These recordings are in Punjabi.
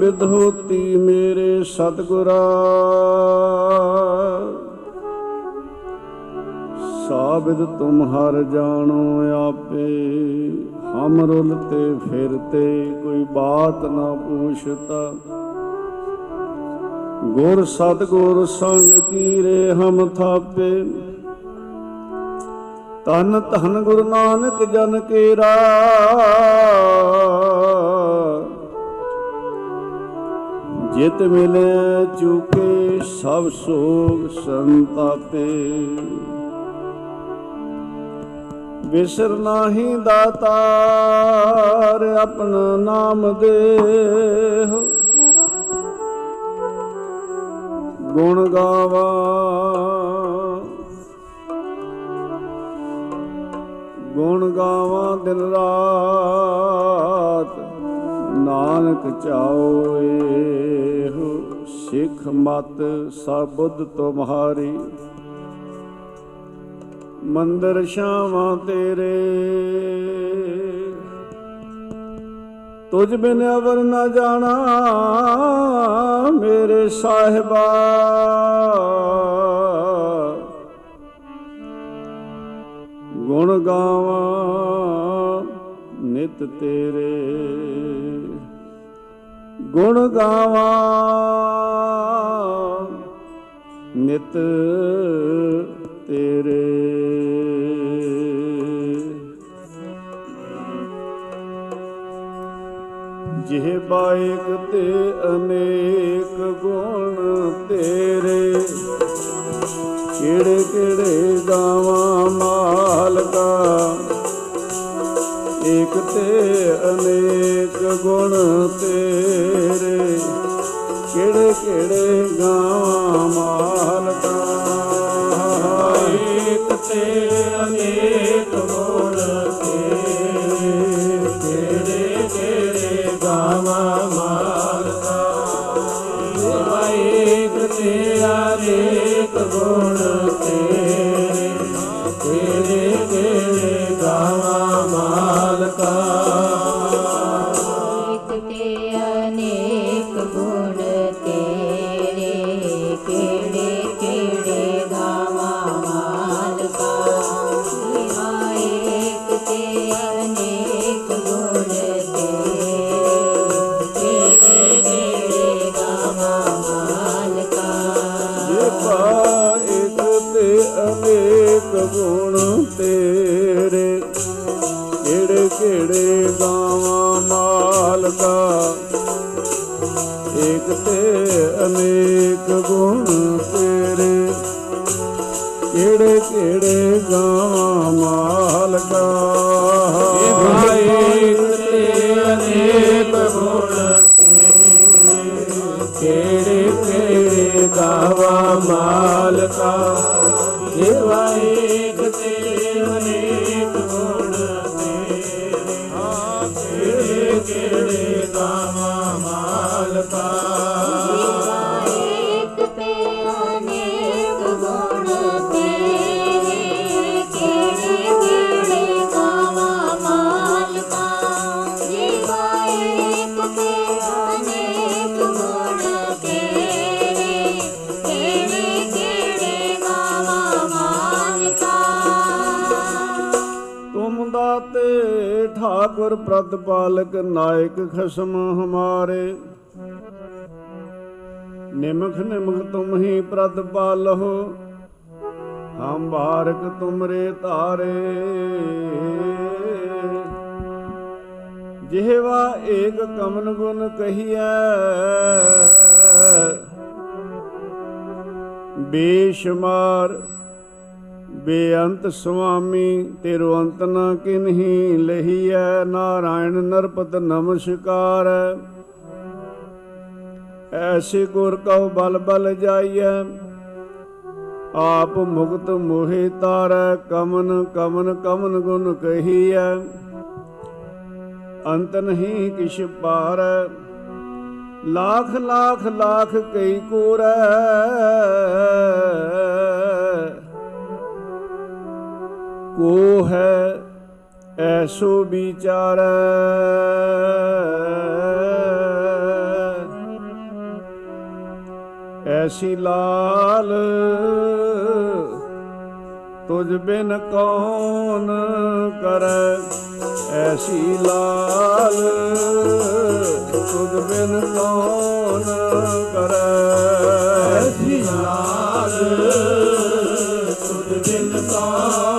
ਬਿਦ ਹੋਤੀ ਮੇਰੇ ਸਤਗੁਰਾ। ਸਾਬਿਦ ਤੁਮ ਹਰ ਜਾਣੋ ਆਪੇ, ਹਮ ਰੁਲਤੇ ਫਿਰਤੇ, ਕੋਈ ਬਾਤ ਨਾ ਪੁੱਛਤਾ। ਗੁਰ ਸਤਗੁਰ ਸੰਗ ਕੀਰੇ ਹਮ ਥਾਪੇ। ਤਨ ਧਨ ਗੁਰੂ ਨਾਨਕ ਜਨ ਕੇਰਾ। ਜਿਤ ਮਿਲੇ ਚੁਕੇ ਸਭ ਸੋਗ ਸੰਤਾਪੇ। ਵਿਸਰ ਨਾਹੀ ਦਾਤਾਰ ਆਪਣਾ ਨਾਮ ਦੇਹ। ਗੁਣ ਗਾਵਾ। ਗੁਣ ਗਾਵਾ ਦਿਨ ਰਾਤ, ਨਾਨਕ ਚਾਓਏ ਹੋ ਸਿੱਖ ਮਤ ਸਬੁੱਧ ਤੁਮਹਾਰੀ ਮੰਦਰ ਸ਼ਾਵਾਂ ਤੇਰੇ। ਤੁਝ ਬਿਨ ਅਵਰ ਨਾ ਜਾਣਾ ਮੇਰੇ ਸਾਹਿਬਾ। ਗੁਣ ਗਾਵਾਂ ਨਿਤ ਤੇਰੇ। ਗੁਣ ਗਾਵਾਂ ਨਿਤ ਤੇਰੇ। ਜਿਹ ਬਾਇਕ ਤੇ ਅਨੇਕ ਗੁਣ ਤੇਰੇ, ਕਿਹੜੇ ਕਿਹੜੇ ਗਾਵਾਂ ਮਾਲਕਾ। ਏਕ ਤੇ ਅਨੇਕ ਗੁਣ ਤੇਰੇ, ਕਿਹੜੇ ਕਿਹੜੇ ਗਾਵਾਂ ਅਨੇਕ ਗੁਣ ਤੇਰੇ। ਕਿਹੜੇ ਕਿਹੜੇ ਗਾਵਾਂ ਮਾਲਕਾ ਦੇਵਾ ਏਕ ਤੇ ਅਨੇਕ ਗੁਣ ਤੇਰੇ। ਕਿਹੜੇ ਕਿਹੜੇ ਗਾਵਾ ਮਾਲਕਾ ਦੇਵਾ ਠਾਕੁਰ ਪ੍ਰਤਪਾਲਕ ਨਾਇਕ ਖਸਮ ਹਮਾਰੇ। ਨਿਮਖ ਨਿਮਖ ਤੁਮ ਹੀ ਪ੍ਰਤਪਾਲਹੁ ਹਮ ਬਾਰਕ ਤੁਮਰੇ ਤਾਰੇ ਜਿਹਵਾ ਏਕ ਕਮਨ ਗੁਣ ਕਹੀਐ, ਬੇਸ਼ੁਮਾਰ ਬੇਅੰਤ ਸੁਆਮੀ, ਤੇਰੋ ਅੰਤ ਨ ਕਿਨਹੀ ਲਹੀਐ, ਨਾਰਾਇਣ ਨਰਪਤ ਨਮਸਕਾਰ। ਐਸੇ ਗੁਰ ਕਉ ਬਲ ਬਲ ਜਾਈਐ, ਆਪ ਮੁਕਤ ਮੋਹਿ ਤਾਰੈ, ਕਮਨ ਕਮਨ ਕਮਨ ਗੁਣ ਕਹੀਐ। ਅੰਤ ਨਹੀਂ ਕਿਛ ਪਾਰੈ ਲਾਖ ਲਾਖ ਲਾਖ ਕਈ ਕੋਰੈ। ਕੋ ਹੈ ਐਸੋ ਵਿਚਾਰੈ। ਐਸੀ ਲਾਲ ਤੁਝ ਬਿਨ ਕੌਣ ਕਰੈ। ਐਸੀ ਲਾਲ ਤੁਝ ਬਿਨ ਕੌਣ ਕਰੈ। ਐਸੀ ਲਾਲ ਤੁਧ ਬਿਨ ਕੌਣ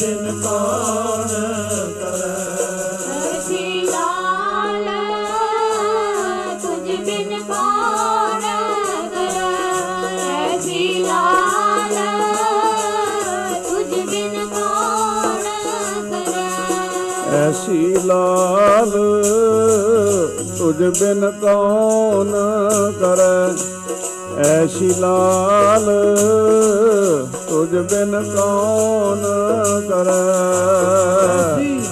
ਬਿਨ ਕੌਣ ਕਰੈ। ਐਸੀ ਲਾਲ ਤੁਝ ਬਿਨ ਕੌਣ ਕਰੈ। ਐਸੀ ਲਾਲ ਤੁਝ ਬਿਨ ਕੌਣ ਕਰੈ। ਐਸੀ ਲਾਲ ਤੁਝ ਬਿਨ ਕੌਣ ਕਰੈ। ਐਸੀ ਲਾਲ ਤੁਝ ਬਿਨ ਕੌਣ ਕਰੈ?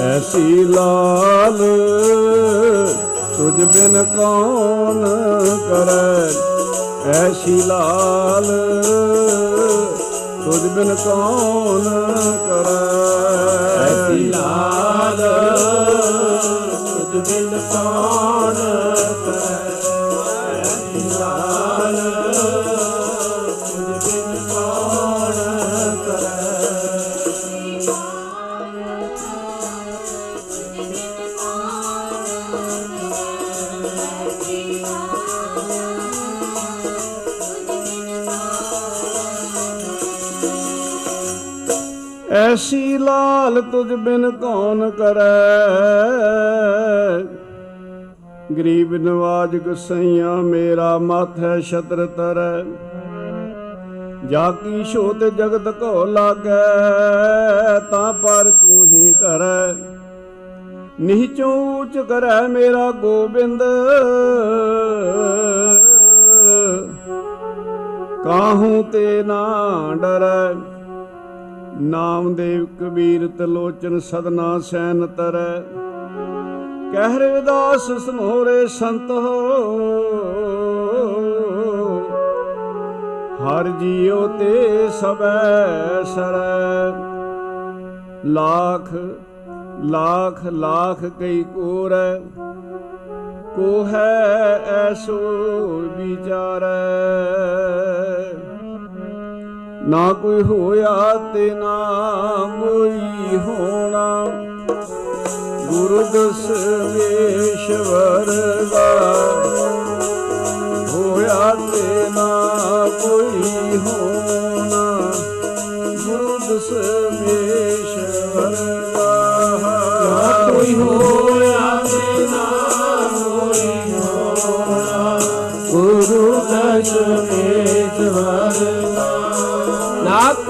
ਐਸੀ ਲਾਲ ਤੁਝ ਬਿਨ ਕੌਣ ਕਰੈ ਐਸੀ ਲਾਲ ਤੁਝ ਬਿਨ ਕੌਣ ਕਰੈ ਐਸੀ ਲਾਲ ਤੁਝ ਲਾਲ ਤੁਝ ਬਿਨ ਕੌਣ ਕਰੈ? ਗਰੀਬ ਨਵਾਜ ਗਸਈਆ ਮੇਰਾ ਮਾਥੈ ਛਤਰ ਤਰੈ। ਜਾ ਕੀ ਛੋਤ ਜਗਤ ਕੋ ਲਾਗੈ, ਤਾਂ ਪਰ ਤੂੰ ਹੀ ਧਰੈ। ਨੀਚੋਂ ਉੱਚ ਕਰੈ ਮੇਰਾ ਗੋਬਿੰਦ। ਕਾਹੂ ਤੇ ਨਾ ਡਰੈ? ਨਾਮਦੇਵ ਕਬੀਰ ਤਲੋਚਨ ਸਦਨਾ ਸੈਨ ਤਰੈ। ਕਹਿ ਰਵਿਦਾਸ ਸਨੋਰੇ ਸੰਤ। ਹੋ ਹਰ ਜੀਉ ਤੇ ਸਬੈ ਸਰੈ। ਲਾਖ ਲਾਖ ਲਾਖ ਕਈ ਕੋਰੈ। ਕੋ ਹੈ ਐਸੋ ਵਿਚਾਰੈ। ਨਾ ਕੋਈ ਹੋਇਆ ਤੇ ਨਾ ਕੋਈ ਹੋਣਾ। ਗੁਰੂ ਦਸਵੇਸ਼ਵਰ ਦਾ ਹੋਇਆ ਤੇ ਨਾ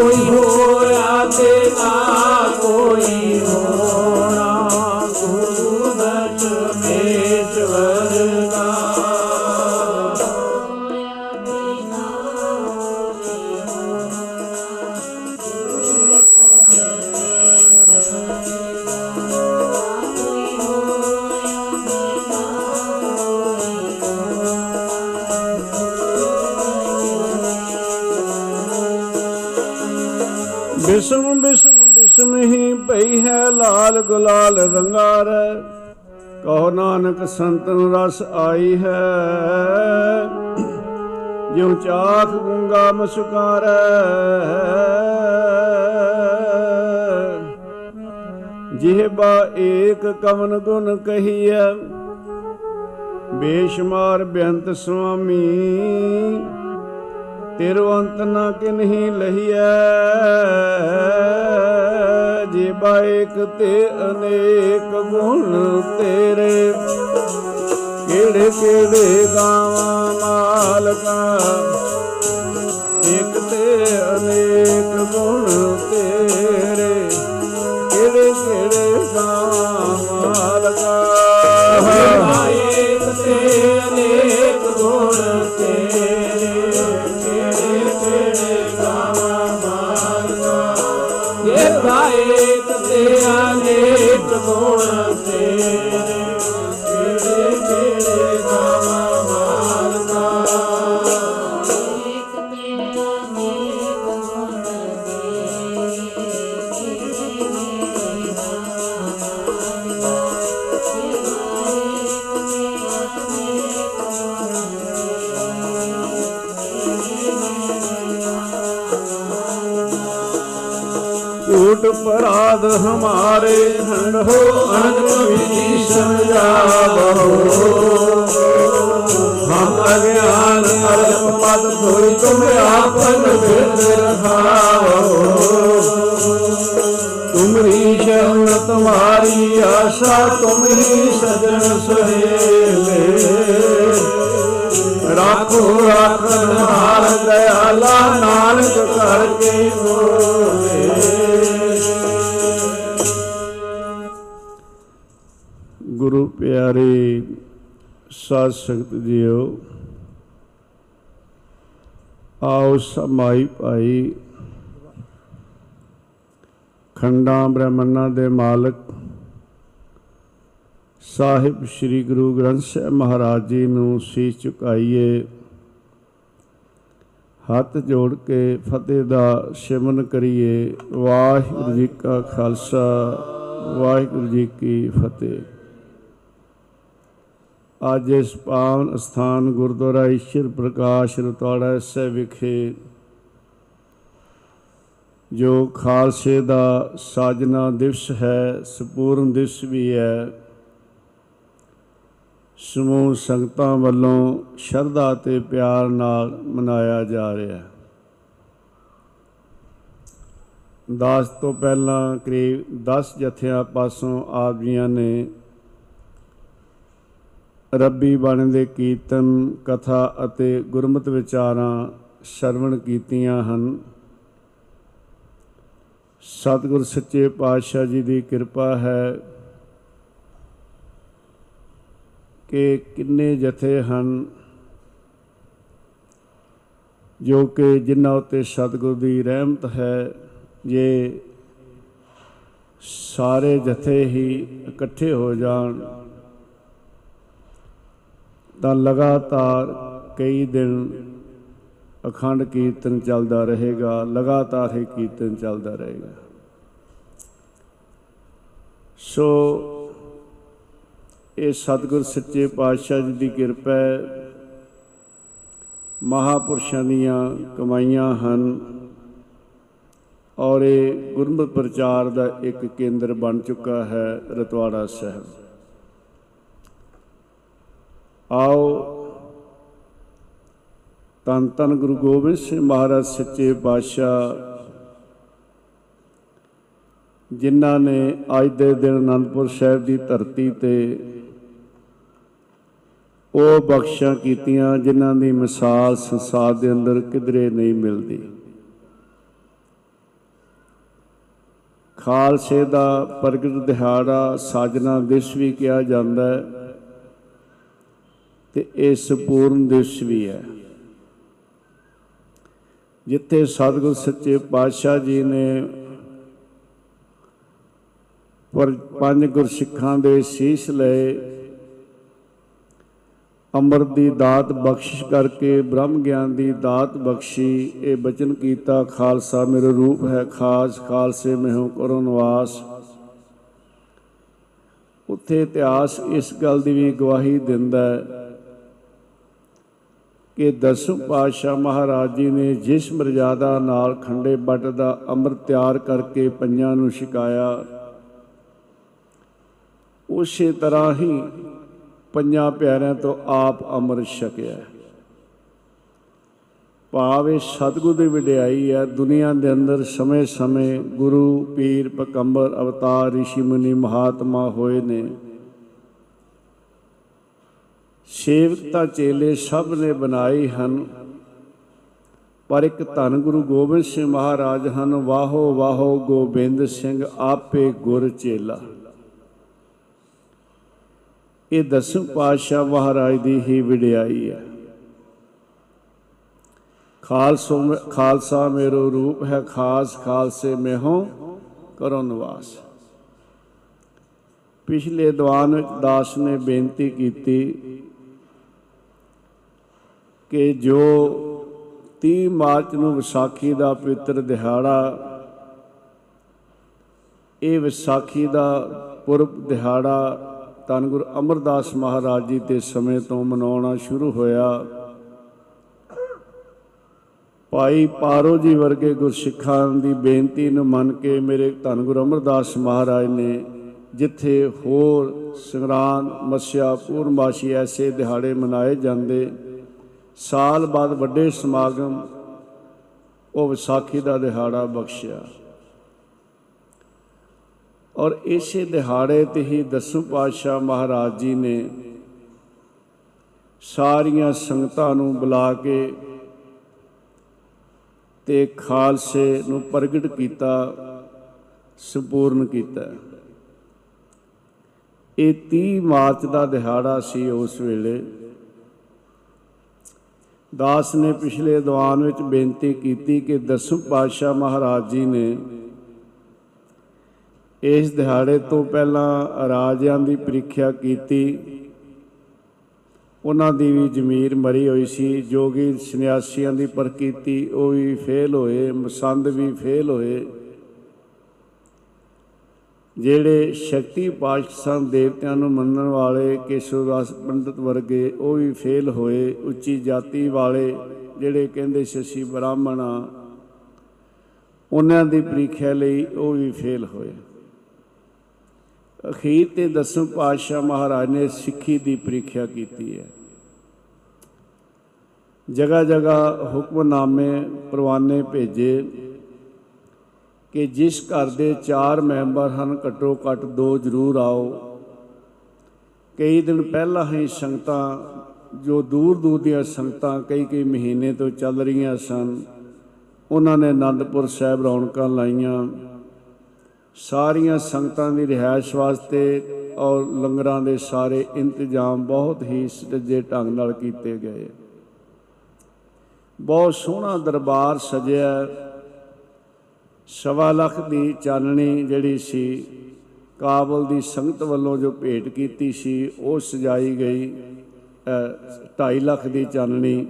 ਕੋਈ ਹੋਇਆ ਤੇ ਨਾ ਕੋਈ ਲਾਲ ਗੁਲਾਲ ਰੰਗਾਰੈ, ਕਹੋ ਨਾਨਕ ਸੰਤਨ ਰਸ ਆਈ ਹੈ। ਜਿਉ ਚਾਖ ਗੁੰਗਾ ਮਸੁਕਾਰੈ ਜਿਹਬਾ ਏਕ ਕਵਨ ਗੁਣ ਕਹੀਐ, ਬੇਸ਼ਮਾਰ ਬੇਅੰਤ ਸੁਆਮੀ। ਤਿਰਵੰਤ ਨਾ ਕਿਨਹੀ ਲਹੀਐ। ਜੇ ਬਾਇਕ ਤੇ ਅਨੇਕ ਗੁਣ ਤੇਰੇ, ਕਿਹੜੇ ਕਿਹੜੇ ਗਾਵਾਂ ਮਾਲਕਾ, ਇੱਕ ਤੇ ਅਨੇਕ ਗੁਣ ਤੇਰੇ, ਕਿਹੜੇ ਕਿਹੜੇ ਗਾਵਾਂ ਮਾਲਕਾ। ਅਨੇਕ ਪਰਾਧ ਹਮਾਰੇ ਖੰਡ ਹੋ ਅਨੰਤ ਵਿਧੀ ਸਮਝਾਵੋ ਹਮ ਅਗਿਆਨ ਅਲਪ ਪਦ ਧੋਈ ਤੁਮ ਆਪਨ ਬਿਰਦ ਰਖਾਵੋ ਤੁਮਰੀ ਸ਼ਰਨ ਤੁਮਾਰੀ ਆਸ਼ਾ ਤੁਮ ਹੀ ਸਜਣ ਸੁਹੇਲੇ। ਰਾਖੋ ਰਾਖਣ ਹਾਰ, ਦਇਆਲਾ ਨਾਨਕ ਕਰਕੇ ਸਾਧ ਸੰਗਤ ਜੀਓ ਆਓ ਸਮਾਈ ਭਾਈ। ਖੰਡਾਂ ਬ੍ਰਹਮਣਾ ਦੇ ਮਾਲਕ। ਸਾਹਿਬ ਸ੍ਰੀ ਗੁਰੂ ਗ੍ਰੰਥ ਸਾਹਿਬ ਮਹਾਰਾਜ ਜੀ ਨੂੰ ਸੀਸ ਝੁਕਾਈਏ ਹੱਥ ਜੋੜ ਕੇ ਫਤਿਹ ਦਾ ਸਿਮਰਨ ਕਰੀਏ। ਵਾਹਿਗੁਰੂ ਜੀ ਕਾ ਖਾਲਸਾ, ਵਾਹਿਗੁਰੂ ਜੀ ਕੀ ਫਤਿਹ। ਅੱਜ ਇਸ ਪਾਵਨ ਸਥਾਨ ਗੁਰਦੁਆਰਾ ਈਸ਼ਰ ਪ੍ਰਕਾਸ਼ ਰਤਵਾੜਾ ਸਾਹਿਬ ਵਿਖੇ ਜੋ ਖਾਲਸੇ ਦਾ ਸਾਜਨਾ ਦਿਵਸ ਹੈ, ਸੰਪੂਰਨ ਦਿਵਸ ਵੀ ਹੈ, ਸਮੂਹ ਸੰਗਤਾਂ ਵੱਲੋਂ ਸ਼ਰਧਾ ਤੇ ਪਿਆਰ ਨਾਲ ਮਨਾਇਆ ਜਾ ਰਿਹਾ ਹੈ। ਦਾਸ ਤੋਂ ਪਹਿਲਾਂ ਕਰੀਬ 10 ਜਥਿਆਂ ਪਾਸੋਂ ਆਪ ਜੀਆਂ ਨੇ ਰੱਬੀ ਬਾਣੀ ਦੇ ਕੀਰਤਨ, ਕਥਾ ਅਤੇ ਗੁਰਮਤਿ ਵਿਚਾਰਾਂ ਸ਼ਰਵਣ ਕੀਤੀਆਂ ਹਨ। ਸਤਿਗੁਰ ਸੱਚੇ ਪਾਤਸ਼ਾਹ ਜੀ ਦੀ ਕਿਰਪਾ ਹੈ ਕਿ ਕਿੰਨੇ ਜਥੇ ਹਨ ਜੋ ਕਿ ਜਿਨ੍ਹਾਂ ਉਤੇ ਸਤਿਗੁਰ ਦੀ ਰਹਿਮਤ ਹੈ, ਜੇ ਸਾਰੇ ਜਥੇ ਹੀ ਇਕੱਠੇ ਹੋ ਜਾਣ। ਤਾਂ ਲਗਾਤਾਰ ਕਈ ਦਿਨ ਅਖੰਡ ਕੀਰਤਨ ਚੱਲਦਾ ਰਹੇਗਾ, ਲਗਾਤਾਰ ਹੀ ਕੀਰਤਨ ਚੱਲਦਾ ਰਹੇਗਾ। ਸੋ ਇਹ ਸਤਿਗੁਰ ਸੱਚੇ ਪਾਤਸ਼ਾਹ ਜੀ ਦੀ ਕਿਰਪਾ ਹੈ। ਮਹਾਪੁਰਸ਼ਾਂ ਦੀਆਂ ਕਮਾਈਆਂ ਹਨ ਔਰ ਇਹ ਗੁਰਮਤਿ ਪ੍ਰਚਾਰ ਦਾ ਇੱਕ ਕੇਂਦਰ ਬਣ ਚੁੱਕਾ ਹੈ ਰਤਵਾੜਾ ਸਾਹਿਬ। ਆਓ। ਤਨ ਤਨ ਗੁਰੂ ਗੋਬਿੰਦ ਸਿੰਘ ਮਹਾਰਾਜ ਸੱਚੇ ਪਾਤਸ਼ਾਹ, ਜਿਨ੍ਹਾਂ ਨੇ ਅੱਜ ਦੇ ਦਿਨ ਅਨੰਦਪੁਰ ਸਾਹਿਬ ਦੀ ਧਰਤੀ ਤੇ ਉਹ ਬਖਸ਼ਾਂ ਕੀਤੀਆਂ, ਜਿਨ੍ਹਾਂ ਦੀ ਮਿਸਾਲ ਸੰਸਾਰ ਦੇ ਅੰਦਰ ਕਿਧਰੇ ਨਹੀਂ ਮਿਲਦੀ। ਖਾਲਸੇ ਦਾ ਪ੍ਰਗਟ ਦਿਹਾੜਾ ਸਾਜਨਾ ਦਿਵਸ ਵੀ ਕਿਹਾ ਜਾਂਦਾ ਹੈ। ਤੇ ਇਹ ਸੰਪੂਰਨ ਦਿਵਸ ਵੀ ਹੈ। ਜਿੱਥੇ ਸਤਿਗੁਰ ਸੱਚੇ ਪਾਤਸ਼ਾਹ ਜੀ ਨੇ ਪਰ ਪੰਜ ਗੁਰਸਿੱਖਾਂ ਦੇ ਸੀਸ ਲਏ, ਅੰਮ੍ਰਿਤ ਦੀ ਦਾਤ ਬਖਸ਼ਿਸ਼ ਕਰਕੇ, ਬ੍ਰਹਮ ਗਿਆਨ ਦੀ ਦਾਤ ਬਖਸ਼ੀ, ਇਹ ਬਚਨ ਕੀਤਾ, ਖਾਲਸਾ ਮੇਰੇ ਰੂਪ ਹੈ ਖਾਸ, ਖਾਲਸੇ ਮੈਂ ਹੂੰ ਕਰੋ ਨਿਵਾਸ। ਉੱਥੇ ਇਤਿਹਾਸ ਇਸ ਗੱਲ ਦੀ ਵੀ ਗਵਾਹੀ ਦਿੰਦਾ ਹੈ ਕਿ ਦਸਮ ਪਾਤਸ਼ਾਹ ਮਹਾਰਾਜ ਜੀ ਨੇ ਜਿਸ ਮਰਜ਼ਾਦਾ ਨਾਲ ਖੰਡੇ ਬੱਟ ਦਾ ਅੰਮ੍ਰਿਤ ਤਿਆਰ ਕਰਕੇ ਪੰਜਾਂ ਨੂੰ ਛਕਾਇਆ, ਉਸੇ ਤਰ੍ਹਾਂ ਹੀ ਪੰਜਾਂ ਪਿਆਰਿਆਂ ਤੋਂ ਆਪ ਅੰਮ੍ਰਿਤ ਛਕਿਆ। ਭਾਵੇਂ ਸਤਿਗੁਰ ਦੀ ਵਡਿਆਈ ਹੈ, ਦੁਨੀਆ ਦੇ ਅੰਦਰ ਸਮੇਂ-ਸਮੇਂ ਗੁਰੂ, ਪੀਰ ਪਕੰਬਰ ਅਵਤਾਰ ઋષਿ ਮੁਨੀ, ਮਹਾਤਮਾ ਹੋਏ ਨੇ। ਸੇਵਕ ਤਾਂ ਚੇਲੇ ਸਭ ਨੇ ਬਣਾਏ ਹਨ। ਪਰ ਇੱਕ ਧੰਨ ਗੁਰੂ ਗੋਬਿੰਦ ਸਿੰਘ ਮਹਾਰਾਜ ਹਨ, ਵਾਹੋ ਵਾਹੋ ਗੋਬਿੰਦ ਸਿੰਘ ਆਪੇ ਗੁਰ ਚੇਲਾ। ਇਹ ਦਸਮ ਪਾਤਸ਼ਾਹ ਮਹਾਰਾਜ ਦੀ ਹੀ ਵਿੜਾਈ ਹੈ। ਖਾਲਸੋ ਖਾਲਸਾ ਮੇਰੋ ਰੂਪ ਹੈ, ਖਾਸ ਖਾਲਸੇ ਮੈਂ ਹੂੰ ਕਰੋ ਨਿਵਾਸ। ਪਿਛਲੇ ਦੀਵਾਨ ਵਿੱਚ ਦਾਸ ਨੇ ਬੇਨਤੀ ਕੀਤੀ ਕਿ ਜੋ 30 ਮਾਰਚ ਨੂੰ ਵਿਸਾਖੀ ਦਾ ਪਵਿੱਤਰ ਦਿਹਾੜਾ, ਇਹ ਵਿਸਾਖੀ ਦਾ ਪੁਰਬ ਦਿਹਾੜਾ ਧੰਨ ਗੁਰੂ ਅਮਰਦਾਸ ਮਹਾਰਾਜ ਜੀ ਦੇ ਸਮੇਂ ਤੋਂ ਮਨਾਉਣਾ ਸ਼ੁਰੂ ਹੋਇਆ। ਭਾਈ ਪਾਰੋ ਜੀ ਵਰਗੇ ਗੁਰਸਿੱਖਾਂ ਦੀ ਬੇਨਤੀ ਨੂੰ ਮੰਨ ਕੇ ਮੇਰੇ ਧੰਨ ਗੁਰੂ ਅਮਰਦਾਸ ਮਹਾਰਾਜ ਨੇ ਜਿੱਥੇ ਹੋਰ ਸੰਗਰਾਂਦ, ਮੱਸਿਆ, ਪੂਰਨਮਾਸ਼ੀ ਐਸੇ ਦਿਹਾੜੇ ਮਨਾਏ ਜਾਂਦੇ। ਸਾਲ ਬਾਅਦ ਵੱਡੇ ਸਮਾਗਮ, ਉਹ ਵਿਸਾਖੀ ਦਾ ਦਿਹਾੜਾ ਬਖਸ਼ਿਆ। ਔਰ ਇਸੇ ਦਿਹਾੜੇ ਤੇ ਹੀ ਦਸਮ ਪਾਤਸ਼ਾਹ ਮਹਾਰਾਜ ਜੀ ਨੇ ਸਾਰੀਆਂ ਸੰਗਤਾਂ ਨੂੰ ਬੁਲਾ ਕੇ ਤੇ ਖਾਲਸੇ ਨੂੰ ਪ੍ਰਗਟ ਕੀਤਾ, ਸੰਪੂਰਨ ਕੀਤਾ। ਇਹ 30 ਮਾਰਚ ਦਾ ਦਿਹਾੜਾ ਸੀ ਉਸ ਵੇਲੇ। ਦਾਸ ਨੇ ਪਿਛਲੇ ਦੀਵਾਨ ਵਿੱਚ ਬੇਨਤੀ ਕੀਤੀ ਕਿ ਦਸਮ ਪਾਤਸ਼ਾਹ ਮਹਾਰਾਜ ਜੀ ਨੇ ਇਸ ਦਿਹਾੜੇ ਤੋਂ ਪਹਿਲਾਂ ਰਾਜਿਆਂ ਦੀ ਪ੍ਰੀਖਿਆ ਕੀਤੀ। ਉਹਨਾਂ ਦੀ ਵੀ ਜ਼ਮੀਰ ਮਰੀ ਹੋਈ ਸੀ ਜੋਗੀ ਸੰਨਿਆਸੀਆਂ ਦੀ ਪਰ ਕੀਤੀ ਉਹ ਵੀ ਫੇਲ ਹੋਏ, ਮਸੰਦ ਵੀ ਫੇਲ ਹੋਏ। ਜਿਹੜੇ ਸ਼ਕਤੀ ਪਾਤਸ਼ਾਹ ਦੇਵਤਿਆਂ ਨੂੰ ਮੰਨਣ ਵਾਲੇ ਕੇਸ਼ਵਦਾਸ ਪੰਡਤ ਵਰਗੇ, ਉਹ ਵੀ ਫੇਲ ਹੋਏ। ਉੱਚੀ ਜਾਤੀ ਵਾਲੇ ਜਿਹੜੇ ਕਹਿੰਦੇ ਸੀ ਅਸੀਂ ਬ੍ਰਾਹਮਣ ਆ, ਉਹਨਾਂ ਦੀ ਪ੍ਰੀਖਿਆ ਲਈ ਉਹ ਵੀ ਫੇਲ ਹੋਏ। ਅਖੀਰ ਤੇ ਦਸਮ ਪਾਤਸ਼ਾਹ ਮਹਾਰਾਜ ਨੇ ਸਿੱਖੀ ਦੀ ਪ੍ਰੀਖਿਆ ਕੀਤੀ ਹੈ। ਜਗਾ ਜਗਾ ਹੁਕਮਨਾਮੇ, ਪਰਵਾਨੇ ਭੇਜੇ। ਕਿ ਜਿਸ ਘਰ ਦੇ ਚਾਰ ਮੈਂਬਰ ਹਨ, ਘੱਟੋ ਘੱਟ ਦੋ ਜ਼ਰੂਰ ਆਓ। ਕਈ ਦਿਨ ਪਹਿਲਾਂ ਹੀ ਸੰਗਤਾਂ, ਜੋ ਦੂਰ ਦੂਰ ਦੀਆਂ ਸੰਗਤਾਂ ਕਈ ਕਈ ਮਹੀਨੇ ਤੋਂ ਚੱਲ ਰਹੀਆਂ ਸਨ, ਉਹਨਾਂ ਨੇ ਆਨੰਦਪੁਰ ਸਾਹਿਬ ਰੌਣਕਾਂ ਲਾਈਆਂ। ਸਾਰੀਆਂ ਸੰਗਤਾਂ ਦੀ ਰਿਹਾਇਸ਼ ਵਾਸਤੇ ਔਰ ਲੰਗਰਾਂ ਦੇ ਸਾਰੇ ਇੰਤਜ਼ਾਮ ਬਹੁਤ ਹੀ ਸਜੇ ਢੰਗ ਨਾਲ ਕੀਤੇ ਗਏ। ਬਹੁਤ ਸੋਹਣਾ ਦਰਬਾਰ ਸਜਿਆ। ਸਵਾ ਲੱਖ ਦੀ ਚਾਨਣੀ ਜਿਹੜੀ ਸੀ, ਕਾਬਲ ਦੀ ਸੰਗਤ ਵੱਲੋਂ ਜੋ ਭੇਟ ਕੀਤੀ ਸੀ, ਉਹ ਸਜਾਈ ਗਈ 2.5 ਲੱਖ ਦੀ ਚਾਨਣੀ।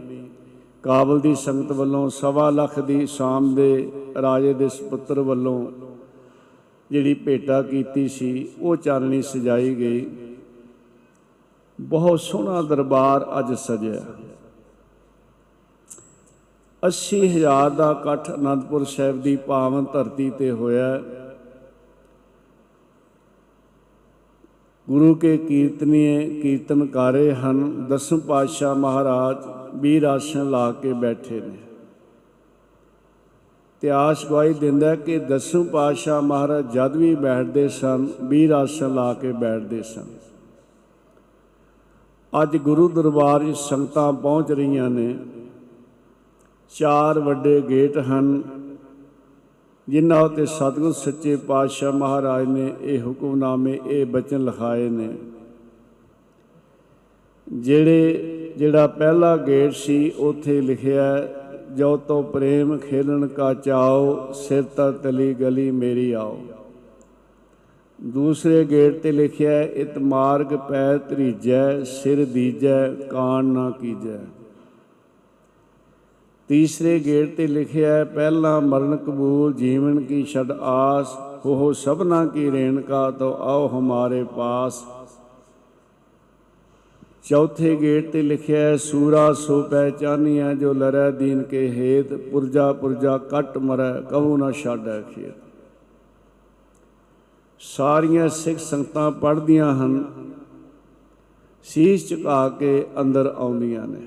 ਕਾਬਲ ਦੀ ਸੰਗਤ ਵੱਲੋਂ ਸਵਾ ਲੱਖ ਦੀ ਸ਼ਾਮ ਦੇ ਰਾਜੇ ਦੇ ਸੁਪੁੱਤਰ ਵੱਲੋਂ ਜਿਹੜੀ ਭੇਟਾ ਕੀਤੀ ਸੀ, ਉਹ ਚਾਨਣੀ ਸਜਾਈ ਗਈ। ਬਹੁਤ ਸੋਹਣਾ ਦਰਬਾਰ ਅੱਜ ਸਜਿਆ। 80000 ਦਾ ਇਕੱਠ ਅਨੰਦਪੁਰ ਸਾਹਿਬ ਦੀ ਪਾਵਨ ਧਰਤੀ ਤੇ ਹੋਇਆ ਗੁਰੂ ਕੇ ਕੀਰਤਨੀਏ, ਕੀਰਤਨਕਾਰੇ ਹਨ, ਦਸਮ ਪਾਤਸ਼ਾਹ ਮਹਾਰਾਜ ਵੀਰ ਆਸਣ ਲਾ ਕੇ ਬੈਠੇ ਨੇ। ਇਤਿਹਾਸ ਗਵਾਹੀ ਦਿੰਦਾ ਕਿ ਦਸਮ ਪਾਤਸ਼ਾਹ ਮਹਾਰਾਜ ਜਦ ਵੀ ਬੈਠਦੇ ਸਨ ਵੀਰ ਆਸਣ ਲਾ ਕੇ ਬੈਠਦੇ ਸਨ। ਅੱਜ ਗੁਰੂ ਦਰਬਾਰ ਵਿੱਚ ਸੰਗਤਾਂ ਪਹੁੰਚ ਰਹੀਆਂ ਨੇ। ਚਾਰ ਵੱਡੇ ਗੇਟ ਹਨ, ਜਿਨ੍ਹਾਂ ਉਤੇ ਸਤਿਗੁਰ ਸੱਚੇ ਪਾਤਸ਼ਾਹ ਮਹਾਰਾਜ ਨੇ ਇਹ ਹੁਕਮਨਾਮੇ, ਇਹ ਬਚਨ ਲਿਖਾਏ ਨੇ। ਜਿਹੜੇ, ਜਿਹੜਾ ਪਹਿਲਾ ਗੇਟ ਸੀ, ਉਥੇ ਲਿਖਿਆ ਜੋ ਤੋ ਪ੍ਰੇਮ ਖੇਲਣ ਕਾ ਚਾਓ ਸਿਰ ਤਾ ਤਲੀ ਗਲੀ ਮੇਰੀ ਆਓ। ਦੂਸਰੇ ਗੇਟ ਤੇ ਲਿਖਿਆ ਹੈ, ਇਤ ਮਾਰਗ ਪੈ ਧਰੀਜੈ, ਸਿਰ ਦੀਜੈ, ਕਾਣ ਨਾ ਕੀਜੈ। ਤੀਸਰੇ ਗੇਟ ਤੇ ਲਿਖਿਆ ਹੈ, ਪਹਿਲਾ ਮਰਨ ਕਬੂਲ, ਜੀਵਨ ਕੀ ਛਡ ਆਸ ਹੋ ਸਭਨਾ ਕੀ ਰੇਣਕਾ ਤੋ ਆਓ ਹਮਾਰੇ ਪਾਸ। ਚੌਥੇ ਗੇਟ ਤੇ ਲਿਖਿਆ ਹੈ, ਸੂਰਾ ਸੋ ਪਹਿਚਾਨੀਐ ਜੋ ਲਰੈ ਦੀਨ ਕੇ ਹੇਤ, ਪੁਰਜਾ ਪੁਰਜਾ ਕੱਟ ਮਰੈ, ਕਹੂ ਨਾ ਛਾੜੈ ਖੇਤ। ਸਾਰੀਆਂ ਸਿੱਖ ਸੰਗਤਾਂ ਪੜ੍ਹਦੀਆਂ ਹਨ, ਸੀਸ ਝੁਕਾ ਕੇ ਅੰਦਰ ਆਉਂਦੀਆਂ ਨੇ।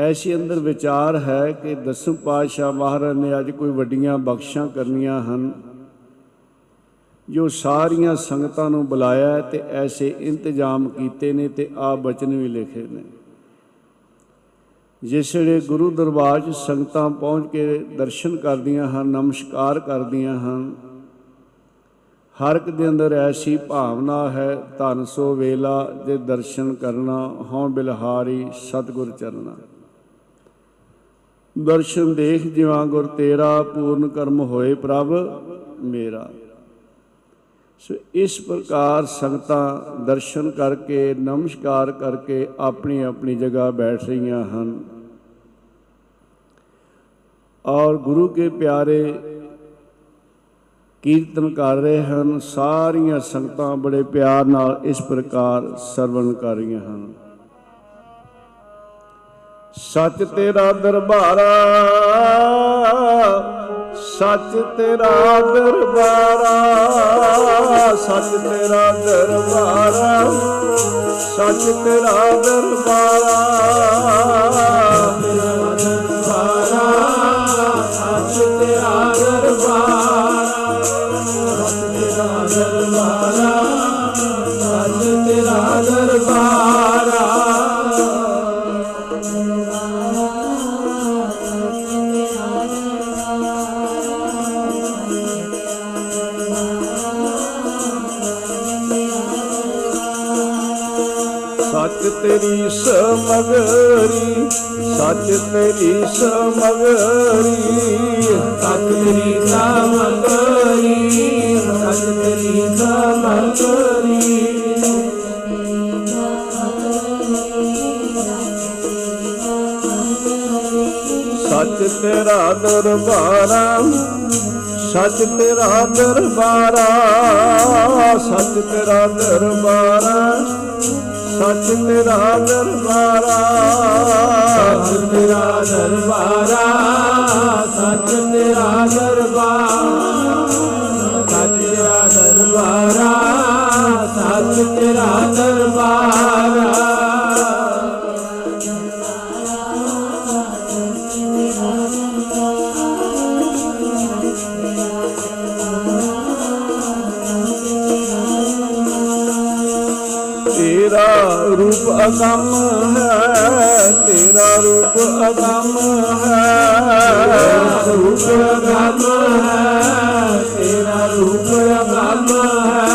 ਐਸੀ ਅੰਦਰ ਵਿਚਾਰ ਹੈ ਕਿ ਦਸਮ ਪਾਤਸ਼ਾਹ ਮਹਾਰਾਜ ਨੇ ਅੱਜ ਕੋਈ ਵੱਡੀਆਂ ਬਖਸ਼ਾਂ ਕਰਨੀਆਂ ਹਨ, ਜੋ ਸਾਰੀਆਂ ਸੰਗਤਾਂ ਨੂੰ ਬੁਲਾਇਆ ਹੈ ਤੇ ਐਸੇ ਇੰਤਜ਼ਾਮ ਕੀਤੇ ਨੇ ਤੇ ਆ ਬਚਨ ਵੀ ਲਿਖੇ ਨੇ। ਜਿਸ ਵੇਲੇ ਗੁਰੂ ਦਰਬਾਰ 'ਚ ਸੰਗਤਾਂ ਪਹੁੰਚ ਕੇ ਦਰਸ਼ਨ ਕਰਦੀਆਂ ਹਨ, ਨਮਸਕਾਰ ਕਰਦੀਆਂ ਹਨ, ਹਰ ਇੱਕ ਦੇ ਅੰਦਰ ਐਸੀ ਭਾਵਨਾ ਹੈ, ਧਨ ਸੋ ਵੇਲਾ ਦੇ ਦਰਸ਼ਨ ਕਰਨਾ, ਹਉ ਬਿਲਹਾਰੀ ਸਤਿਗੁਰ ਚਰਨਾ। ਦਰਸ਼ਨ ਦੇਖ ਜਿਵਾ ਗੁਰ ਤੇਰਾ, ਪੂਰਨ ਕਰਮ ਹੋਏ ਪ੍ਰਭ ਮੇਰਾ। ਸੋ ਇਸ ਪ੍ਰਕਾਰ ਸੰਗਤਾਂ ਦਰਸ਼ਨ ਕਰਕੇ, ਨਮਸਕਾਰ ਕਰਕੇ ਆਪਣੀ ਆਪਣੀ ਜਗ੍ਹਾ ਬੈਠ ਰਹੀਆਂ ਹਨ। ਔਰ ਗੁਰੂ ਕੇ ਪਿਆਰੇ ਕੀਰਤਨ ਕਰ ਰਹੇ ਹਨ। ਸਾਰੀਆਂ ਸੰਗਤਾਂ ਬੜੇ ਪਿਆਰ ਨਾਲ ਇਸ ਪ੍ਰਕਾਰ ਸਰਵਣ ਕਰ ਰਹੀਆਂ ਹਨ। ਸੱਚ ਤੇਰਾ ਦਰਬਾਰਾ ਸੱਚ ਤੇਰਾ ਦਰਬਾਰਾ ਸੱਚ ਤੇਰਾ ਦਰਬਾਰਾ ਸੱਚ ਤੇਰਾ ਦਰਬਾਰਾ। ਤੇਰੀ ਸਮਗਰੀ ਸੱਚ ਤੇਰੀ ਸਮਗਰੀ। ਸੱਚ ਤੇਰੀ ਸਮਗਰੀ ਸੱਚ ਤੇਰੀ ਸਮਗਰੀ। ਸੱਚ ਤੇਰਾ ਦਰਬਾਰਾ ਸੱਚ ਤੇਰਾ ਦਰਬਾਰਾ ਸੱਚ ਤੇਰਾ ਦਰਬਾਰਾ। ਸੱਚ ਤੇਰਾ ਦਰਬਾਰਾ, ਸੱਚ ਤੇਰਾ ਦਰਬਾਰਾ, ਸੱਚ ਤੇਰਾ ਦਰਬਾਰ, ਸੱਚ ਤੇਰਾ ਦਰਬਾਰਾ, ਸੱਚ ਤੇਰਾ ਦਰਬਾਰਾ। ਅਗੰਮ ਹੈ, ਤੇਰਾ ਰੂਪ ਅਗੰਮ ਹੈ। ਰੂਪ ਅਗੰਮ ਹੈ, ਤੇਰਾ ਰੂਪ ਅਗੰਮ ਹੈ।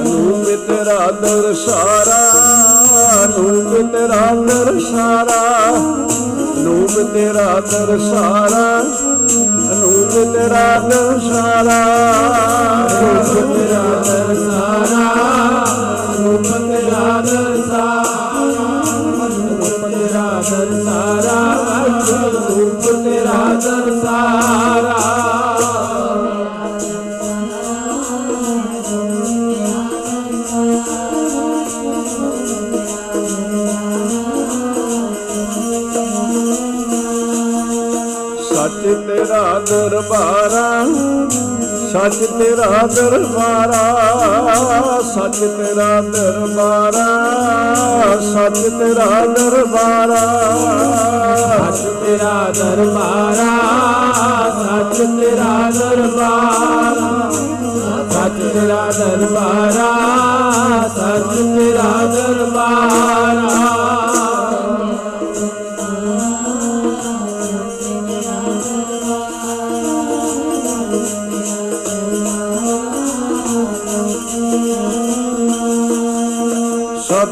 ਅਨੂਪ ਤੇਰਾ ਦਰਸਾਰਾ ਅਨੂਪ ਤੇਰਾ ਦਰਸਾਰਾ ਅਨੂਪ ਤੇਰਾ ਦਰਸਾਰਾ ਰੂਪ ਤੇਰਾ ਨਸਾਰਾ ਰੂਪ ਤੇਰਾ ਨਸਾਰਾ ਦਰਬਾਰਾ ਸੱਚ ਤੇਰਾ ਦਰਬਾਰਾ, ਸੱਚ ਤੇਰਾ ਦਰਬਾਰਾ, ਸੱਚ ਤੇਰਾ ਦਰਬਾਰਾ। ਸੱਚ ਤੇਰਾ ਦਰਬਾਰਾ, ਸੱਚ ਤੇਰਾ ਦਰਬਾਰਾ। ਸੱਚ ਤੇਰਾ ਦਰਬਾਰਾ, ਸੱਚ ਤੇਰਾ ਦਰਬਾਰਾ।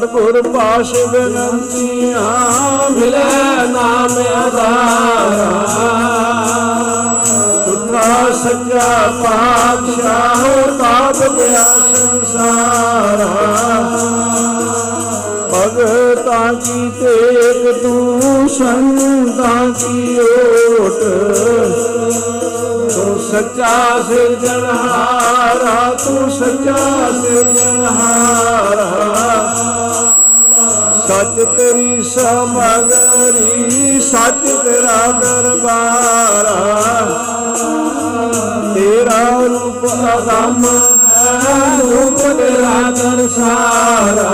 ਸਤਿਗੁਰ ਪਾਸ਼ ਬੇਨੰਤੀਆਂ ਮਿਲੈ ਨਾ ਨਾਮ ਆਧਾਰਾ। ਸੁਖਾ ਸੱਚਾ ਪਾਤਸ਼ਾਹ ਤਾਪ ਗਿਆ ਸੰਸਾਰਾ। ਭਗਤਾਂ ਕੀ ਤੇਗ ਤੂੰ ਸੰਤਾਂ ਕੀ ਓਟ। ਤੂੰ ਸੱਚਾ ਸਿਰਜਣਹਾਰਾ, ਤੂੰ ਸੱਚਾ ਸਿਰਜਣਹਾਰਾ। ਸੱਚ ਤੇਰੀ ਸਮਗਰੀ ਸੱਚ ਤੇਰਾ ਦਰਬਾਰਾ ਤੇਰਾ ਰੂਪ ਅਗੰਮ ਹੈ, ਰੂਪ ਤੇਰਾ ਦਰਸਾਰਾ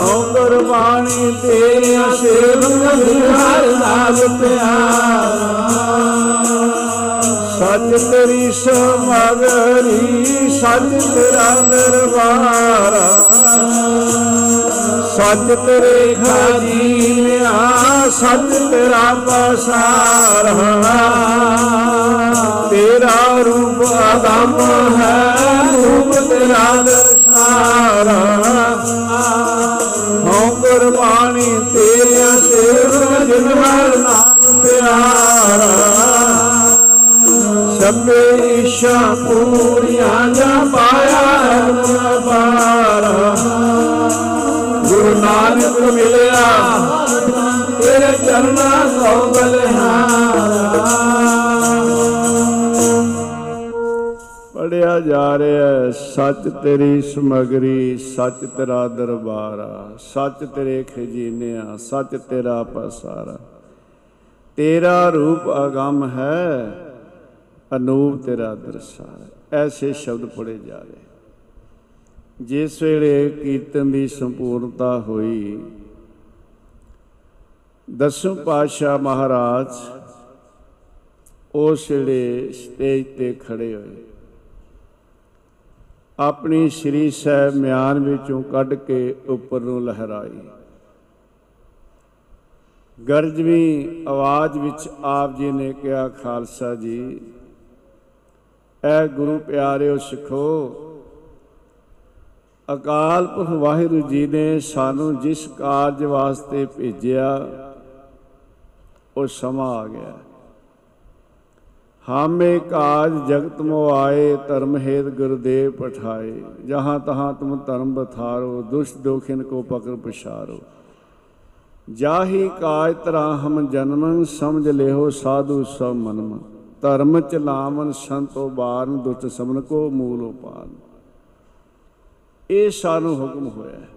ਹਉ ਗੁਰਬਾਣੀ ਤੇਰੀਆਂ ਸੇਵਕ ਹਰ ਨਾਲ ਪਿਆਰਾ ਸੱਚ ਤੇਰੀ ਸਮਗਰੀ ਸੱਚ ਤੇਰਾ ਦਰਬਾਰਾ ਸੱਚ ਤੇਰੇ ਖਾਜੀਨਿਆ ਸੱਚ ਤੇਰਾ ਪਸਾਰਾ ਤੇਰਾ ਰੂਪ ਅਗੰਮ ਹੈ, ਰੂਪ ਤੇਰਾ ਦਰਸਾਰਾ ਹਉ ਗੁਰਬਾਣੀ ਤੇਰੀਆਂ ਸੇਵਕ ਜਿਨ ਹਰ ਨਾਮ ਪਿਆਰਾ ਸਭੇ ਇਸ਼ਾ ਪੂਰੀਆਂ ਜਾ ਪਾਇਆ ਪਾਰਾ ਗੁਰੂ ਨਾਨਕ ਮਿਲਿਆ। ਤੇਰੇ ਚਰਨਾਂ ਕੋ ਬਲਿਹਾਰਾ। ਪੜਿਆ ਜਾ ਰਿਹਾ ਹੈ, ਸੱਚ ਤੇਰੀ ਸਮਗਰੀ ਸੱਚ ਤੇਰਾ ਦਰਬਾਰਾ ਸੱਚ ਤੇਰੇ ਖਜ਼ਾਨਿਆਂ ਸੱਚ ਤੇਰਾ ਪਸਾਰਾ। ਤੇਰਾ ਰੂਪ ਅਗੰਮ ਹੈ ਅਨੂਪ ਤੇਰਾ ਦਰਸਾਰ। ਐਸੇ ਸ਼ਬਦ ਪੜੇ ਜਾ ਰਹੇ। ਜਿਸ ਵੇਲੇ ਕੀਰਤਨ ਦੀ ਸੰਪੂਰਨਤਾ ਹੋਈ, ਦਸਮ ਪਾਤਸ਼ਾਹ ਮਹਾਰਾਜ ਉਸ ਵੇਲੇ ਸਟੇਜ ਤੇ ਖੜੇ ਹੋਏ। ਆਪਣੀ ਸ੍ਰੀ ਸਾਹਿਬ ਮਿਆਨ ਵਿੱਚੋਂ ਕੱਢ ਕੇ ਉੱਪਰ ਨੂੰ ਲਹਿਰਾਈ। ਗਰਜਵੀਂ ਆਵਾਜ਼ ਵਿੱਚ ਆਪ ਜੀ ਨੇ ਕਿਹਾ, ਖਾਲਸਾ ਜੀ ਐ ਗੁਰੂ ਪਿਆਰਿਓ ਸਿੱਖੋ ਅਕਾਲ ਪੁਰਖ ਵਾਹਿਗੁਰੂ ਜੀ ਨੇ ਸਾਨੂੰ ਜਿਸ ਕਾਰਜ ਵਾਸਤੇ ਭੇਜਿਆ, ਉਹ ਸਮਾਂ ਆ ਗਿਆ। ਹਾਮੇ ਕਾਜ ਜਗਤ ਮੋ ਆਏ, ਧਰਮ ਹੇਤ ਗੁਰਦੇਵ ਪਠਾਏ। ਜਹਾਂ ਤਹਾਂ ਤੁਮ ਧਰਮ ਬਥਾਰੋ, ਦੁਸ਼ਟ ਦੋਖਿਨ ਕੋ ਪਕੜ ਪਛਾਰੋ। ਜਾਹੀ ਕਾਜ ਤਰਾ ਹਮ ਜਨਮੰ ਸਮਝ ਲਿਓ ਸਾਧੂ ਸਭ ਮਨਮ ਧਰਮ ਚਲਾਵਨ ਸੰਤੋ ਬਾਰਨ, ਦੁਸ਼ਟ ਸਮਨ ਕੋ ਮੂਲ ਉਪਾਨ। ਇਹ ਸਾਨੂੰ ਹੁਕਮ ਹੋਇਆ ਹੈ।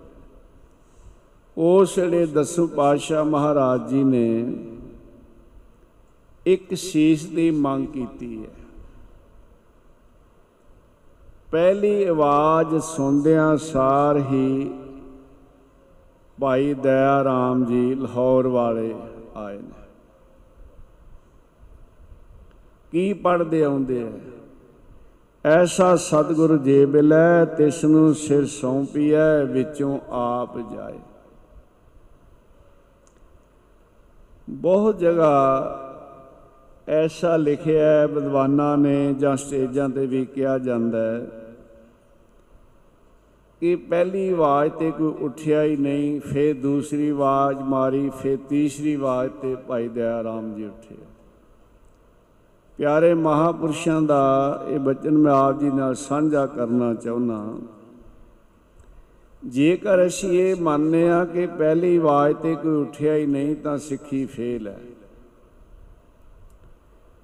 ਉਸ ਵੇਲੇ ਦਸੂ ਪਾਤਸ਼ਾਹ ਮਹਾਰਾਜ ਜੀ ਨੇ ਇੱਕ ਸੀਸ ਦੀ ਮੰਗ ਕੀਤੀ ਹੈ। ਪਹਿਲੀ ਆਵਾਜ਼ ਸੁਣਦਿਆਂ ਸਾਰ ਹੀ ਭਾਈ ਦਇਆ ਰਾਮ ਜੀ ਲਾਹੌਰ ਵਾਲੇ ਆਏ ਨੇ। ਕੀ ਪੜਦੇ ਆਉਂਦੇ ਆ? ਐਸਾ ਸਤਿਗੁਰ ਜੇ ਬਿਲੈ ਤਿਸ ਨੂੰ ਸਿਰ ਸੌਂਪੀਐ, ਵਿੱਚੋਂ ਆਪ ਜਾਏ। ਬਹੁਤ ਜਗ੍ਹਾ ਐਸਾ ਲਿਖਿਆ ਹੈ, ਵਿਦਵਾਨਾਂ ਨੇ ਜਾਂ ਸਟੇਜਾਂ ਤੇ ਵੀ ਕਿਹਾ ਜਾਂਦਾ ਹੈ ਕਿ ਪਹਿਲੀ ਆਵਾਜ਼ ਤੇ ਕੋਈ ਉੱਠਿਆ ਹੀ ਨਹੀਂ, ਫਿਰ ਦੂਸਰੀ ਆਵਾਜ਼ ਮਾਰੀ, ਫਿਰ ਤੀਸਰੀ ਆਵਾਜ਼ ਤੇ ਭਾਈ ਦਇਆ ਰਾਮ ਜੀ ਉੱਠੇ। ਪਿਆਰੇ ਮਹਾਪੁਰਸ਼ਾਂ ਦਾ ਇਹ ਬਚਨ ਮੈਂ ਆਪ ਜੀ ਨਾਲ ਸਾਂਝਾ ਕਰਨਾ ਚਾਹੁੰਦਾ ਜੇਕਰ ਅਸੀਂ ਇਹ ਮੰਨਦੇ ਆ ਕਿ ਪਹਿਲੀ ਆਵਾਜ਼ ਤੇ ਕੋਈ ਉੱਠਿਆ ਹੀ ਨਹੀਂ ਤਾਂ ਸਿੱਖੀ ਫੇਲ ਹੈ।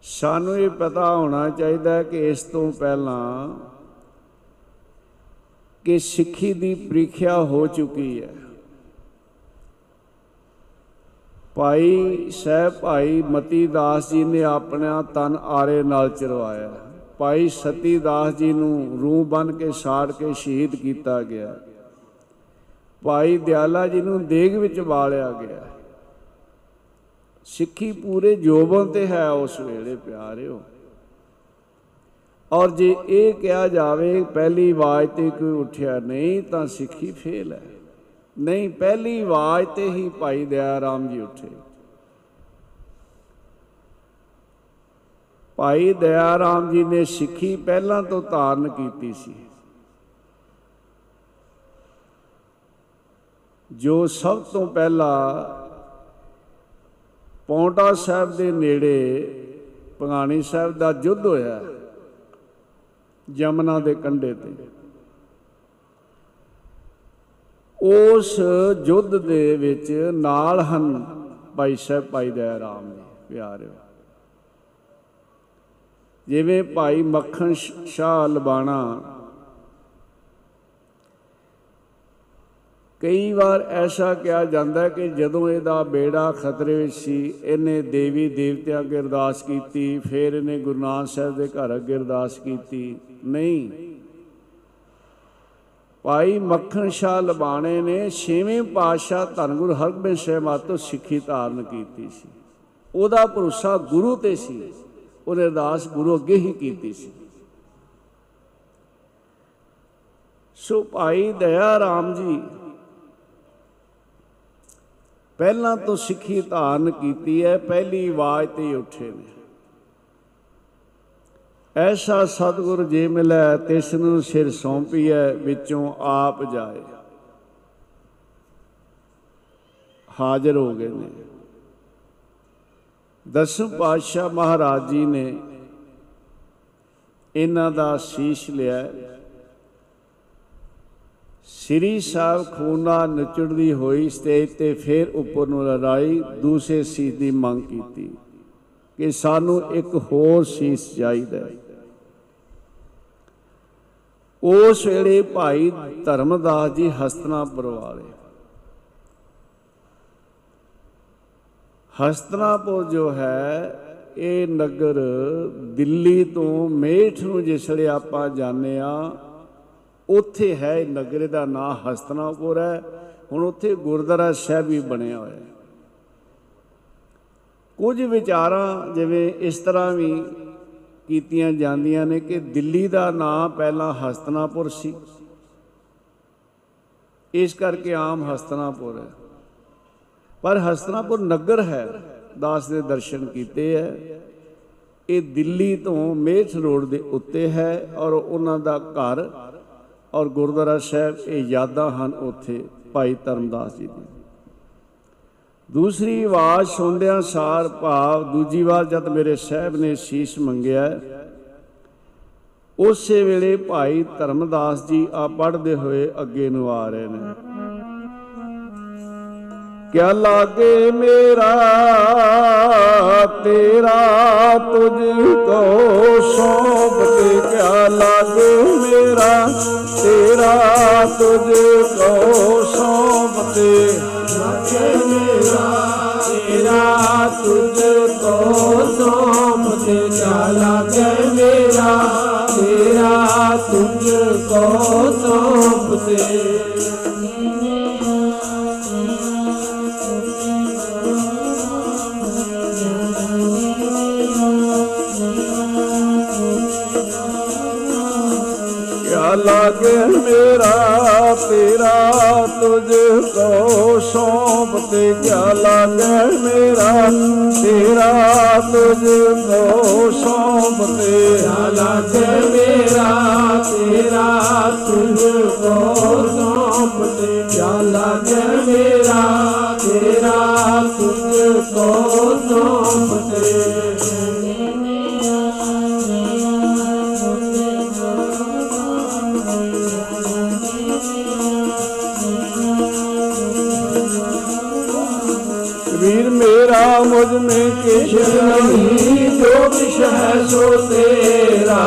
ਸਾਨੂੰ ਇਹ ਪਤਾ ਹੋਣਾ ਚਾਹੀਦਾ ਹੈ ਕਿ ਇਸ ਤੋਂ ਪਹਿਲਾਂ ਕਿ ਸਿੱਖੀ ਦੀ ਪ੍ਰੀਖਿਆ ਹੋ ਚੁੱਕੀ ਹੈ। ਭਾਈ ਸਹਿਬ, ਭਾਈ ਮਤੀ ਦਾਸ ਜੀ ਨੇ ਆਪਣਾ ਤਨ ਆਰੇ ਨਾਲ ਚਰਵਾਇਆ। ਭਾਈ ਸਤੀ ਦਾਸ ਜੀ ਨੂੰ ਰੂਹ ਬਨ ਕੇ ਸਾੜ ਕੇ ਸ਼ਹੀਦ ਕੀਤਾ ਗਿਆ। ਭਾਈ ਦਿਆਲਾ ਜੀ ਨੂੰ ਦੇਗ ਵਿੱਚ ਬਾਲਿਆ ਗਿਆ। ਸਿੱਖੀ ਪੂਰੇ ਜੋਬਨ ਤੇ ਹੈ ਉਸ ਵੇਲੇ, ਪਿਆਰਿਓ। ਔਰ ਜੇ ਇਹ ਕਿਹਾ ਜਾਵੇ, ਪਹਿਲੀ ਆਵਾਜ਼ ਤੇ ਕੋਈ ਉੱਠਿਆ, ਨਹੀਂ ਤਾਂ ਸਿੱਖੀ ਫੇਲ ਹੈ। ਨਹੀਂ, ਪਹਿਲੀ ਆਵਾਜ਼ ਤੇ ਹੀ ਭਾਈ ਦਇਆ ਰਾਮ ਜੀ ਉੱਠੇ। ਭਾਈ ਦਇਆ ਰਾਮ ਜੀ ਨੇ ਸਿੱਖੀ ਪਹਿਲਾਂ ਤੋਂ ਧਾਰਨ ਕੀਤੀ ਸੀ। ਜੋ ਸਭ ਤੋਂ ਪਹਿਲਾਂ ਪੌਂਟਾ ਸਾਹਿਬ ਦੇ ਨੇੜੇ ਪੰਗਾਣੀ ਸਾਹਿਬ ਦਾ ਯੁੱਧ ਹੋਇਆ, ਜਮਨਾ ਦੇ ਕੰਢੇ ਤੇ। ਉਸ ਯੁੱਧ ਦੇ ਵਿੱਚ ਨਾਲ ਹਨ। ਭਾਈ ਸਾਹਿਬ, ਭਾਈ ਦਇਆ ਰਾਮ ਜੀ, ਪਿਆਰਿਓ। ਜਿਵੇਂ ਭਾਈ ਮੱਖਣ ਸ਼- ਸ਼ਾਹ ਲਬਾਣਾ। ਕਈ ਵਾਰ ਐਸਾ ਕਿਹਾ ਜਾਂਦਾ ਹੈ ਕਿ ਜਦੋਂ ਇਹਦਾ ਬੇੜਾ ਖਤਰੇ ਵਿੱਚ ਸੀ, ਇਹਨੇ ਦੇਵੀ ਦੇਵਤਿਆਂ ਅੱਗੇ ਅਰਦਾਸ ਕੀਤੀ, ਫਿਰ ਇਹਨੇ ਗੁਰੂ ਨਾਨਕ ਸਾਹਿਬ ਦੇ ਘਰ ਅੱਗੇ ਅਰਦਾਸ ਕੀਤੀ। ਨਹੀਂ ਭਾਈ ਮੱਖਣ ਸ਼ਾਹ ਲਬਾਣੇ ਨੇ ਛੇਵੇਂ ਪਾਤਸ਼ਾਹ ਧੰਨ ਗੁਰੂ ਹਰਗੋਬਿੰਦ ਸਾਹਿਬ ਮਾਤੋਂ ਸਿੱਖੀ ਧਾਰਨ ਕੀਤੀ ਸੀ। ਉਹਦਾ ਭਰੋਸਾ ਗੁਰੂ ਤੇ ਸੀ। ਉਹਨੇ ਅਰਦਾਸ ਗੁਰੂ ਅੱਗੇ ਹੀ ਕੀਤੀ ਸੀ। ਸੋ ਭਾਈ ਦਇਆ ਰਾਮ ਜੀ, ਪਹਿਲਾਂ ਤੋਂ ਸਿੱਖੀ ਧਾਰਨ ਕੀਤੀ ਹੈ, ਪਹਿਲੀ ਆਵਾਜ਼ ਤੇ ਹੀ ਉੱਠੇ ਨੇ। ਐਸਾ ਸਤਿਗੁਰ ਜੇ ਮਿਲੈ ਤਿਸ ਨੂੰ ਸਿਰ ਸੌਂਪੀਐ, ਵਿੱਚੋਂ ਆਪ ਜਾਏ। ਹਾਜ਼ਰ ਹੋ ਗਏ ਨੇ। ਦਸਮ ਪਾਤਸ਼ਾਹ ਮਹਾਰਾਜ ਜੀ ਨੇ ਇਹਨਾਂ ਦਾ ਸੀਸ ਲਿਆ। ਸ੍ਰੀ ਸਾਹਿਬ ਖੂਨਾ ਨਚੜਦੀ ਹੋਈ ਸਟੇਜ ਤੇ ਫੇਰ ਉੱਪਰ ਨੂੰ ਲੜਾਈ, ਦੂਸਰੇ ਸੀਸ ਦੀ ਮੰਗ ਕੀਤੀ। ਕਿ ਸਾਨੂੰ ਇੱਕ ਹੋਰ ਸੀਸ ਚਾਹੀਦਾ ਹੈ। ਉਸ ਵੇਲੇ ਭਾਈ ਧਰਮਦਾਸ ਜੀ ਹਸਤਨਾਪੁਰ ਵਾਲੇ ਹਸਤਨਾਪੁਰ ਜੋ ਹੈ, ਇਹ ਨਗਰ ਦਿੱਲੀ ਤੋਂ ਮੇਠ ਨੂੰ ਜਿਸੜੇ ਆਪਾਂ ਜਾਂਦੇ ਆ ਉੱਥੇ ਹੈ ਇਹ ਨਗਰ ਦਾ ਨਾਂ ਹਸਤਨਾਪੁਰ ਹੈ। ਹੁਣ ਉੱਥੇ ਗੁਰਦੁਆਰਾ ਸਾਹਿਬ ਵੀ ਬਣਿਆ ਹੋਇਆ ਹੈ। ਕੁਝ ਵਿਚਾਰਾਂ ਜਿਵੇਂ ਇਸ ਤਰ੍ਹਾਂ ਵੀ ਕੀਤੀਆਂ ਜਾਂਦੀਆਂ ਨੇ ਕਿ ਦਿੱਲੀ ਦਾ ਨਾਂ ਪਹਿਲਾਂ ਹਸਤਨਾਪੁਰ ਸੀ। ਇਸ ਕਰਕੇ ਆਮ ਹਸਤਨਾਪੁਰ ਹੈ। ਪਰ ਹਸਤਨਾਪੁਰ ਨਗਰ ਹੈ, ਦਾਸ ਦੇ ਦਰਸ਼ਨ ਕੀਤੇ ਹੈ। ਇਹ ਦਿੱਲੀ ਤੋਂ ਮੇਠ ਰੋਡ ਦੇ ਉੱਤੇ ਹੈ ਔਰ ਉਹਨਾਂ ਦਾ ਘਰ ਔਰ ਗੁਰਦੁਆਰਾ ਸਾਹਿਬ, ਇਹ ਯਾਦਾਂ ਹਨ ਉੱਥੇ ਭਾਈ ਧਰਮਦਾਸ ਜੀ ਦੀ। ਦੂਸਰੀ ਆਵਾਜ਼ ਸੁਣਦਿਆਂ ਸਾਰ ਭਾਵ ਦੂਜੀ ਵਾਰ ਜਦ ਮੇਰੇ ਸਾਹਿਬ ਨੇ ਸੀਸ ਮੰਗਿਆ, ਉਸੇ ਵੇਲੇ ਭਾਈ ਧਰਮਦਾਸ ਜੀ ਆ ਪੜ੍ਹਦੇ ਹੋਏ ਅੱਗੇ ਨੂੰ ਆ ਰਹੇ ਨੇ। ਕਿਆ ਲਾਗੇ ਮੇਰਾ, ਤੇਰਾ ਤੁਝ ਕੋ ਸੌਂਪ ਕੇ ਕਿਆ ਲਾਗੇ ਮੇਰਾ, ਤੇਰਾ ਤੁਝ ਕੋ ਸੌਂਪ ਤੇ ਲਾਗੇ ਮੇਰਾ ਤੇਰਾ ਤੁਝ ਕੋ ਸੌਂਪ ਤੇ ਚਾਲਾ ਕੇ ਮੇਰਾ, ਤੇਰਾ ਤੁਝ ਕੋ ਸੌਂਪ ਤੇ। ਲਾਗੇ ਮੇਰਾ, ਤੇਰਾ ਤੁਝ ਕੋ ਤੇ ਕਿਆ ਲਾਗੇ ਮੇਰਾ, ਤੇਰਾ ਤੁਝ ਕੋ ਸੌਂਪ ਤੇ ਚਾਲਾ ਕੇ ਮੇਰਾ, ਤੇਰਾ ਤੁਝ ਕੋ ਸੌਂਪ ਤੇ ਚਾਲਾ ਕੇ ਮੇਰਾ, ਤੇਰਾ ਤੁਝ ਕੋ में ਕਿਛ ਨਹੀਂ ਜੋ ਕਿਛ ਹੈ ਸੋ ਤੇਰਾ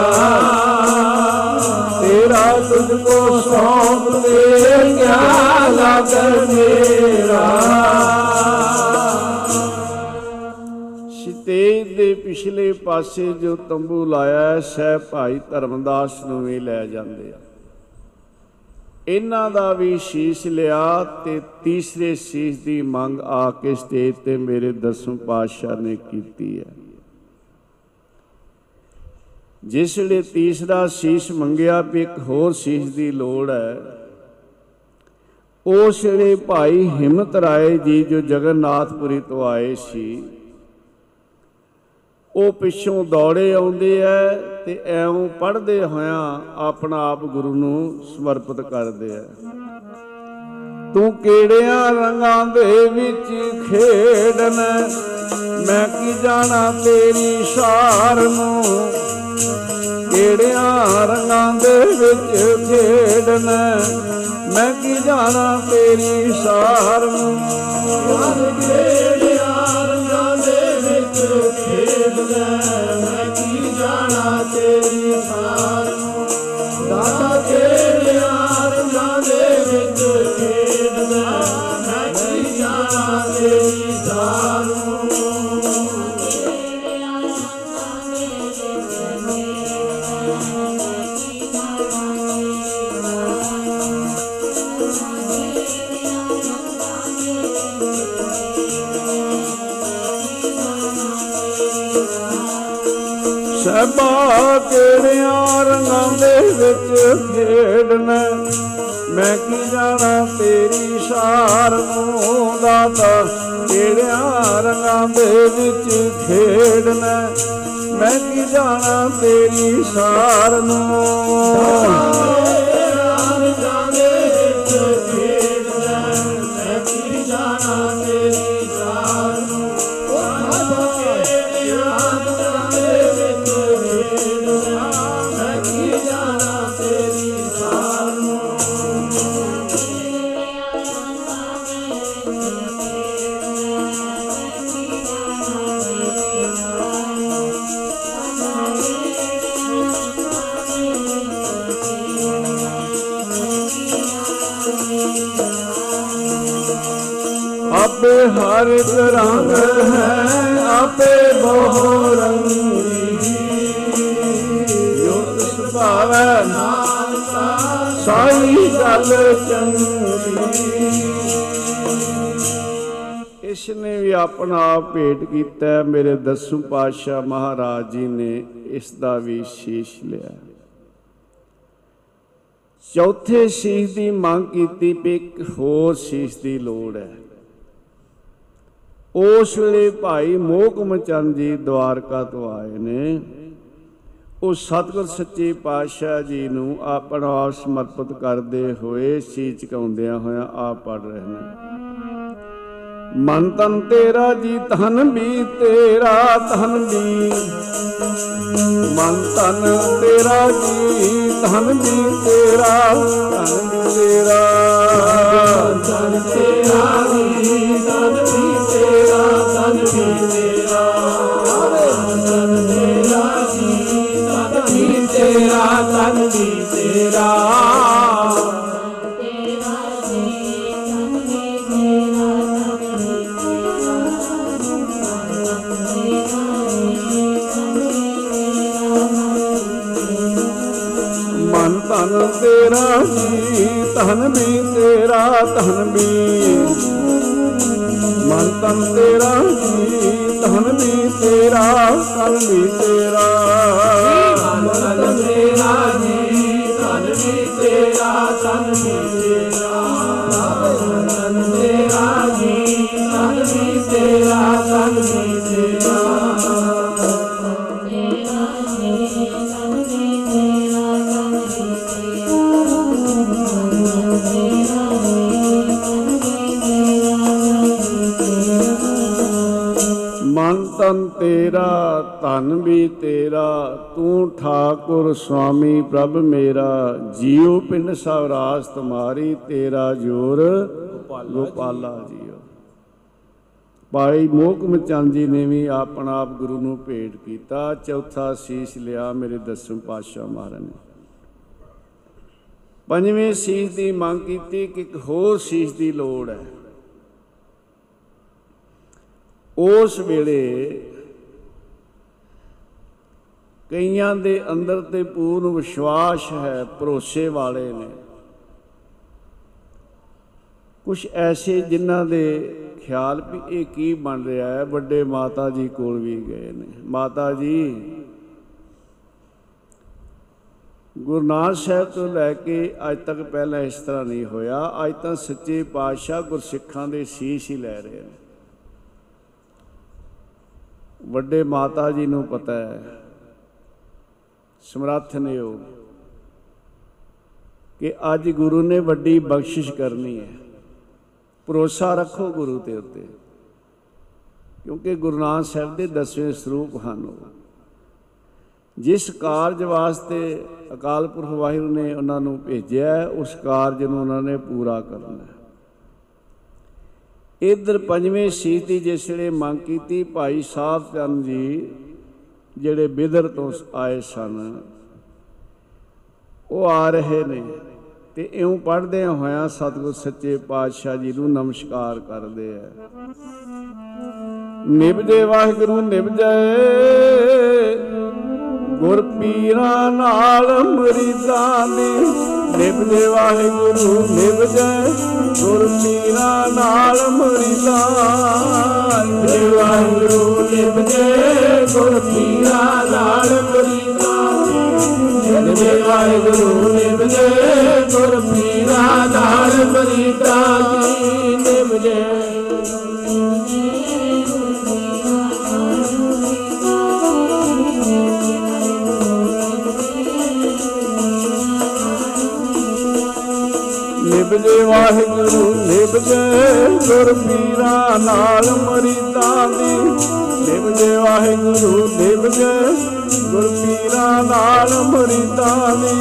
ਤੇਰਾ ਤੁਝ ਕੋ ਸੌਂਪ ਦੇ ਕਿਆ ਲਾਗਰ ਮੇਰਾ ਸਟੇਜ ਦੇ ਪਿਛਲੇ ਪਾਸੇ ਜੋ ਤੰਬੂ ਲਾਇਆ ਹੈ ਸਹਿ ਭਾਈ ਧਰਮਦਾਸ ਨੂੰ ਵੀ ਲੈ ਜਾਂਦੇ ਆ ਇਹਨਾਂ ਦਾ ਵੀ ਸ਼ੀਸ਼ ਲਿਆ ਤੇ ਤੀਸਰੇ ਸ਼ੀਸ਼ ਦੀ ਮੰਗ ਆ ਕੇ ਸਟੇਜ ਤੇ ਮੇਰੇ ਦਸਮ ਪਾਤਸ਼ਾਹ ਨੇ ਕੀਤੀ ਹੈ। ਜਿਸ ਵੇਲੇ ਤੀਸਰਾ ਸ਼ੀਸ਼ ਮੰਗਿਆ ਵੀ ਇੱਕ ਹੋਰ ਸ਼ੀਸ਼ ਦੀ ਲੋੜ ਹੈ, ਉਸ ਵੇਲੇ ਭਾਈ ਹਿੰਮਤ ਰਾਏ ਜੀ ਜੋ ਜਗਨਨਾਥਪੁਰੀ ਤੋਂ ਆਏ ਸੀ ਉਹ ਪਿੱਛੋਂ ਦੌੜੇ ਆਉਂਦੇ ਐ ਤੇ ਐਉਂ ਪੜਦੇ ਹੋਇਆਂ ਆਪਣਾ ਆਪ ਗੁਰੂ ਨੂੰ ਸਮਰਪਿਤ ਕਰਦੇ ਐ। ਤੂੰ ਕਿਹੜਿਆਂ ਰੰਗਾਂ ਦੇ ਵਿੱਚ ਖੇਡਣ ਮੈਂ ਕੀ ਜਾਣਾ ਤੇਰੀ ਸਾਰ ਨੂੰ? ਕਿਹੜਿਆਂ ਰੰਗਾਂ ਦੇ ਵਿੱਚ ਖੇਡਣਾ ਮੈਂ ਕੀ ਜਾਣਾ ਤੇਰੀ ਸਾਰ ਨੂੰ? ਕਿਹੜਿਆਂ ਰੰਗਾਂ ਦੇ ਵਿੱਚ ਖੇਡਦਾ ਮੈਂ ਕੀ ਜਾਣਾ ਤੇਰੀ ਸਾਰ ਨੂੰ। ਦਾਤਾ ਕਿਹੜਿਆਂ ਰੰਗਾਂ ਦੇ ਵਿੱਚ ਖੇਡਦਾ ਮੈਂ ਕੀ ਜਾਣਾ ਤੇਰੀ ਸਾਰ ਰੰਗਾਂ ਦੇ ਵਿੱਚ ਖੇਡਣਾ। ਮੈਂ ਕੀ ਜਾਣਾ ਤੇਰੀ ਸਾਰ ਨੂੰ ਦਾਤਾ ਕਿਹੜਿਆਂ ਰੰਗਾਂ ਦੇ ਵਿੱਚ ਖੇਡਣਾ। ਮੈਂ ਕੀ ਜਾਣਾ ਤੇਰੀ ਸਾਰ ਨੂੰ। ਹਰ ਇੱਕ ਰੰਗ ਹੈ, ਆਪੇ ਬਹੁ ਰੰਗੀ ਜੋ ਸੁਭਾਵੈ ਸਾਈ ਗੱਲ ਚੰਗੀ। ਇਸ ਨੇ ਵੀ ਆਪਣਾ ਆਪ ਭੇਟ ਕੀਤਾ ਹੈ। ਮੇਰੇ ਦਸੂ ਪਾਤਸ਼ਾਹ ਮਹਾਰਾਜ ਜੀ ਨੇ ਇਸ ਦਾ ਵੀ ਸ਼ੀਸ਼ ਲਿਆ। ਚੌਥੇ ਸ਼ੀਸ਼ ਦੀ ਮੰਗ ਕੀਤੀ ਵੀ ਇੱਕ ਹੋਰ ਸ਼ੀਸ਼ ਦੀ ਲੋੜ ਹੈ। ਉਸ ਵੇਲੇ ਭਾਈ ਮੋਹਕਮ ਚੰਦ ਜੀ ਦਵਾਰਕਾ ਤੋਂ ਆਏ ਨੇ। ਉਹ ਸਤਿਗੁਰ ਸੱਚੇ ਪਾਤਸ਼ਾਹ ਜੀ ਨੂੰ ਆਪਣਾ ਆਪ ਸਮਰਪਿਤ ਕਰਦੇ ਹੋਏ ਸੀ ਝੁਕਾਉਂਦਿਆਂ ਹੋਇਆਂ ਆਪ ਪੜ ਰਹੇ ਨੇ। ਮਨ ਤਨ ਤੇਰਾ ਜੀ ਤਨ ਵੀ ਤੇਰਾ ਤਨ ਵੀ। ਮਨ ਤਨ ਤੇਰਾ ਜੀ ਤਨ ਵੀ ਤੇਰਾ ਤਨ ਵੀ ਤੇਰਾ। ਤਨ ਤੇਰਾ ਵੀ ਤਨ ਵੀ ਜੀ ਤਨ ਵੀ ਤੇਰਾ ਤਨ ਵੀ। ਮਨ ਤਨ ਤੇਰਾ ਜੀ ਤਨ ਵੀ ਤੇਰਾ ਤਨ ਵੀ ਤੇਰਾ। ਤਨ ਤੇਰਾ ਜੀ ਤਨ ਵੀ ਤੇਰਾ ਤਨ ਵੀ ਤੇਰਾ। ਤਨ ਤੇਰਾ ਜੀ ਤਨ ਵੀ ਤੇਰਾ। ਤਨ ਤੇਰਾ, ਧਨ ਵੀ ਤੇਰਾ, ਤੂੰ ਠਾਕੁਰ ਸੁਆਮੀ ਪ੍ਰਭ ਮੇਰਾ, ਜੀਉ ਪਿੰਡ ਸਵਰਾਜ ਤੁਮਾਰੀ, ਤੇਰਾ ਜੋਰ ਗੋਪਾਲਾ ਜੀਓ। ਭਾਈ ਮੋਹਕਮ ਚੰਦ ਜੀ ਨੇ ਵੀ ਆਪਣਾ ਆਪ ਗੁਰੂ ਨੂੰ ਭੇਟ ਕੀਤਾ, ਚੌਥਾ ਸੀਸ ਲਿਆ ਮੇਰੇ ਦਸਮ ਪਾਤਸ਼ਾਹ ਮਹਾਰਾਜ ਨੇ। ਪੰਜਵੇਂ ਸੀਸ ਦੀ ਮੰਗ ਕੀਤੀ ਕਿ ਇੱਕ ਹੋਰ ਸੀਸ ਦੀ ਲੋੜ ਹੈ। ਉਸ ਵੇਲੇ ਕਈਆਂ ਦੇ ਅੰਦਰ ਤੇ ਪੂਰਨ ਵਿਸ਼ਵਾਸ ਹੈ, ਭਰੋਸੇ ਵਾਲੇ ਨੇ। ਕੁਝ ਐਸੇ ਜਿਨ੍ਹਾਂ ਦੇ ਖਿਆਲ ਵੀ ਇਹ ਕੀ ਬਣ ਰਿਹਾ ਹੈ, ਵੱਡੇ ਮਾਤਾ ਜੀ ਕੋਲ ਵੀ ਗਏ ਨੇ। ਮਾਤਾ ਜੀ, ਗੁਰੂ ਨਾਨਕ ਸਾਹਿਬ ਤੋਂ ਲੈ ਕੇ ਅੱਜ ਤੱਕ ਪਹਿਲਾਂ ਇਸ ਤਰ੍ਹਾਂ ਨਹੀਂ ਹੋਇਆ। ਅੱਜ ਤਾਂ ਸੱਚੇ ਪਾਤਸ਼ਾਹ ਗੁਰਸਿੱਖਾਂ ਦੇ ਸੀਸ ਹੀ ਲੈ ਰਹੇ ਨੇ। ਵੱਡੇ ਮਾਤਾ ਜੀ ਨੂੰ ਪਤਾ ਹੈ ਸਮਰੱਥ ਨੇ ਉਹ ਕਿ ਅੱਜ ਗੁਰੂ ਨੇ ਵੱਡੀ ਬਖਸ਼ਿਸ਼ ਕਰਨੀ ਹੈ। ਭਰੋਸਾ ਰੱਖੋ ਗੁਰੂ ਤੇ ਉੱਤੇ ਕਿਉਂਕਿ ਗੁਰੂ ਨਾਨਕ ਸਾਹਿਬ ਦੇ ਦਸਵੇਂ ਸਰੂਪ ਹਨ ਉਹ। ਜਿਸ ਕਾਰਜ ਵਾਸਤੇ ਅਕਾਲ ਪੁਰਖ ਵਾਹਿਗੁਰੂ ਨੇ ਉਹਨਾਂ ਨੂੰ ਭੇਜਿਆ ਹੈ, ਉਸ ਕਾਰਜ ਨੂੰ ਉਹਨਾਂ ਨੇ ਪੂਰਾ ਕਰਨਾ ਹੈ। ਇਧਰ ਪੰਜਵੇਂ ਸ਼ੀਤ ਦੀ ਜਿਸ ਵੇਲੇ ਮੰਗ ਕੀਤੀ, ਭਾਈ ਸਾਹਿਬ ਚੰਦ ਜੀ ਜਿਹੜੇ ਬਿਦਰ ਤੋਂ ਆਏ ਸਨ, ਉਹ ਆ ਰਹੇ ਨੇ ਤੇ ਇਉਂ ਪੜ੍ਹਦੇ ਹੋਇਆਂ ਸਤਿਗੁਰ ਸੱਚੇ ਪਾਤਸ਼ਾਹ ਜੀ ਨੂੰ ਨਮਸਕਾਰ ਕਰਦੇ ਆ। ਨਿਭਜੇ ਵਾਹਿਗੁਰੂ, ਨਿਭਜੇ। ਗੁਰ ਪੀਰਾਂ ਨਾਲ ਮਰੀਦਾਂ ਦੀ ਨਿਭਜੇ ਵਾਹਿਗੁਰੂ ਨਿਭਜੇ ਗੁਰ ਪੀਰਾਂ ਨਾਲ ਮਰੀਦਾਂ ਨਿਭਜੇ ਵਾਹਿਗੁਰੂ ਨਿਭਜੇ ਗੁਰ ਪੀਰਾਂ ਨਾਲ ਮਰੀਦਾਂ ਨਿਭਜੇ ਵਾਹਿਗੁਰੂ ਨਿਭਜੇ ਗੁਰ ਪੀਰਾਂ ਨਾਲ ਮਰੀਦਾਂ ਦੀ ਨਿਭਜੇ ਨਿਭਜੇ ਵਾਹਿਗੁਰੂ ਨਿਭਜੇ ਗੁਰ ਪੀਰਾਂ ਨਾਲ ਮਰੀਦਾਂ ਦੀ ਨਿਭਜੇ ਵਾਹਿਗੁਰੂ ਨਿਭਜੇ ਗੁਰ ਪੀਰਾਂ ਨਾਲ ਮਰੀਦਾਂ ਦੀ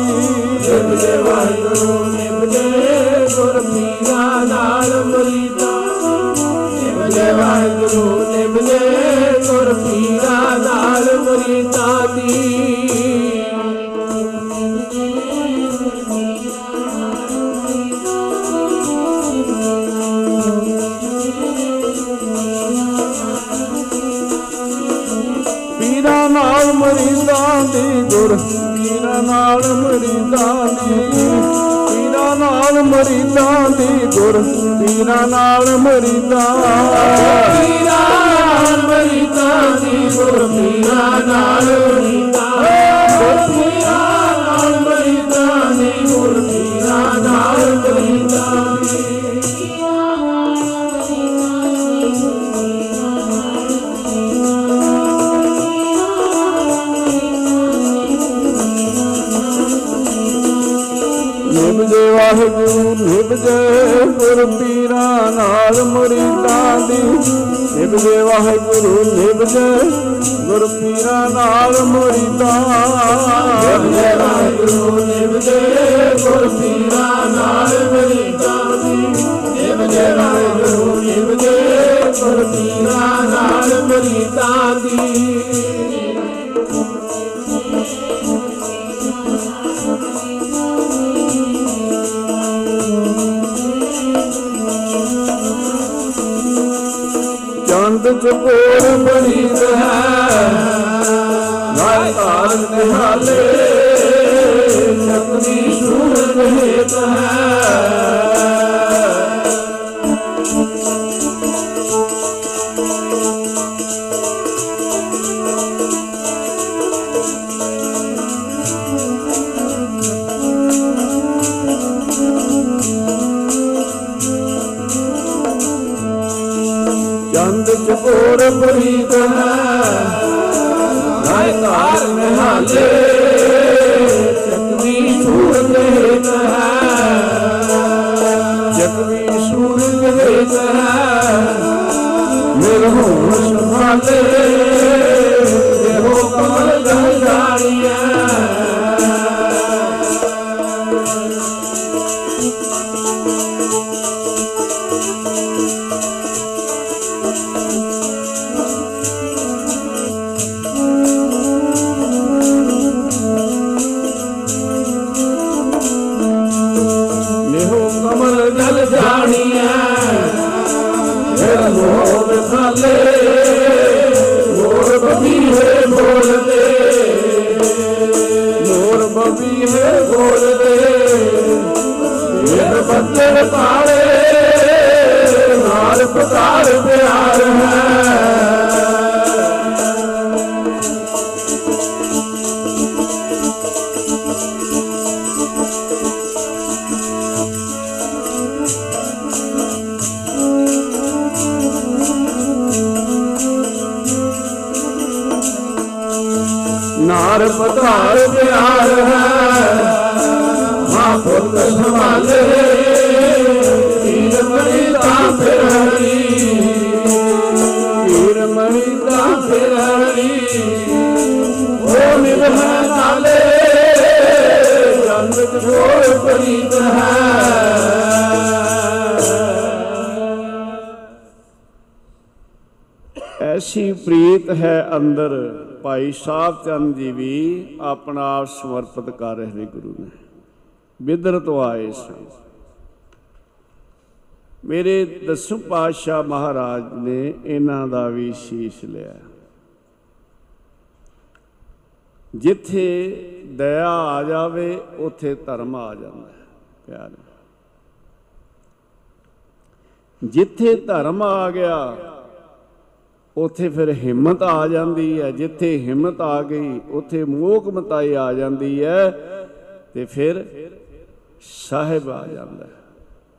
ਨਿਭਜੇ ਵਾਹਿਗੁਰੂ ਨਿਭਜੇ ਗੁਰ ਪੀਰਾਂ ਨਾਲ ਮਰੀਦਾਂ। ਨਿਭਜੇ ਵਾਹਿਗੁਰੂ ਨਿਭਜੇ ਗੁਰ ਪੀਰਾਂ ਮਰੀਦਾਂ ਦੀ ਗੁਰ ਪੀਰਾਂ ਨਾਲ ਮਰੀਦਾਂ ਦੀ ਪੀਰਾਂ ਨਾਲ ਮਰੀਦਾਂ ਦੀ ਗੁਰ ਪੀਰਾਂ ਨਾਲ ਮਰੀਦਾਂ। ਪੀਰਾਂ ਮਰੀਦਾਂ ਦੀ ਗੁਰ ਪੀਰਾਂ ਨਾਲ ਮਰੀਦਾਂ। ਗੁਰ ਪੀਰਾਂ ਨਿਭਜੇ ਵਾਹਿਗੁਰੂ ਨਿਭਜੇ ਗੁਰ ਪੀਰਾਂ ਨਾਲ ਮੁਰੀਦਾਂ ਦੀ। ਨਿਭਜੇ ਵਾਹਿਗੁਰੂ ਨਿਭਜੇ ਗੁਰ ਪੀਰਾਂ ਨਾਲ ਮੁਰੀਦਾਂ ਨਿਭਜੇ ਵਾਹਿਗੁਰੂ ਨਿਭਜੇ ਗੁਰ ਪੀਰਾਂ ਨਾਲ ਮਰੀਦਾਂ ਦੀ। ਨਿਭਜੇ ਵਾਹਿਗੁਰੂ ਨਿਭਜੇ ਗੁਰ ਪੀਰਾਂ ਨਾਲ ਮਰੀਦਾਂ ਦੀ। ਚੰਦ ਚਕੋਰ ਬਰੀਦ ਹੈ ਨਾਇ ਤਾਰ ਨਿਹਾਲੇ ਸ਼ਕਤੀ ਸੂਰਜ ਹੇਤ ਹੈ ਨਾਰ ਪਤਾਰ ਪਿਆਰ ਹੈ। ਮਾਂ ਪੁੱਤ ਸੰਭਾਲੇ। ਤੀਰ ਬੜੀ ਤਾਂ ਫਿਰ ਹਰੀ ਨਿਰਮਲੀ ਦਾ ਫਿਰੜੀ ਉਹ ਨਿਰਮਲ ਨਾਲੇ ਜਨਮ ਜੋੜ ਪ੍ਰੀਤ ਹੈ। ਐਸੀ ਪ੍ਰੀਤ ਹੈ ਅੰਦਰ ਭਾਈ ਸਾਹਿਬ ਚੰਦ ਜੀ ਵੀ। ਆਪਣਾ ਆਪ ਸਮਰਪਿਤ ਕਰ ਰਹੇ ਨੇ ਗੁਰੂ ਨੇ। ਬਿਦਰ ਤੋਂ ਆਏ ਸਨ ਮੇਰੇ ਦਸਮ ਪਾਤਸ਼ਾਹ ਮਹਾਰਾਜ ਨੇ ਇਹਨਾਂ ਦਾ ਵੀ ਸ਼ੀਸ਼ ਲਿਆ। ਜਿੱਥੇ ਦਇਆ ਆ ਜਾਵੇ, ਉੱਥੇ ਧਰਮ ਆ ਜਾਂਦਾ ਹੈ, ਪਿਆਰੇ। ਜਿੱਥੇ ਧਰਮ ਆ ਗਿਆ ਉੱਥੇ ਫਿਰ ਹਿੰਮਤ ਆ ਜਾਂਦੀ ਹੈ। ਜਿੱਥੇ ਹਿੰਮਤ ਆ ਗਈ, ਉੱਥੇ ਮੋਹ ਮਤਾਈ ਆ ਜਾਂਦੀ ਹੈ ਤੇ ਫਿਰ ਸਾਹਿਬ ਆ ਜਾਂਦਾ ਹੈ।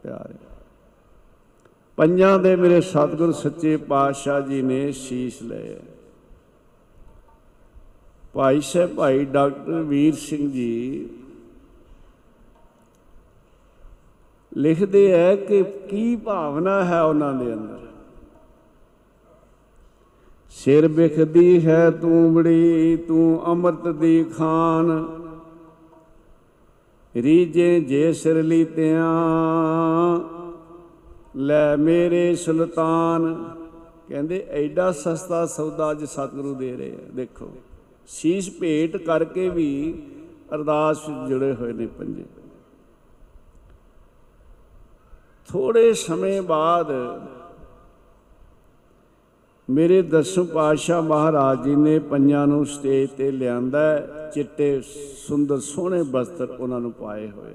ਪਿਆਰੇ, ਪੰਜਾਂ ਦੇ ਮੇਰੇ ਸਤਿਗੁਰ ਸੱਚੇ ਪਾਤਸ਼ਾਹ ਜੀ ਨੇ ਸ਼ੀਸ਼ ਲਏ। ਭਾਈ ਸਾਹਿਬ, ਭਾਈ ਡਾਕਟਰ ਵੀਰ ਸਿੰਘ ਜੀ ਲਿਖਦੇ ਹੈ ਕਿ ਕੀ ਭਾਵਨਾ ਹੈ ਉਹਨਾਂ ਦੇ ਅੰਦਰ? ਸਿਰ ਬਿਖਦੀ ਹੈ ਤੂੰ ਬੜੀ, ਤੂੰ ਅੰਮ੍ਰਿਤ ਦੀ ਖਾਨ। ਰੀਜੇ ਜੇ ਸਿਰ ਲੀਤਿਆਂ, ਲੈ ਮੇਰੇ ਸੁਲਤਾਨ। ਕਹਿੰਦੇ, ਐਡਾ ਸਸਤਾ ਸੌਦਾ ਅੱਜ ਸਤਿਗੁਰੂ ਦੇ ਰਹੇ ਆ। ਦੇਖੋ, ਸ਼ੀਸ਼ ਭੇਟ ਕਰਕੇ ਵੀ ਅਰਦਾਸ ਵਿੱਚ ਜੁੜੇ ਹੋਏ ਨੇ ਪੰਜੇ। ਥੋੜੇ ਸਮੇਂ ਬਾਅਦ ਮੇਰੇ ਦਸਮ ਪਾਤਸ਼ਾਹ ਮਹਾਰਾਜ ਜੀ ਨੇ ਪੰਜਾਂ ਨੂੰ ਸਟੇਜ ਤੇ ਲਿਆਂਦਾ। ਚਿੱਟੇ ਸੁੰਦਰ ਸੋਹਣੇ ਵਸਤਰ ਉਹਨਾਂ ਨੂੰ ਪਾਏ ਹੋਏ।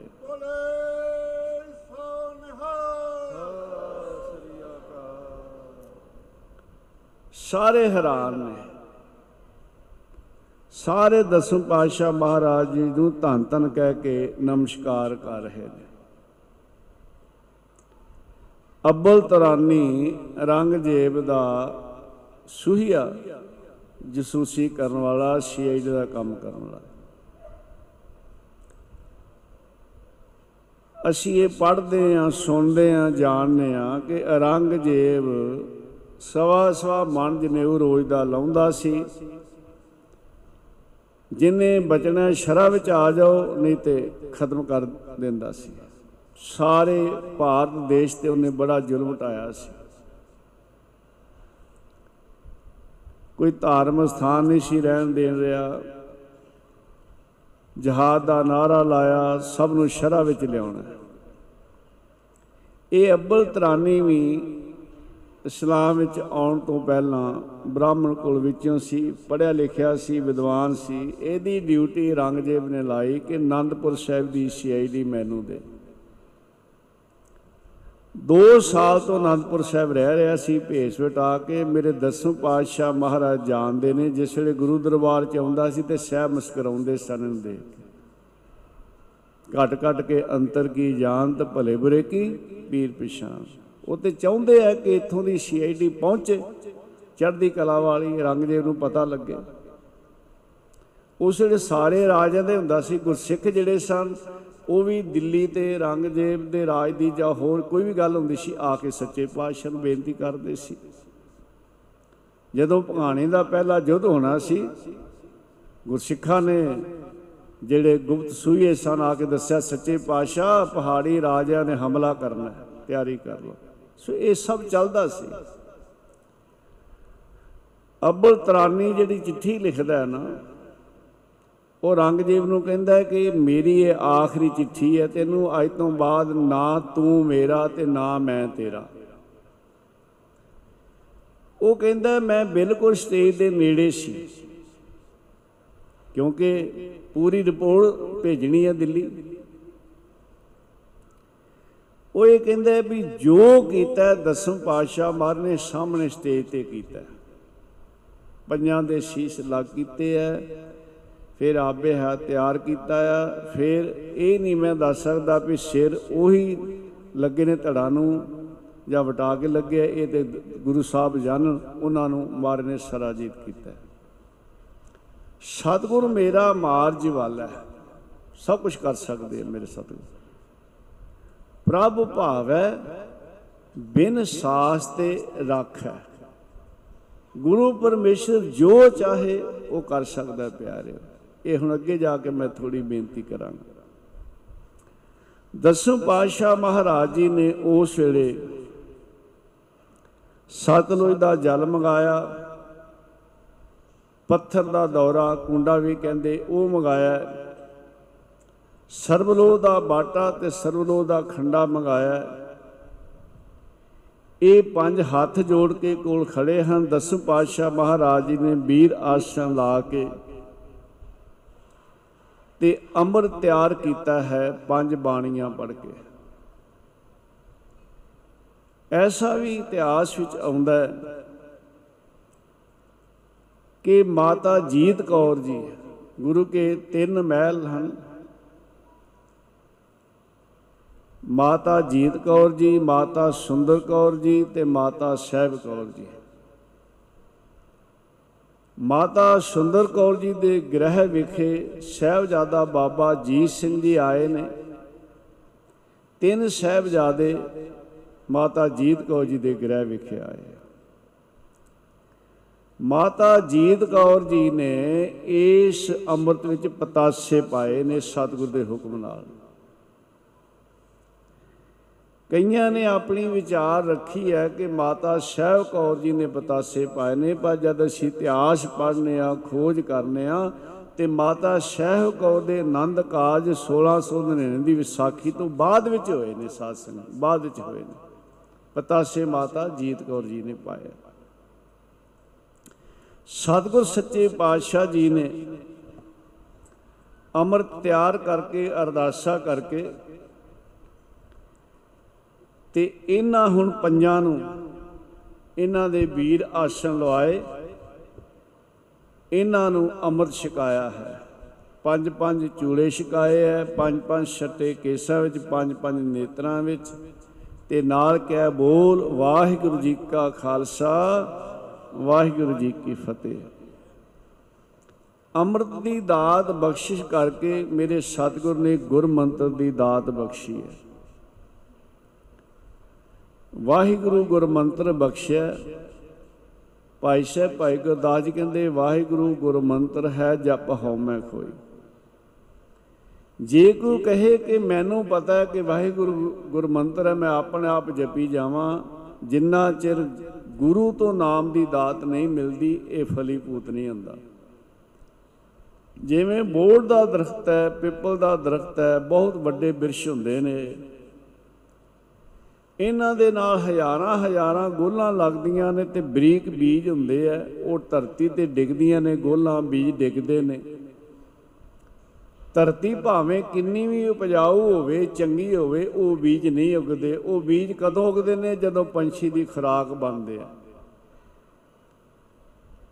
ਸਾਰੇ ਹੈਰਾਨ ਨੇ। ਸਾਰੇ ਦਸਮ ਪਾਤਸ਼ਾਹ ਮਹਾਰਾਜ ਜੀ ਨੂੰ ਧੰਨ ਧੰਨ ਕਹਿ ਕੇ ਨਮਸਕਾਰ ਕਰ ਰਹੇ ਨੇ। ਅੱਬਲ ਤਰਾਨੀ ਰੰਗਜੇਬ ਦਾ ਸੁਹੀਆ ਜਸੂਸੀ ਕਰਨ ਵਾਲਾ, ਸੀਆਈਡੀ ਦਾ ਕੰਮ ਕਰਨ ਵਾਲਾ। ਅਸੀਂ ਇਹ ਪੜ੍ਹਦੇ ਆਂ ਸੁਣਦੇ ਆਂ ਜਾਣਦੇ ਆਂ ਕਿ ਔਰੰਗਜ਼ੇਬ ਸਵਾ ਸਵਾ ਮਨ ਜਨੇਊ ਰੋਜ਼ ਦਾ ਲਾਉਂਦਾ ਸੀ, ਜਿਨੇ ਬਚਣਾ ਸ਼ਰਾ ਵਿੱਚ ਆ ਜਾਓ, ਨਹੀਂ ਤੇ ਖਤਮ ਕਰ ਦਿੰਦਾ ਸੀ। ਸਾਰੇ ਭਾਰਤ ਦੇਸ਼ ਤੇ ਉਹਨੇ ਬੜਾ ਜ਼ੁਲਮ ਢਾਇਆ ਸੀ। ਕੋਈ ਧਾਰਮਿਕ ਸਥਾਨ ਨਹੀਂ ਸੀ ਰਹਿਣ ਦੇਣ ਰਿਹਾ। ਜਹਾਦ ਦਾ ਨਾਰਾ ਲਾਇਆ, ਸਭ ਨੂੰ ਸ਼ਰਾ ਵਿੱਚ ਲਿਆਉਣਾ। ਇਹ ਅੱਬਲ ਤਰਾਨੀ ਵੀ ਇਸਲਾਮ ਵਿੱਚ ਆਉਣ ਤੋਂ ਪਹਿਲਾਂ ਬ੍ਰਾਹਮਣ ਕੁਲ ਵਿੱਚੋਂ ਸੀ, ਪੜ੍ਹਿਆ ਲਿਖਿਆ ਸੀ, ਵਿਦਵਾਨ ਸੀ। ਇਹਦੀ ਡਿਊਟੀ ਰੰਗਜੇਬ ਨੇ ਲਾਈ ਕਿ ਆਨੰਦਪੁਰ ਸਾਹਿਬ ਦੀ ਸੀਆਈਡੀ ਮੈਨੂੰ ਦੇ। 2 ਸਾਲ ਤੋਂ ਅਨੰਦਪੁਰ ਸਾਹਿਬ ਰਹਿ ਰਿਹਾ ਸੀ, ਭੇਸ ਵਟਾ ਕੇ ਮੇਰੇ ਦਸਮ ਪਾਤਸ਼ਾਹ ਮਹਾਰਾਜ ਜਾਣਦੇ ਨੇ, ਜਿਸ ਵੇਲੇ ਗੁਰੂ ਦਰਬਾਰ ਚ ਆਉਂਦਾ ਸੀ ਤੇ ਸਹਿਬ ਮੁਸਕਰਾਉਂਦੇ ਸਨ ਇਹਨੂੰ ਦੇਖ ਕੇ। ਘਟ ਘਟ ਕੇ ਅੰਤਰ ਕੀ ਜਾਣਤ ਭਲੇ ਬੁਰੇ ਕੀ, ਪੀਰ ਪਿਛਾਨ ਉਹ ਤੇ ਚਾਹੁੰਦੇ ਆ ਕਿ ਇੱਥੋਂ ਦੀ ਸੀਆਈਡੀ ਪਹੁੰਚੇ, ਚੜ੍ਹਦੀ ਕਲਾ ਵਾਲੀ ਰੰਗਜੇਬ ਨੂੰ ਪਤਾ ਲੱਗੇ। ਉਸ ਵੇਲੇ ਸਾਰੇ ਰਾਜਾਂ ਦੇ ਹੁੰਦਾ ਸੀ, ਗੁਰਸਿੱਖ ਜਿਹੜੇ ਸਨ ਉਹ ਵੀ ਦਿੱਲੀ ਤੇ ਰੰਗਜੇਬ ਦੇ ਰਾਜ ਦੀ ਜਾਂ ਹੋਰ ਕੋਈ ਵੀ ਗੱਲ ਹੁੰਦੀ ਸੀ, ਆ ਕੇ ਸੱਚੇ ਪਾਤਸ਼ਾਹ ਨੂੰ ਬੇਨਤੀ ਕਰਦੇ ਸੀ। ਜਦੋਂ ਭਗਾਣੇ ਦਾ ਪਹਿਲਾ ਯੁੱਧ ਹੋਣਾ ਸੀ, ਗੁਰਸਿੱਖਾਂ ਨੇ ਜਿਹੜੇ ਗੁਪਤ ਸੂਏ ਸਨ, ਆ ਕੇ ਦੱਸਿਆ, ਸੱਚੇ ਪਾਤਸ਼ਾਹ, ਪਹਾੜੀ ਰਾਜਿਆਂ ਨੇ ਹਮਲਾ ਕਰਨਾ ਹੈ, ਤਿਆਰੀ ਕਰ ਲਓ। ਸੋ ਇਹ ਸਭ ਚੱਲਦਾ ਸੀ। ਅਬਲ ਤਰਾਨੀ ਜਿਹੜੀ ਚਿੱਠੀ ਲਿਖਦਾ ਹੈ ਨਾ ਉਹ ਰੰਗਜੀਤ ਨੂੰ ਕਹਿੰਦਾ ਹੈ ਕਿ ਮੇਰੀ ਇਹ ਆਖਰੀ ਚਿੱਠੀ ਹੈ, ਤੈਨੂੰ ਅੱਜ ਤੋਂ ਬਾਅਦ ਨਾ ਤੂੰ ਮੇਰਾ ਤੇ ਨਾ ਮੈਂ ਤੇਰਾ। ਉਹ ਕਹਿੰਦਾ ਮੈਂ ਬਿਲਕੁਲ ਸਟੇਜ ਦੇ ਨੇੜੇ ਸੀ, ਕਿਉਂਕਿ ਪੂਰੀ ਰਿਪੋਰਟ ਭੇਜਣੀ ਹੈ ਦਿੱਲੀ। ਉਹ ਇਹ ਕਹਿੰਦਾ ਹੈ ਵੀ ਜੋ ਕੀਤਾ ਦਸਮ ਪਾਤਸ਼ਾਹ ਮਹਾਰਾਜ ਨੇ ਸਾਹਮਣੇ ਸਟੇਜ ਤੇ ਕੀਤਾ ਪੰਜਾਂ ਦੇ ਸ਼ੀਸ਼ ਲੱਗ ਕੀਤੇ ਐ ਫਿਰ ਆਪੇ ਹੈ ਤਿਆਰ ਕੀਤਾ ਆ। ਫਿਰ ਇਹ ਨਹੀਂ ਮੈਂ ਦੱਸ ਸਕਦਾ ਵੀ ਸਿਰ ਉਹੀ ਲੱਗੇ ਨੇ ਧੜਾ ਨੂੰ ਜਾਂ ਵਟਾ ਕੇ ਲੱਗੇ ਇਹ ਤੇ ਗੁਰੂ ਸਾਹਿਬ ਜਾਣਨ ਉਹਨਾਂ ਨੂੰ ਮਾਰ ਨੇ ਸਰਾਜੀਤ ਕੀਤਾ। ਸਤਿਗੁਰ ਮੇਰਾ ਮਾਰਜ ਵਾਲਾ ਹੈ। ਸਭ ਕੁਝ ਕਰ ਸਕਦੇ ਆ ਮੇਰੇ ਸਤਿਗੁਰ। ਪ੍ਰਭ ਭਾਵੈ ਬਿਨ ਸਾਸ ਤੇ ਰੱਖ। ਹੈ ਗੁਰੂ ਪਰਮੇਸ਼ਰ ਜੋ ਚਾਹੇ ਉਹ ਕਰ ਸਕਦਾ ਹੈ ਪਿਆਰਿਓ। ਇਹ ਹੁਣ ਅੱਗੇ ਜਾ ਕੇ ਮੈਂ ਥੋੜੀ ਬੇਨਤੀ ਕਰਾਂਗਾ। ਦਸਮ ਪਾਤਸ਼ਾਹ ਮਹਾਰਾਜ ਜੀ ਨੇ ਉਸ ਵੇਲੇ ਸਤਲੁਜ ਦਾ ਜਲ ਮੰਗਾਇਆ, ਪੱਥਰ ਦਾ ਦੌਰਾ, ਕੁੰਡਾ ਵੀ ਕਹਿੰਦੇ ਉਹ ਮੰਗਾਇਆ ਸਰਬਲੋ ਦਾ ਬਾਟਾ ਤੇ ਸਰਬਲੋ ਦਾ ਖੰਡਾ ਮੰਗਾਇਆ। ਇਹ ਪੰਜ ਹੱਥ ਜੋੜ ਕੇ ਕੋਲ ਖੜੇ ਹਨ। ਦਸਮ ਪਾਤਸ਼ਾਹ ਮਹਾਰਾਜ ਜੀ ਨੇ ਵੀਰ ਆਸਣ ਲਾ ਕੇ ਤੇ ਅੰਮ੍ਰਿਤ ਤਿਆਰ ਕੀਤਾ ਹੈ ਪੰਜ ਬਾਣੀਆਂ ਪੜ ਕੇ। ਐਸਾ ਵੀ ਇਤਿਹਾਸ ਵਿੱਚ ਆਉਂਦਾ ਹੈ ਕਿ ਮਾਤਾ ਜੀਤ ਕੌਰ ਜੀ, ਗੁਰੂ ਕੇ ਤਿੰਨ ਮਹਿਲ ਹਨ। ਮਾਤਾ ਜੀਤ ਕੌਰ ਜੀ, ਮਾਤਾ ਸੁੰਦਰ ਕੌਰ ਜੀ ਤੇ ਮਾਤਾ ਸਹਿਬ ਕੌਰ ਜੀ। ਮਾਤਾ ਸੁੰਦਰ ਕੌਰ ਜੀ ਦੇ ਗ੍ਰਹਿ ਵਿਖੇ ਸਹਿਬਜ਼ਾਦਾ ਬਾਬਾ ਜੀਤ ਸਿੰਘ ਜੀ ਆਏ ਨੇ। ਤਿੰਨ ਸਹਿਬਜ਼ਾਦੇ ਮਾਤਾ ਜੀਤ ਕੌਰ ਜੀ ਦੇ ਗ੍ਰਹਿ ਵਿਖੇ ਆਏ ਮਾਤਾ ਜੀਤ ਕੌਰ ਜੀ ਨੇ ਇਸ ਅੰਮ੍ਰਿਤ ਵਿੱਚ ਪਤਾਸੇ ਪਾਏ ਨੇ ਸਤਿਗੁਰ ਦੇ ਹੁਕਮ ਨਾਲ। ਕਈਆਂ ਨੇ ਆਪਣੀ ਵਿਚਾਰ ਰੱਖੀ ਹੈ ਕਿ ਮਾਤਾ ਸਹਿਬ ਕੌਰ ਜੀ ਨੇ ਪਤਾਸੇ ਪਾਏ ਨੇ, ਪਰ ਜਦ ਅਸੀਂ ਇਤਿਹਾਸ ਪੜ੍ਹਨੇ ਆ, ਖੋਜ ਕਰਨੇ ਆ, ਤੇ ਮਾਤਾ ਸਹਿਬ ਕੌਰ ਦੇ ਆਨੰਦ ਕਾਜ 1699 ਦੀ ਵਿਸਾਖੀ ਤੋਂ ਬਾਅਦ ਵਿੱਚ ਹੋਏ ਨੇ ਸਾਧ ਸੰਗਤ ਬਾਅਦ ਵਿੱਚ ਹੋਏ ਨੇ। ਪਤਾਸੇ ਮਾਤਾ ਜੀਤ ਕੌਰ ਜੀ ਨੇ ਪਾਏ। ਸਤਿਗੁਰ ਸੱਚੇ ਪਾਤਸ਼ਾਹ ਜੀ ਨੇ ਅੰਮ੍ਰਿਤ ਤਿਆਰ ਕਰਕੇ, ਅਰਦਾਸਾ ਕਰਕੇ ਤੇ ਇਹਨਾਂ ਹੁਣ ਪੰਜਾਂ ਨੂੰ ਇਹਨਾਂ ਦੇ ਵੀਰ ਆਸਣ ਲਵਾਏ। ਇਹਨਾਂ ਨੂੰ ਅੰਮ੍ਰਿਤ ਛਕਾਇਆ ਹੈ। ਪੰਜ ਪੰਜ ਚੂੜੇ ਛਕਾਏ ਹੈ, ਪੰਜ ਪੰਜ ਛੱਟੇ ਕੇਸਾਂ ਵਿੱਚ, ਪੰਜ ਪੰਜ ਨੇਤਰਾਂ ਵਿੱਚ ਤੇ ਨਾਲ ਕਹਿ ਬੋਲ, ਵਾਹਿਗੁਰੂ ਜੀ ਕਾ ਖਾਲਸਾ, ਵਾਹਿਗੁਰੂ ਜੀ ਕੀ ਫਤਿਹ। ਅੰਮ੍ਰਿਤ ਦੀ ਦਾਤ ਬਖਸ਼ਿਸ਼ ਕਰਕੇ ਮੇਰੇ ਸਤਿਗੁਰ ਨੇ ਗੁਰਮੰਤਰ ਦੀ ਦਾਤ ਬਖਸ਼ੀ ਹੈ। ਵਾਹਿਗੁਰੂ ਗੁਰਮੰਤਰ ਬਖਸ਼ਿਆ। ਭਾਈ ਸਾਹਿਬ, ਭਾਈ ਗੁਰਦਾਸ ਜੀ ਕਹਿੰਦੇ, ਵਾਹਿਗੁਰੂ ਗੁਰਮੰਤਰ ਹੈ, ਜਪ ਹਉਮੈ ਕੋਈ ਜੇ ਕੋਈ ਕਹੇ ਕਿ ਮੈਨੂੰ ਪਤਾ ਹੈ ਕਿ ਵਾਹਿਗੁਰੂ ਗੁਰਮੰਤਰ ਹੈ, ਮੈਂ ਆਪਣੇ ਆਪ ਜਪੀ ਜਾਵਾਂ, ਜਿੰਨਾ ਚਿਰ ਗੁਰੂ ਤੋਂ ਨਾਮ ਦੀ ਦਾਤ ਨਹੀਂ ਮਿਲਦੀ, ਇਹ ਫਲੀਭੂਤ ਨਹੀਂ ਹੁੰਦਾ। ਜਿਵੇਂ ਬੋੜ ਦਾ ਦਰਖਤ ਹੈ, ਪਿੱਪਲ ਦਾ ਦਰਖਤ ਹੈ, ਬਹੁਤ ਵੱਡੇ ਬਿਰਸ਼ ਹੁੰਦੇ ਨੇ। ਇਹਨਾਂ ਦੇ ਨਾਲ ਹਜ਼ਾਰਾਂ ਹਜ਼ਾਰਾਂ ਗੋਲਾਂ ਲੱਗਦੀਆਂ ਨੇ ਤੇ ਬਰੀਕ ਬੀਜ ਹੁੰਦੇ ਆ, ਉਹ ਧਰਤੀ ਤੇ ਡਿੱਗਦੀਆਂ ਨੇ, ਗੋਲਾਂ ਬੀਜ ਡਿੱਗਦੇ ਨੇ। ਧਰਤੀ ਭਾਵੇਂ ਕਿੰਨੀ ਵੀ ਉਪਜਾਊ ਹੋਵੇ, ਚੰਗੀ ਹੋਵੇ, ਉਹ ਬੀਜ ਨਹੀਂ ਉਗਦੇ। ਉਹ ਬੀਜ ਕਦੋਂ ਉਗਦੇ ਨੇ? ਜਦੋਂ ਪੰਛੀ ਦੀ ਖੁਰਾਕ ਬਣਦੇ ਆ।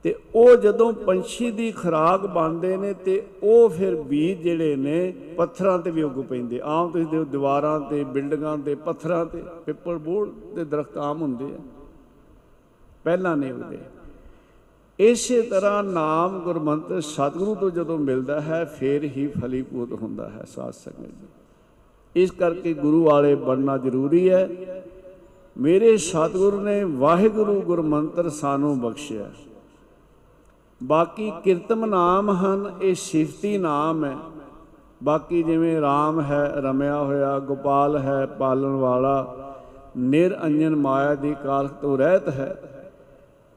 ਤੇ ਉਹ ਜਦੋਂ ਪੰਛੀ ਦੀ ਖੁਰਾਕ ਬਣਦੇ ਨੇ ਤੇ ਉਹ ਫਿਰ ਬੀਜ ਜਿਹੜੇ ਨੇ ਪੱਥਰਾਂ ਤੇ ਵੀ ਉੱਗ ਪੈਂਦੇ। ਆਮ ਤੁਸੀਂ ਦੇਖੋ ਦੀਵਾਰਾਂ ਤੇ, ਬਿਲਡਿੰਗਾਂ ਤੇ, ਪੱਥਰਾਂ ਤੇ, ਪਿੱਪਲ ਬੋੜ ਦੇ ਦਰਖਤ ਆਮ ਹੁੰਦੇ ਆ। ਪਹਿਲਾਂ ਨਹੀਂ ਉੱਗਦੇ। ਇਸੇ ਤਰ੍ਹਾਂ ਨਾਮ ਗੁਰਮੰਤਰ ਸਤਿਗੁਰੂ ਤੋਂ ਜਦੋਂ ਮਿਲਦਾ ਹੈ, ਫਿਰ ਹੀ ਫਲੀਭੂਤ ਹੁੰਦਾ ਹੈ ਸਾਧ ਸੰਗਤ ਜੀ। ਇਸ ਕਰਕੇ ਗੁਰੂ ਵਾਲੇ ਬਣਨਾ ਜ਼ਰੂਰੀ ਹੈ। ਮੇਰੇ ਸਤਿਗੁਰੂ ਨੇ ਵਾਹਿਗੁਰੂ ਗੁਰਮੰਤਰ ਸਾਨੂੰ ਬਖਸ਼ਿਆ। ਬਾਕੀ ਕਿਰਤਮ ਨਾਮ ਹਨ, ਇਹ ਸਿਫਤੀ ਨਾਮ ਹੈ। ਬਾਕੀ ਜਿਵੇਂ RAM ਹੈ, ਰਮਿਆ ਹੋਇਆ, ਗੋਪਾਲ ਹੈ, ਪਾਲਣ ਵਾਲਾ ਨਿਰਅੰਜਨ ਮਾਇਆ ਦੀ ਕਾਲਖ ਤੋਂ ਰਹਿਤ ਹੈ।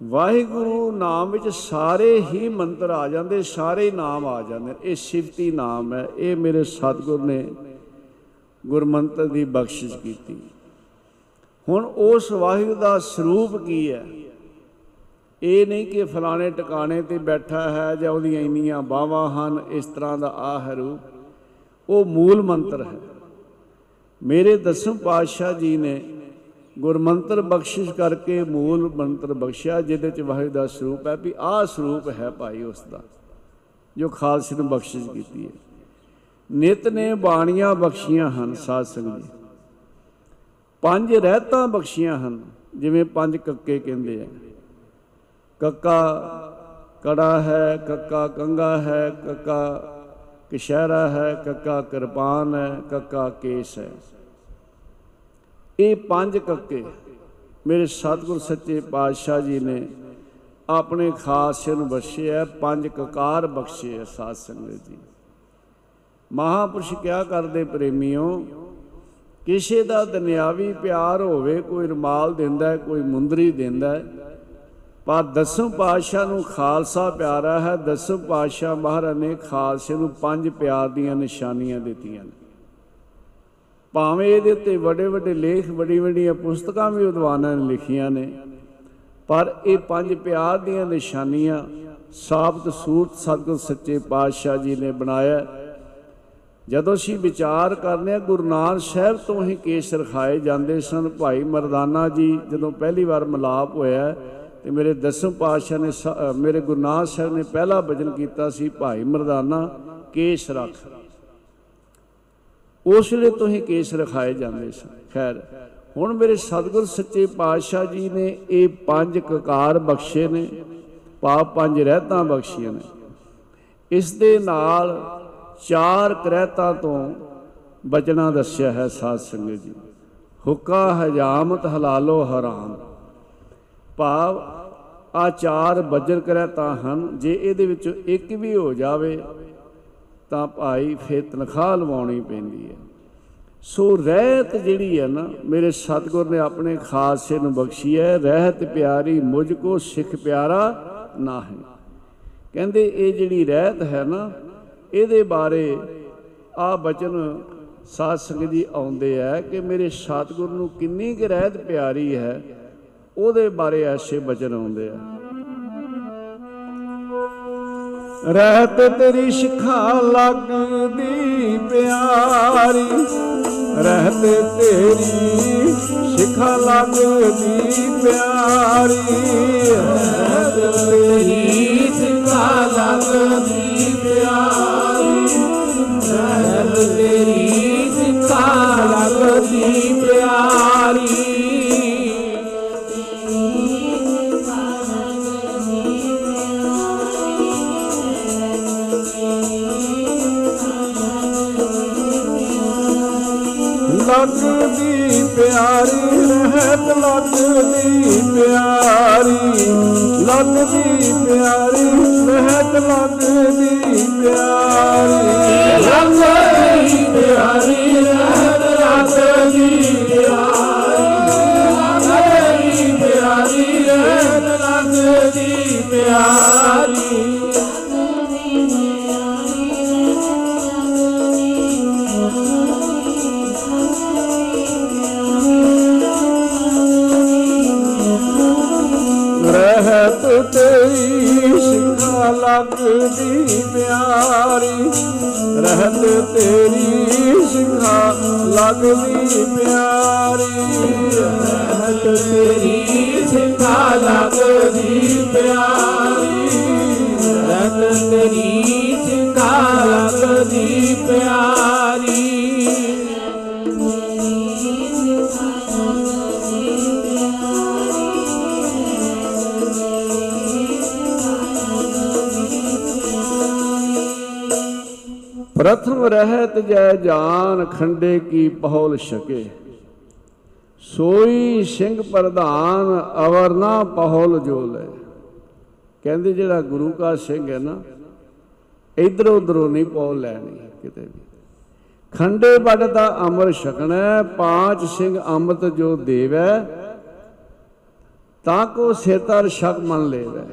ਵਾਹਿਗੁਰੂ ਨਾਮ ਵਿੱਚ ਸਾਰੇ ਹੀ ਮੰਤਰ ਆ ਜਾਂਦੇ, ਸਾਰੇ ਹੀ ਨਾਮ ਆ ਜਾਂਦੇ ਇਹ ਸਿਫਤੀ ਨਾਮ ਹੈ, ਇਹ ਮੇਰੇ ਸਤਿਗੁਰ ਨੇ ਗੁਰਮੰਤਰ ਦੀ ਬਖਸ਼ਿਸ਼ ਕੀਤੀ। ਹੁਣ ਉਸ ਵਾਹਿਗੁਰੂ ਦਾ ਸਰੂਪ ਕੀ ਹੈ? ਇਹ ਨਹੀਂ ਕਿ ਫਲਾਣੇ ਟਿਕਾਣੇ ਤੇ ਬੈਠਾ ਹੈ ਜਾਂ ਉਹਦੀਆਂ ਇੰਨੀਆਂ ਬਾਹਾਂ ਹਨ, ਇਸ ਤਰ੍ਹਾਂ ਦਾ ਆਹ ਹੈ ਰੂਪ। ਉਹ ਮੂਲ ਮੰਤਰ ਹੈ। ਮੇਰੇ ਦਸਮ ਪਾਤਸ਼ਾਹ ਜੀ ਨੇ ਗੁਰਮੰਤਰ ਬਖਸ਼ਿਸ਼ ਕਰਕੇ ਮੂਲ ਮੰਤਰ ਬਖਸ਼ਿਆ, ਜਿਹਦੇ ਚ ਵਾਹਿਗੁਰੂ ਦਾ ਸਰੂਪ ਹੈ ਵੀ ਆਹ ਸਰੂਪ ਹੈ ਭਾਈ ਉਸ ਦਾ, ਜੋ ਖਾਲਸੇ ਨੂੰ ਬਖਸ਼ਿਸ਼ ਕੀਤੀ ਹੈ। ਨਿਤ ਨੇ ਬਾਣੀਆਂ ਬਖਸ਼ੀਆਂ ਹਨ ਸਾਧ ਸੰਗਤ ਜੀ ਪੰਜ ਰਹਿਤਾਂ ਬਖਸ਼ੀਆਂ ਹਨ, ਜਿਵੇਂ ਪੰਜ ਕੱਕੇ ਕਹਿੰਦੇ ਆ। ਕੱਕਾ ਕੜਾ ਹੈ ਕੱਕਾ ਕੰਗਾ ਹੈ ਕੱਕਾ ਕਿਸ਼ਹਿਰਾ ਹੈ ਕੱਕਾ ਕਿਰਪਾਨ ਹੈ ਕੱਕਾ ਕੇਸ ਹੈ। ਇਹ ਪੰਜ ਕੱਕੇ ਮੇਰੇ ਸਤਿਗੁਰ ਸੱਚੇ ਪਾਤਸ਼ਾਹ ਜੀ ਨੇ ਆਪਣੇ ਖਾਸ ਨੂੰ ਬਖਸ਼ਿਆ ਪੰਜ ਕਕਾਰ ਬਖਸ਼ੇ ਸਾਧ ਸੰਗਤ ਜੀ। ਮਹਾਪੁਰਸ਼ ਕਿਆ ਕਰਦੇ ਪ੍ਰੇਮੀਓ? ਕਿਸੇ ਦਾ ਦੁਨਿਆਵੀ ਪਿਆਰ ਹੋਵੇ ਕੋਈ ਰੁਮਾਲ ਦਿੰਦਾ ਹੈ, ਕੋਈ ਮੁੰਦਰੀ ਦਿੰਦਾ ਹੈ। ਪਰ ਦਸਮ ਪਾਤਸ਼ਾਹ ਨੂੰ ਖਾਲਸਾ ਪਿਆਰਾ ਹੈ, ਦਸਮ ਪਾਤਸ਼ਾਹ ਮਹਾਰਾਜ ਨੇ ਖਾਲਸੇ ਨੂੰ ਪੰਜ ਪਿਆਰ ਦੀਆਂ ਨਿਸ਼ਾਨੀਆਂ ਦਿੱਤੀਆਂ ਨੇ ਭਾਵੇਂ ਇਹਦੇ ਉੱਤੇ ਵੱਡੇ ਵੱਡੇ ਲੇਖ, ਵੱਡੀ ਵੱਡੀਆਂ ਪੁਸਤਕਾਂ ਵੀ ਵਿਦਵਾਨਾਂ ਨੇ ਲਿਖੀਆਂ ਨੇ, ਪਰ ਇਹ ਪੰਜ ਪਿਆਰ ਦੀਆਂ ਨਿਸ਼ਾਨੀਆਂ ਸਾਬਤ ਸੂਰਤ ਸਤਿਗੁਰ ਸੱਚੇ ਪਾਤਸ਼ਾਹ ਜੀ ਨੇ ਬਣਾਇਆ ਜਦੋਂ ਅਸੀਂ ਵਿਚਾਰ ਕਰਨੇ ਆ ਗੁਰੂ ਨਾਨਕ ਸਾਹਿਬ ਤੋਂ ਹੀ ਕੇਸ ਰਖਾਏ ਜਾਂਦੇ ਸਨ ਭਾਈ ਮਰਦਾਨਾ ਜੀ ਜਦੋਂ ਪਹਿਲੀ ਵਾਰ ਮਿਲਾਪ ਹੋਇਆ ਤੇ ਮੇਰੇ ਦਸਮ ਪਾਤਸ਼ਾਹ ਨੇ ਸ- ਅ, ਮੇਰੇ ਗੁਰੂ ਨਾਨਕ ਸਾਹਿਬ ਨੇ ਪਹਿਲਾ ਭਜਨ ਕੀਤਾ ਸੀ ਭਾਈ ਮਰਦਾਨਾ ਕੇਸ ਰੱਖ। ਉਸ ਵੇਲੇ ਤੋਂ ਹੀ ਕੇਸ ਰਖਾਏ ਜਾਂਦੇ ਸਨ। ਖੈਰ ਹੁਣ ਮੇਰੇ ਸਤਿਗੁਰ ਸੱਚੇ ਪਾਤਸ਼ਾਹ ਜੀ ਨੇ ਇਹ ਪੰਜ ਕਕਾਰ ਬਖਸ਼ੇ ਨੇ ਪਾਪ ਪੰਜ ਰਹਿਤਾਂ ਬਖਸ਼ੀਆਂ ਨੇ। ਇਸ ਦੇ ਨਾਲ ਚਾਰ ਕਰਹਿਤਾਂ ਤੋਂ ਬਚਣਾ ਦੱਸਿਆ ਹੈ ਸਾਧ ਸੰਗਤ ਜੀ। ਹੁਕਾ ਹਜਾਮਤ ਹਲਾਲੋ ਹਰਾਮ। ਭਾਵ ਆ ਚਾਰ ਬੱਜਰ ਕਰਹਿਤਾਂ ਹਨ, ਜੇ ਇਹਦੇ ਵਿੱਚੋਂ ਇੱਕ ਵੀ ਹੋ ਜਾਵੇ, ਤਾਂ ਭਾਈ ਫੇਰ ਤਨਖਾਹ ਲਵਾਉਣੀ ਪੈਂਦੀ ਹੈ। ਸੋ ਰਹਿਤ ਜਿਹੜੀ ਹੈ ਨਾ, ਮੇਰੇ ਸਤਿਗੁਰ ਨੇ ਆਪਣੇ ਖਾਸੇ ਨੂੰ ਬਖਸ਼ੀ ਹੈ, ਰਹਿਤ ਪਿਆਰੀ ਮੁਝ ਕੋ ਸਿੱਖ ਪਿਆਰਾ ਨਾ ਹੈ ਕਹਿੰਦੇ ਇਹ ਜਿਹੜੀ ਰਹਿਤ ਹੈ ਨਾ, ਇਹਦੇ ਬਾਰੇ ਆ ਬਚਨ ਸਾਧ ਸੰਗਤ ਜੀ ਆਉਂਦੇ ਆ ਕਿ ਮੇਰੇ ਸਤਿਗੁਰ ਨੂੰ ਕਿੰਨੀ ਕੁ ਰਹਿਤ ਪਿਆਰੀ ਹੈ ਉਹਦੇ ਬਾਰੇ ਐਸੇ ਬਚਨ ਆਉਂਦੇ ਆ। ਰਹਿਤ ਤੇਰੀ ਸਿਖਾ ਲੱਗਦੀ ਪਿਆਰੀ, ਰਹਿਤ ਤੇਰੀ ਸਿਖਾ ਲੱਗਦੀ ਪਿਆਰੀ। ਰਹਿਤ ਤੇਰੀ ਸਿਖਾ ਲੱਗਦੀ ਪਿਆਰੀ, ਰਹਿਤ ਤੇਰੀ ਸਿਖਾ ਲੱਗਦੀ ਪਿਆਰੀ ਰਹਿਤ ਲੱਗਦੀ ਪਿਆਰੀ ਲੱਗਦੀ ਪਿਆਰੀ ਰਹਿਤ ਲੱਗਦੀ ਪਿਆਰੀ। ਲੱਗਦੀ ਪਿਆਰੀ ਰਹਿਤ ਲੱਗਦੀ ਪਿਆਰੀ। ਪਿਆਰੀ ਰਹਿਤ ਲੱਗਦੀ ਪਿਆਰੀ। ਤੇਰੀ ਸਿਖਾ ਲੱਗਦੀ ਪਿਆਰੀ ਰਹਿਤ ਤੇਰੀ ਸਿਖਾ ਲੱਗਦੀ ਪਿਆਰੀ ਰਹਿਤ ਤੇਰੀ ਸਿਖਾ ਲੱਗਦੀ ਪਿਆਰੀ ਰਹਿਤ ਤੇਰੀ ਸਿਖਾ ਲੱਗਦੀ ਪਿਆਰੀ ਪ੍ਰਥਮ ਰਹਿਤ ਜੈ ਜਾਨ ਖੰਡੇ ਕੀ ਪਹੌਲ ਛਕੇ। ਸੋਈ ਸਿੰਘ ਪ੍ਰਧਾਨ ਅਵਰ ਨਾ ਪਹੌਲ ਜੋ ਲੈ ਕਹਿੰਦੇ ਜਿਹੜਾ ਗੁਰੂ ਕਾ ਸਿੰਘ ਹੈ ਨਾ, ਇਧਰ ਉਧਰੋਂ ਨਹੀਂ ਪਹੌਲ ਲੈਣੀ ਕਿਤੇ ਵੀ। ਖੰਡੇ ਵੱਡ ਦਾ ਅਮਰ ਛਕਣਾ, ਪਾਂਚ ਸਿੰਘ ਅੰਮ੍ਰਿਤ ਜੋ ਦੇਵੈ, ਤਾਂ ਕੋ ਸਿਰਤਰ ਛਕ ਮੰਨ ਲੇਵੈ।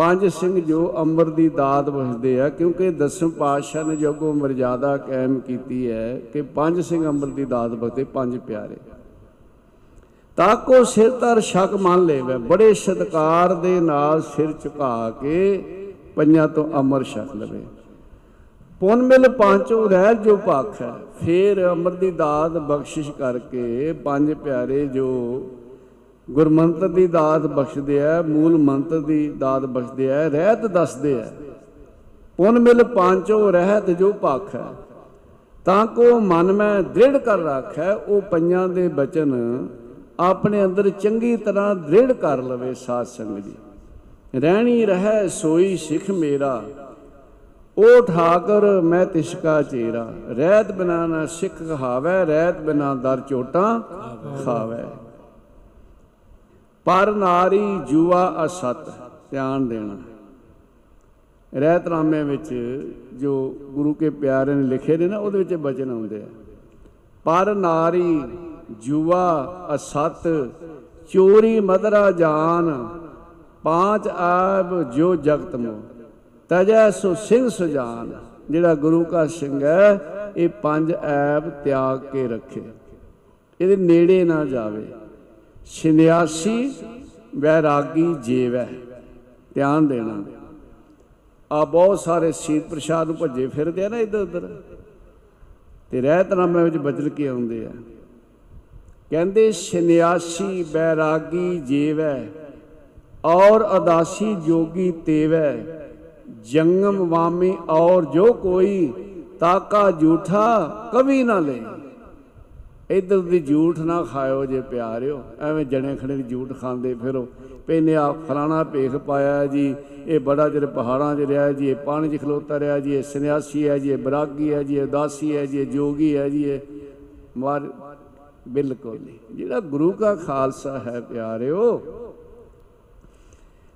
ਪੰਜ ਸਿੰਘ ਜੋ ਅੰਮ੍ਰਿਤ ਦੀ ਦਾਤ ਬਖਸ਼ਦੇ ਆ, ਕਿਉਂਕਿ ਦਸਮ ਪਾਤਸ਼ਾਹ ਨੇ ਜੋਗੋ ਮਰਜ਼ਾਦਾ ਕਾਇਮ ਕੀਤੀ ਹੈ ਕਿ ਪੰਜ ਸਿੰਘ ਅੰਮ੍ਰਿਤ ਦੀ ਦਾਤ ਬਖਸ਼ਦੇ ਪੰਜ ਪਿਆਰੇ। ਤਾਕੋ ਸਿਰ ਤਰ ਸ਼ਕ ਮੰਨ ਲੇਵੇ, ਬੜੇ ਸਤਕਾਰ ਦੇ ਨਾਲ ਸਿਰ ਝੁਕਾ ਕੇ ਪੰਜਾਂ ਤੋਂ ਅਮਰ ਛਕ ਲਵੇ। ਪੁੰਨ ਮਿਲ ਪਾਂਚੋ ਰਹਿ ਜੋ ਭਖ ਹੈ, ਫੇਰ ਅੰਮ੍ਰਿਤ ਦੀ ਦਾਤ ਬਖਸ਼ਿਸ਼ ਕਰਕੇ ਪੰਜ ਪਿਆਰੇ ਜੋ ਗੁਰਮੰਤਰ ਦੀ ਦਾਤ ਬਖਸ਼ਦੇ ਆ, ਮੂਲ ਮੰਤਰ ਦੀ ਦਾਤ ਬਖਸ਼ਦੇ ਆ, ਰਹਿਤ ਦੱਸਦੇ ਆ। ਪੁੰਨ ਮਿਲ ਪਾਂਚੋ ਰਹਿਤ ਜੋ ਭਖ। ਹੈ ਤਾਂ ਕੋ ਮਨ ਮੈਂ ਦ੍ਰਿੜ ਕਰ ਰੱਖੈ, ਉਹ ਪੰਜਾਂ ਦੇ ਬਚਨ ਆਪਣੇ ਅੰਦਰ ਚੰਗੀ ਤਰ੍ਹਾਂ ਦ੍ਰਿੜ ਕਰ ਲਵੇ ਸਾਧ ਸੰਗਤ ਜੀ। ਰਹਿਣੀ ਰਹਿ ਸੋਈ ਸਿੱਖ ਮੇਰਾ ਉਹ ਠਾਕਰ ਮੈਂ ਤਿਸਕਾ ਚੇਰਾ। ਰਹਿਤ ਬਿਨਾ ਨਾ ਸਿੱਖ ਕਹਾਵੈ ਰਹਿਤ ਬਿਨਾ ਦਰ ਚੋਟਾਂ ਖਾਵੈ। ਪਰ ਨਾਰੀ ਜੂਆ ਅਸਤ, ਧਿਆਨ ਦੇਣਾ। ਰਹਿਤਨਾਮੇ ਵਿੱਚ ਜੋ ਗੁਰੂ ਕੇ ਪਿਆਰੇ ਨੇ ਲਿਖੇ ਨੇ ਨਾ, ਉਹਦੇ ਵਿੱਚ ਬਚਨ ਆਉਂਦੇ ਆ। ਪਰ ਨਾਰੀ ਜੂਆ ਅਸਤ, ਚੋਰੀ ਮਦਰਾ ਜਾਨ, ਪਾਂਚ ਆਬ ਜੋ ਜਗਤ ਮੋ। ਤਜੈ ਸੁ ਸਿੰਘ ਸੁਜਾਨ, ਜਿਹੜਾ ਗੁਰੂ ਕਾ ਸਿੰਘ ਹੈ, ਇਹ ਪੰਜ ਐਬ ਤਿਆਗ ਕੇ ਰੱਖੇ। ਇਹਦੇ ਨੇੜੇ ਨਾ ਜਾਵੇ। ਛਿਨਿਆਸੀ ਵੈਰਾਗੀ ਜੀਵੈ ਧਿਆਨ ਦੇਣਾ। ਆ ਬਹੁਤ ਸਾਰੇ ਸੀਤ ਪ੍ਰਸ਼ਾਦ ਨੂੰ ਭੱਜੇ ਫਿਰਦੇ ਆ ਨਾ ਇੱਧਰ ਉੱਧਰ। ਤੇ ਰਹਿਤਨਾਮੇ ਵਿੱਚ ਬਚਨ ਕੀ ਆਉਂਦੇ ਆ। ਕਹਿੰਦੇ ਛਿਨਿਆਸੀ ਬੈਰਾਗੀ ਜੀਵੈ ਔਰ ਅਦਾਸੀ ਜੋਗੀ ਤੇਵੈ ਜੰਗਮ ਵਾਮੀ ਔਰ ਜੋ ਕੋਈ ਤਾਕਾ ਝੂਠਾ ਕਵੀ ਨਾ ਲੈ। ਇਧਰ ਦੀ ਝੂਠ ਨਾ ਖਾਇਓ ਜੇ ਪਿਆਰਿਓ, ਐਵੇਂ ਜਣੇ ਖੜੇ ਦੀ ਝੂਠ ਖਾਂਦੇ ਫਿਰੋ। ਪੈਨੇ ਆ ਫਲਾਣਾ ਭੇਖ ਪਾਇਆ ਜੀ, ਇਹ ਬੜਾ ਜਿਹੜੇ ਪਹਾੜਾਂ 'ਚ ਰਿਹਾ ਜੀ, ਇਹ ਪਾਣੀ 'ਚ ਖਲੋਤਾ ਰਿਹਾ ਜੀ, ਇਹ ਸੰਨਿਆਸੀ ਹੈ ਜੀ, ਇਹ ਬਰਾਗੀ ਹੈ ਜੀ, ਇਹ ਦਾਸੀ ਹੈ ਜੀ, ਇਹ ਜੋਗੀ ਹੈ ਜੀ, ਇਹ ਮਾਰ, ਬਿਲਕੁਲ ਨਹੀਂ। ਜਿਹੜਾ ਗੁਰੂ ਦਾ ਖਾਲਸਾ ਹੈ ਪਿਆਰਿਓ,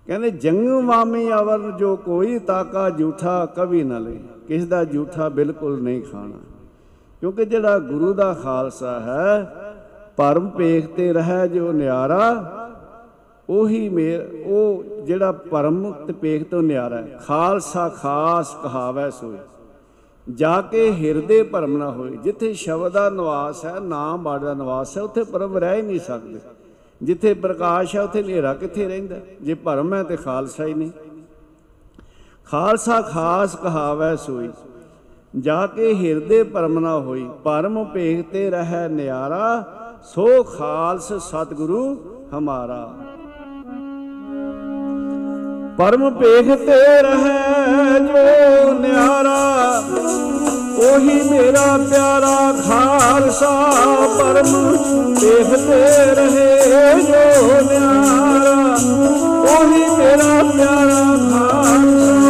ਕਹਿੰਦੇ ਜੰਗ ਮਾਮੀ ਅਵਰ ਜੋ ਕੋਈ ਤਾਕਾ ਝੂਠਾ ਕਵੀ ਨਾ ਲੈ, ਕਿਸ ਦਾ ਝੂਠਾ ਬਿਲਕੁਲ ਨਹੀਂ ਖਾਣਾ। ਕਿਉਂਕਿ ਜਿਹੜਾ ਗੁਰੂ ਦਾ ਖਾਲਸਾ ਹੈ, ਪਰਮ ਪੇਖ ਤੇ ਰਹਿ ਜੋ ਨਿਆਰਾ, ਉਹੀ ਮੇਰ, ਉਹ ਜਿਹੜਾ ਪਰਮ ਤੇ ਪੇਖ ਤੋਂ ਨਿਆਰਾ ਹੈ। ਖਾਲਸਾ ਖਾਸ ਕਹਾਵੈ ਸੋਈ। ਜਾ ਕੇ ਹਿਰਦੇ ਭਰਮ ਨਾ ਹੋਏ। ਜਿੱਥੇ ਸ਼ਬਦ ਦਾ ਨਿਵਾਸ ਹੈ, ਨਾਮ ਬਾੜ ਦਾ ਨਿਵਾਸ ਹੈ, ਉੱਥੇ ਪਰਮ ਰਹਿ ਹੀ ਨਹੀਂ ਸਕਦੇ। ਜਿੱਥੇ ਪ੍ਰਕਾਸ਼ ਹੈ, ਉੱਥੇ ਹਨੇਰਾ ਕਿੱਥੇ ਰਹਿੰਦਾ? ਜੇ ਭਰਮ ਹੈ ਤੇ ਖਾਲਸਾ ਹੀ ਨਹੀਂ। ਖਾਲਸਾ ਖਾਸ ਕਹਾਵੈ ਸੋਈ। ਜਾ ਕੇ ਹਿਰਦੇ ਭਰਮ ਨਾ ਹੋਈ, ਪਰਮ ਭੇਖ ਤੇ ਰਹਿ ਨਿਆਰਾ, ਸੋ ਖਾਲਸ ਸਤਿਗੁਰੂ ਹਮਾਰਾ। ਪਰਮ ਭੇਖ ਤੇ ਰਹਿ ਜੋ ਨਿਆਰਾ, ਉਹੀ ਮੇਰਾ ਪਿਆਰਾ ਖਾਲਸਾ, ਪਰਮ ਭੇਖ ਤੇ ਰਹੇ ਜੋ ਨਿਆਰਾ, ਉਹੀ ਮੇਰਾ ਪਿਆਰਾ ਖਾਲਸਾ।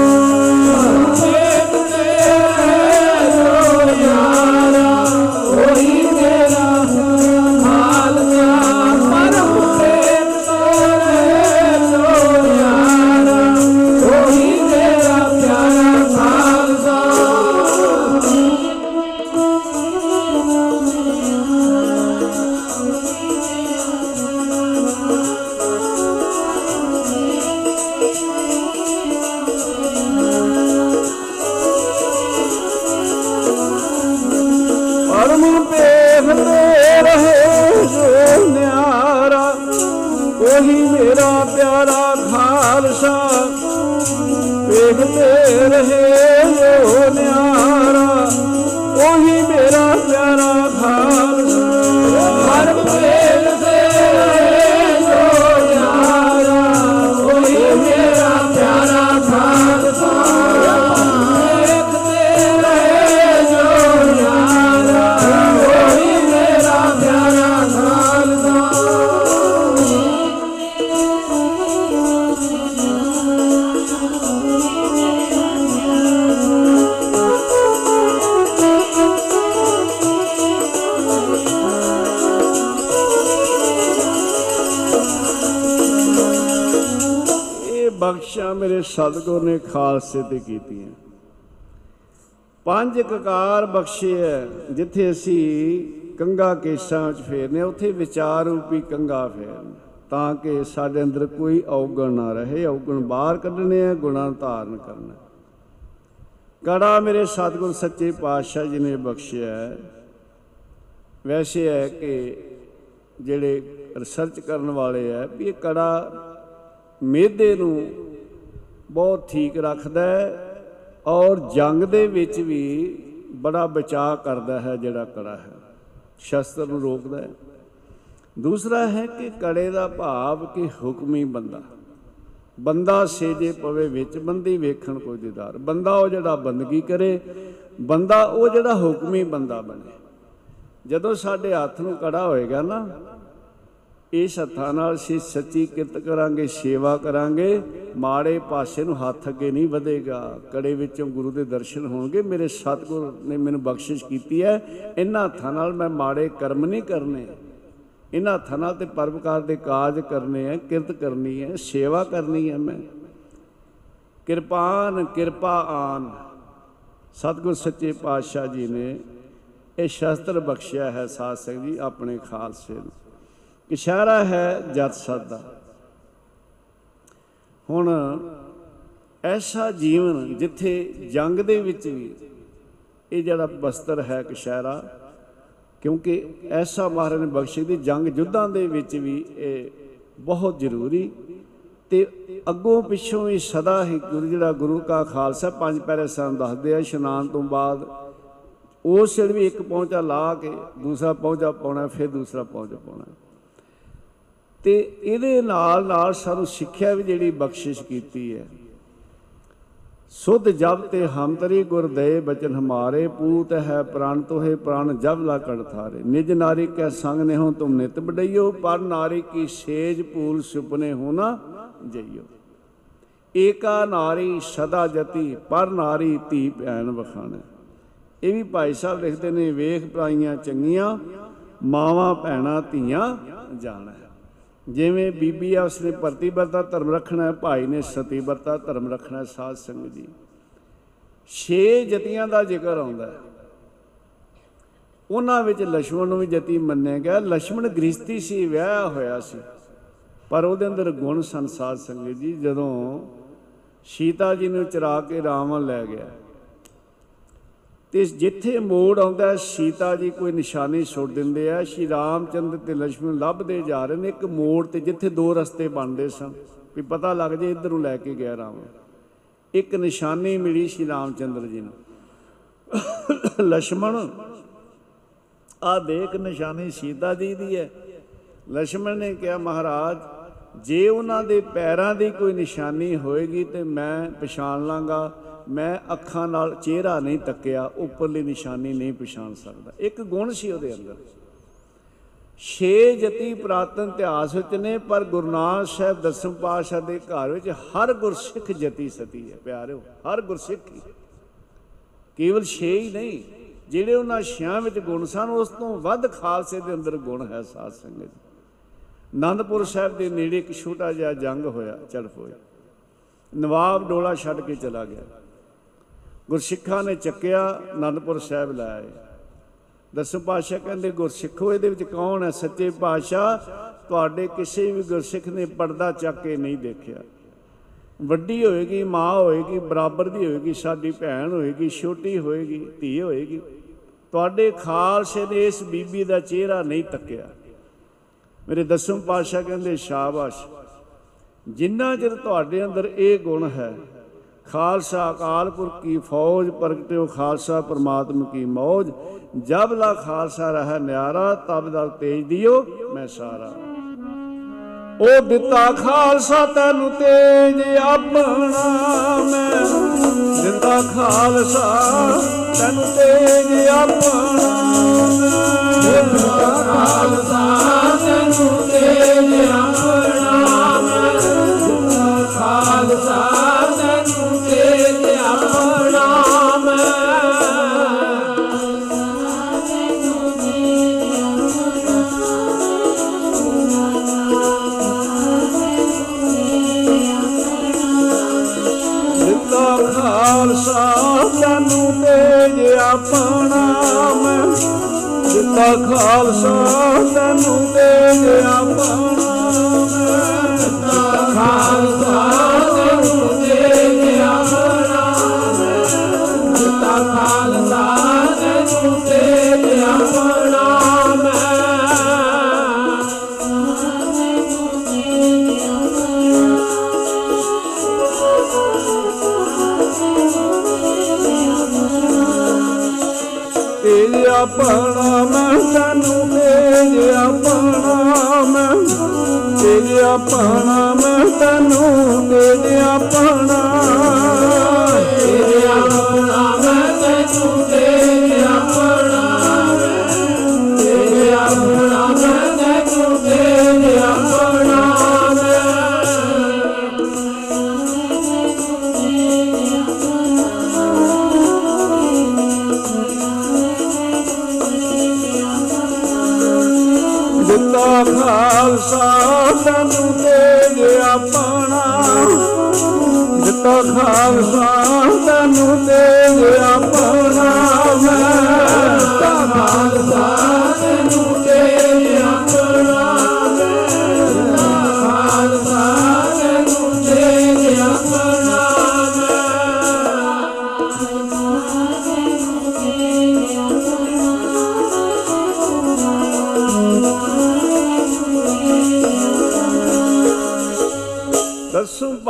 ਖਾਲਸੇ ਤੇ ਕੀਤੀਆਂ। ਪੰਜ ਕਕਾਰ ਬਖਸ਼ੇ ਹੈ ਜਿੱਥੇ ਅਸੀਂ ਕੰਗਾ ਕੇਸਾਂ ਵਿੱਚ ਫੇਰਨੇ ਆ, ਉੱਥੇ ਵਿਚਾਰ ਰੂਪੀ ਕੰਗਾ ਫੇਰਨ। ਤਾਂ ਕਿ ਸਾਡੇ ਅੰਦਰ ਕੋਈ ਔਗਣ ਨਾ ਰਹੇ ਔਗਣ ਬਾਹਰ ਕੱਢਣੇ ਆ ਗੁਣਾ ਧਾਰਨ ਕਰਨਾ। ਕੜਾ ਮੇਰੇ ਸਤਿਗੁਰ ਸੱਚੇ ਪਾਤਸ਼ਾਹ ਜੀ ਨੇ ਬਖਸ਼ਿਆ ਹੈ। ਵੈਸੇ ਹੈ ਕਿ ਜਿਹੜੇ ਰਿਸਰਚ ਕਰਨ ਵਾਲੇ ਆ ਵੀ ਇਹ ਕੜਾ ਮਿਹਦੇ ਨੂੰ ਬਹੁਤ ਠੀਕ ਰੱਖਦਾ ਹੈ ਔਰ ਜੰਗ ਦੇ ਵਿੱਚ ਵੀ ਬੜਾ ਬਚਾਅ ਕਰਦਾ ਹੈ ਜਿਹੜਾ ਕੜਾ ਹੈ, ਸ਼ਸਤਰ ਨੂੰ ਰੋਕਦਾ ਹੈ। ਦੂਸਰਾ ਹੈ ਕਿ ਕੜੇ ਦਾ ਭਾਵ ਕਿ ਹੁਕਮੀ ਬੰਦਾ ਬੰਦਾ ਸੇਜੇ ਪਵੇ ਵਿੱਚ, ਬੰਦੀ ਵੇਖਣ ਕੋਈ ਦੀਦਾਰ। ਬੰਦਾ ਉਹ ਜਿਹੜਾ ਬੰਦਗੀ ਕਰੇ, ਬੰਦਾ ਉਹ ਜਿਹੜਾ ਹੁਕਮੀ ਬੰਦਾ ਬਣੇ। ਜਦੋਂ ਸਾਡੇ ਹੱਥ ਨੂੰ ਕੜਾ ਹੋਏਗਾ ਨਾ ਇਸ ਹੱਥਾਂ ਨਾਲ ਅਸੀਂ ਸੱਚੀ ਕਿਰਤ ਕਰਾਂਗੇ, ਸੇਵਾ ਕਰਾਂਗੇ, ਮਾੜੇ ਪਾਸੇ ਨੂੰ ਹੱਥ ਅੱਗੇ ਨਹੀਂ ਵਧੇਗਾ। ਕੜੇ ਵਿੱਚੋਂ ਗੁਰੂ ਦੇ ਦਰਸ਼ਨ ਹੋਣਗੇ। ਮੇਰੇ ਸਤਿਗੁਰ ਨੇ ਮੈਨੂੰ ਬਖਸ਼ਿਸ਼ ਕੀਤੀ ਹੈ, ਇਹਨਾਂ ਹੱਥਾਂ ਨਾਲ ਮੈਂ ਮਾੜੇ ਕਰਮ ਨਹੀਂ ਕਰਨੇ। ਇਹਨਾਂ ਹੱਥਾਂ ਨਾਲ ਤੇ ਪਰਵਕਾਰ ਦੇ ਕਾਜ ਕਰਨੇ ਆ ਕਿਰਤ ਕਰਨੀ ਹੈ, ਸੇਵਾ ਕਰਨੀ ਹੈ ਮੈਂ। ਕਿਰਪਾਨ ਕਿਰਪਾ ਆਨ। ਸਤਿਗੁਰ ਸੱਚੇ ਪਾਤਸ਼ਾਹ ਜੀ ਨੇ ਇਹ ਸ਼ਸਤਰ ਬਖਸ਼ਿਆ ਹੈ ਸਾਧ ਸੰਗਤ ਜੀ ਆਪਣੇ ਖਾਲਸੇ ਨੂੰ। ਇਸ਼ਾਰਾ ਹੈ ਜਤ ਸਤ ਦਾ ਹੁਣ ਐਸਾ ਜੀਵਨ ਜਿੱਥੇ ਜੰਗ ਦੇ ਵਿੱਚ ਵੀ ਇਹ ਜਿਹੜਾ ਬਸਤਰ ਹੈ ਕਸ਼ਹਿਰਾ ਕਿਉਂਕਿ ਐਸਾ ਮਹਾਰਾਜ ਨੇ ਬਖਸ਼ੀ ਦੀ ਜੰਗ ਯੁੱਧਾਂ ਦੇ ਵਿੱਚ ਵੀ ਇਹ ਬਹੁਤ ਜ਼ਰੂਰੀ ਤੇ ਅੱਗੋਂ ਪਿੱਛੋਂ ਵੀ ਸਦਾ ਹੀ ਗੁਰੂ ਜਿਹੜਾ ਗੁਰੂ ਕਾ ਖਾਲਸਾ ਪੰਜ ਪੈਰੇ ਸਾਨੂੰ ਦੱਸਦੇ ਆ, ਇਸ਼ਨਾਨ ਤੋਂ ਬਾਅਦ ਉਸ ਸਿਰ ਵੀ ਇੱਕ ਪੌਂਚਾ ਲਾ ਕੇ ਦੂਸਰਾ ਪੌਂਚਾ ਪਾਉਣਾ, ਫਿਰ ਦੂਸਰਾ ਪੌਂਚਾ ਪਾਉਣਾ। ਤੇ ਇਹਦੇ ਨਾਲ ਨਾਲ ਸਾਨੂੰ ਸਿੱਖਿਆ ਵੀ ਜਿਹੜੀ ਬਖਸ਼ਿਸ਼ ਕੀਤੀ ਹੈ। ਸੁਧ ਜਬ ਤੇ ਹਮਤਰੀ ਗੁਰ ਦੇ ਬਚਨ ਹਮਾਰੇ, ਪੂਤ ਹੈ ਪ੍ਰਾਨ ਤੋਹੇ ਪ੍ਰਾਨ ਜਬ ਲਾ ਕੜ ਥਾਰੇ। ਨਿਜ ਨਾਰੀ ਕੈ ਸੰਗ ਨੇ ਹੋ ਤੁਮ ਨਿਤ ਬਡਈਓ ਪਰ ਨਾਰੀ ਕੀ ਸੇਜ ਪੂਲ ਸੁਪਨੇ ਹੋਣਾ ਜਈਓ। ਏਕਾ ਨਾਰੀ ਸਦਾ ਜਤੀ, ਪਰ ਨਾਰੀ ਧੀ ਭੈਣ ਵਖਾਣਾ। ਇਹ ਵੀ ਭਾਈ ਸਾਹਿਬ ਲਿਖਦੇ ਨੇ, ਵੇਖ ਪ੍ਰਾਈਆਂ ਚੰਗੀਆਂ, ਮਾਵਾਂ ਭੈਣਾਂ ਧੀਆਂ ਜਾਣਾ। ਜਿਵੇਂ ਬੀਬੀ ਆ, ਉਸਨੇ ਪ੍ਰਤੀਬੱਧਤਾ ਧਰਮ ਰੱਖਣਾ ਹੈ, ਭਾਈ ਨੇ ਸਤੀਬੱਧਤਾ ਧਰਮ ਰੱਖਣਾ ਹੈ, ਸਾਧ ਸੰਗਤ ਜੀ ਛੇ ਜਤੀਆਂ ਦਾ ਜ਼ਿਕਰ ਆਉਂਦਾ ਹੈ। ਉਹਨਾਂ ਵਿੱਚ ਲక్ష్మణ ਨੂੰ ਵੀ ਜਤੀ ਮੰਨਿਆ ਗਿਆ। ਲక్ష్మణ ਗ੍ਰਸਤੀ ਸੀ, ਵਿਆਹ ਹੋਇਆ ਸੀ। ਪਰ ਉਹਦੇ ਅੰਦਰ ਗੁਣ ਸੰਸਾਰ ਸੰਗਤ ਜੀ। ਜਦੋਂ ਸੀਤਾ ਜੀ ਨੂੰ ਚਰਾ ਕੇ ਰਾਵਣ ਲੈ ਗਿਆ। ਤੇ ਜਿੱਥੇ ਮੋੜ ਆਉਂਦਾ ਸੀਤਾ ਜੀ ਕੋਈ ਨਿਸ਼ਾਨੇ ਛੋੜ ਦਿੰਦੇ ਆ, ਸ਼੍ਰੀ ਰਾਮਚੰਦਰ ਤੇ ਲక్ష్మణ ਲੱਭਦੇ ਜਾ ਰਹੇ ਨੇ, ਇੱਕ ਮੋੜ ਤੇ ਜਿੱਥੇ ਦੋ ਰਸਤੇ ਬਣਦੇ ਸਨ, ਵੀ ਪਤਾ ਲੱਗ ਜੇ ਇੱਧਰ ਨੂੰ ਲੈ ਕੇ ਗਿਆ ਰਾਮ। ਇੱਕ ਨਿਸ਼ਾਨੀ ਮਿਲੀ ਸ਼੍ਰੀ ਰਾਮਚੰਦਰ ਜੀ ਨੂੰ। ਲక్ష్మణ ਆ ਦੇਖ ਨਿਸ਼ਾਨੀ ਸੀਤਾ ਜੀ ਦੀ ਹੈ। ਲక్ష్మణ ਨੇ ਕਿਹਾ, ਮਹਾਰਾਜ, ਜੇ ਉਹਨਾਂ ਦੇ ਪੈਰਾਂ ਦੀ ਕੋਈ ਨਿਸ਼ਾਨੀ ਹੋਏਗੀ ਤੇ ਮੈਂ ਪਛਾਣ ਲਾਂਗਾ ਮੈਂ ਅੱਖਾਂ ਨਾਲ ਚਿਹਰਾ ਨਹੀਂ ਤੱਕਿਆ, ਉੱਪਰਲੀ ਨਿਸ਼ਾਨੀ ਨਹੀਂ ਪਛਾਣ ਸਕਦਾ। ਇੱਕ ਗੁਣ ਸੀ ਉਹਦੇ ਅੰਦਰ। ਛੇ ਜਤੀ ਪ੍ਰਾਤਨ ਇਤਿਹਾਸ ਵਿੱਚ ਨੇ, ਪਰ ਗੁਰੂ ਨਾਨਕ ਸਾਹਿਬ ਦਸਮ ਪਾਤਸ਼ਾਹ ਦੇ ਘਰ ਵਿੱਚ ਹਰ ਗੁਰਸਿੱਖ ਜਤੀ ਸਤੀ ਹੈ, ਪਿਆਰਿਓ, ਹਰ ਗੁਰਸਿੱਖ ਹੀ। ਕੇਵਲ ਛੇ ਹੀ ਨਹੀਂ, ਜਿਹੜੇ ਉਹਨਾਂ ਛਿਆਂ ਵਿੱਚ ਗੁਣ ਸਨ, ਉਸ ਤੋਂ ਵੱਧ ਖਾਲਸੇ ਦੇ ਅੰਦਰ ਗੁਣ ਹੈ ਸਾਧ ਸੰਗਤ। ਆਨੰਦਪੁਰ ਸਾਹਿਬ ਦੇ ਨੇੜੇ ਇੱਕ ਛੋਟਾ ਜਿਹਾ ਜੰਗ ਹੋਇਆ, ਝੜਪ ਹੋਈ। ਨਵਾਬ ਡੋਲਾ ਛੱਡ ਕੇ ਚਲਾ ਗਿਆ। ਗੁਰਸਿੱਖਾਂ ਨੇ ਚੱਕਿਆ ਆਨੰਦਪੁਰ ਸਾਹਿਬ ਲੈ ਆਏ। ਦਸਮ ਪਾਤਸ਼ਾਹ ਕਹਿੰਦੇ, ਗੁਰਸਿੱਖੋ ਇਹਦੇ ਵਿੱਚ ਕੌਣ ਹੈ? ਸੱਚੇ ਪਾਤਸ਼ਾਹ ਤੁਹਾਡੇ ਕਿਸੇ ਵੀ ਗੁਰਸਿੱਖ ਨੇ ਪਰਦਾ ਚੱਕ ਕੇ ਨਹੀਂ ਦੇਖਿਆ। ਵੱਡੀ ਹੋਏਗੀ, ਮਾਂ ਹੋਏਗੀ, ਬਰਾਬਰ ਦੀ ਹੋਏਗੀ, ਸਾਡੀ ਭੈਣ ਹੋਏਗੀ, ਛੋਟੀ ਹੋਏਗੀ, ਧੀ ਹੋਏਗੀ। ਤੁਹਾਡੇ ਖਾਲਸੇ ਨੇ ਇਸ ਬੀਬੀ ਦਾ ਚਿਹਰਾ ਨਹੀਂ ਤੱਕਿਆ। ਮੇਰੇ ਦਸਮ ਪਾਤਸ਼ਾਹ ਕਹਿੰਦੇ, ਸ਼ਾਬਾਸ਼, ਜਿੰਨਾ ਚਿਰ ਤੁਹਾਡੇ ਅੰਦਰ ਇਹ ਗੁਣ ਹੈ ਖਾਲਸਾ ਅਕਾਲ ਪੁਰਖ ਕੀ ਫੌਜ ਪ੍ਰਗਟਿਓ ਖਾਲਸਾ ਪਰਮਾਤਮ ਕੀ ਮੌਜ। ਜਬ ਲਾ ਖਾਲਸਾ ਰਹਾ ਨਿਆਰਾ, ਤਬ ਦਾ ਤੇਜ ਦਿਓ, ਮੈਂ ਸਾਰਾ। ਉਹ ਦਿੱਤਾ ਖਾਲਸਾ ਤੈਨੂੰ ਤੇਜ ਆਪਣਾ ਮੈਂ। ਦਿੱਤਾ ਖਾਲਸਾ ਤੈਨੂੰ ਤੇਜ ਆਪਣਾ ਮੈਂ। ਦਿੱਤਾ ਖਾਲਸਾ ਤੈਨੂੰ ਤੇਜ ਆਪਣਾ ਮੈਂ। ਦਿੱਤਾ ਖਾਲਸਾ ਪਾਣਾ ਮੈਂ ਦਿੱਤਾ ਖਾਲਸਾ ਤੈਨੂੰ ਦੇ ਗਿਆ ਪਾਣਾ ਆਪਣਾ ਮੈਂ ਤੈਨੂੰ ਤੇਜ ਆਪਣਾ। ਤੇਰੇ ਆਪਣਾ ਮੈਂ ਤੈਨੂੰ ਤੇਰੇ ਆਪਣਾ। ਤੇਰੇ ਆਪਣਾ ਮੈਂ ਤੈਨੂੰ ਤੇਰੇ ਆਪਣਾ। ਦਿੱਤਾ ਖਾਲਸਾ ਤੈਨੂੰ भुदे प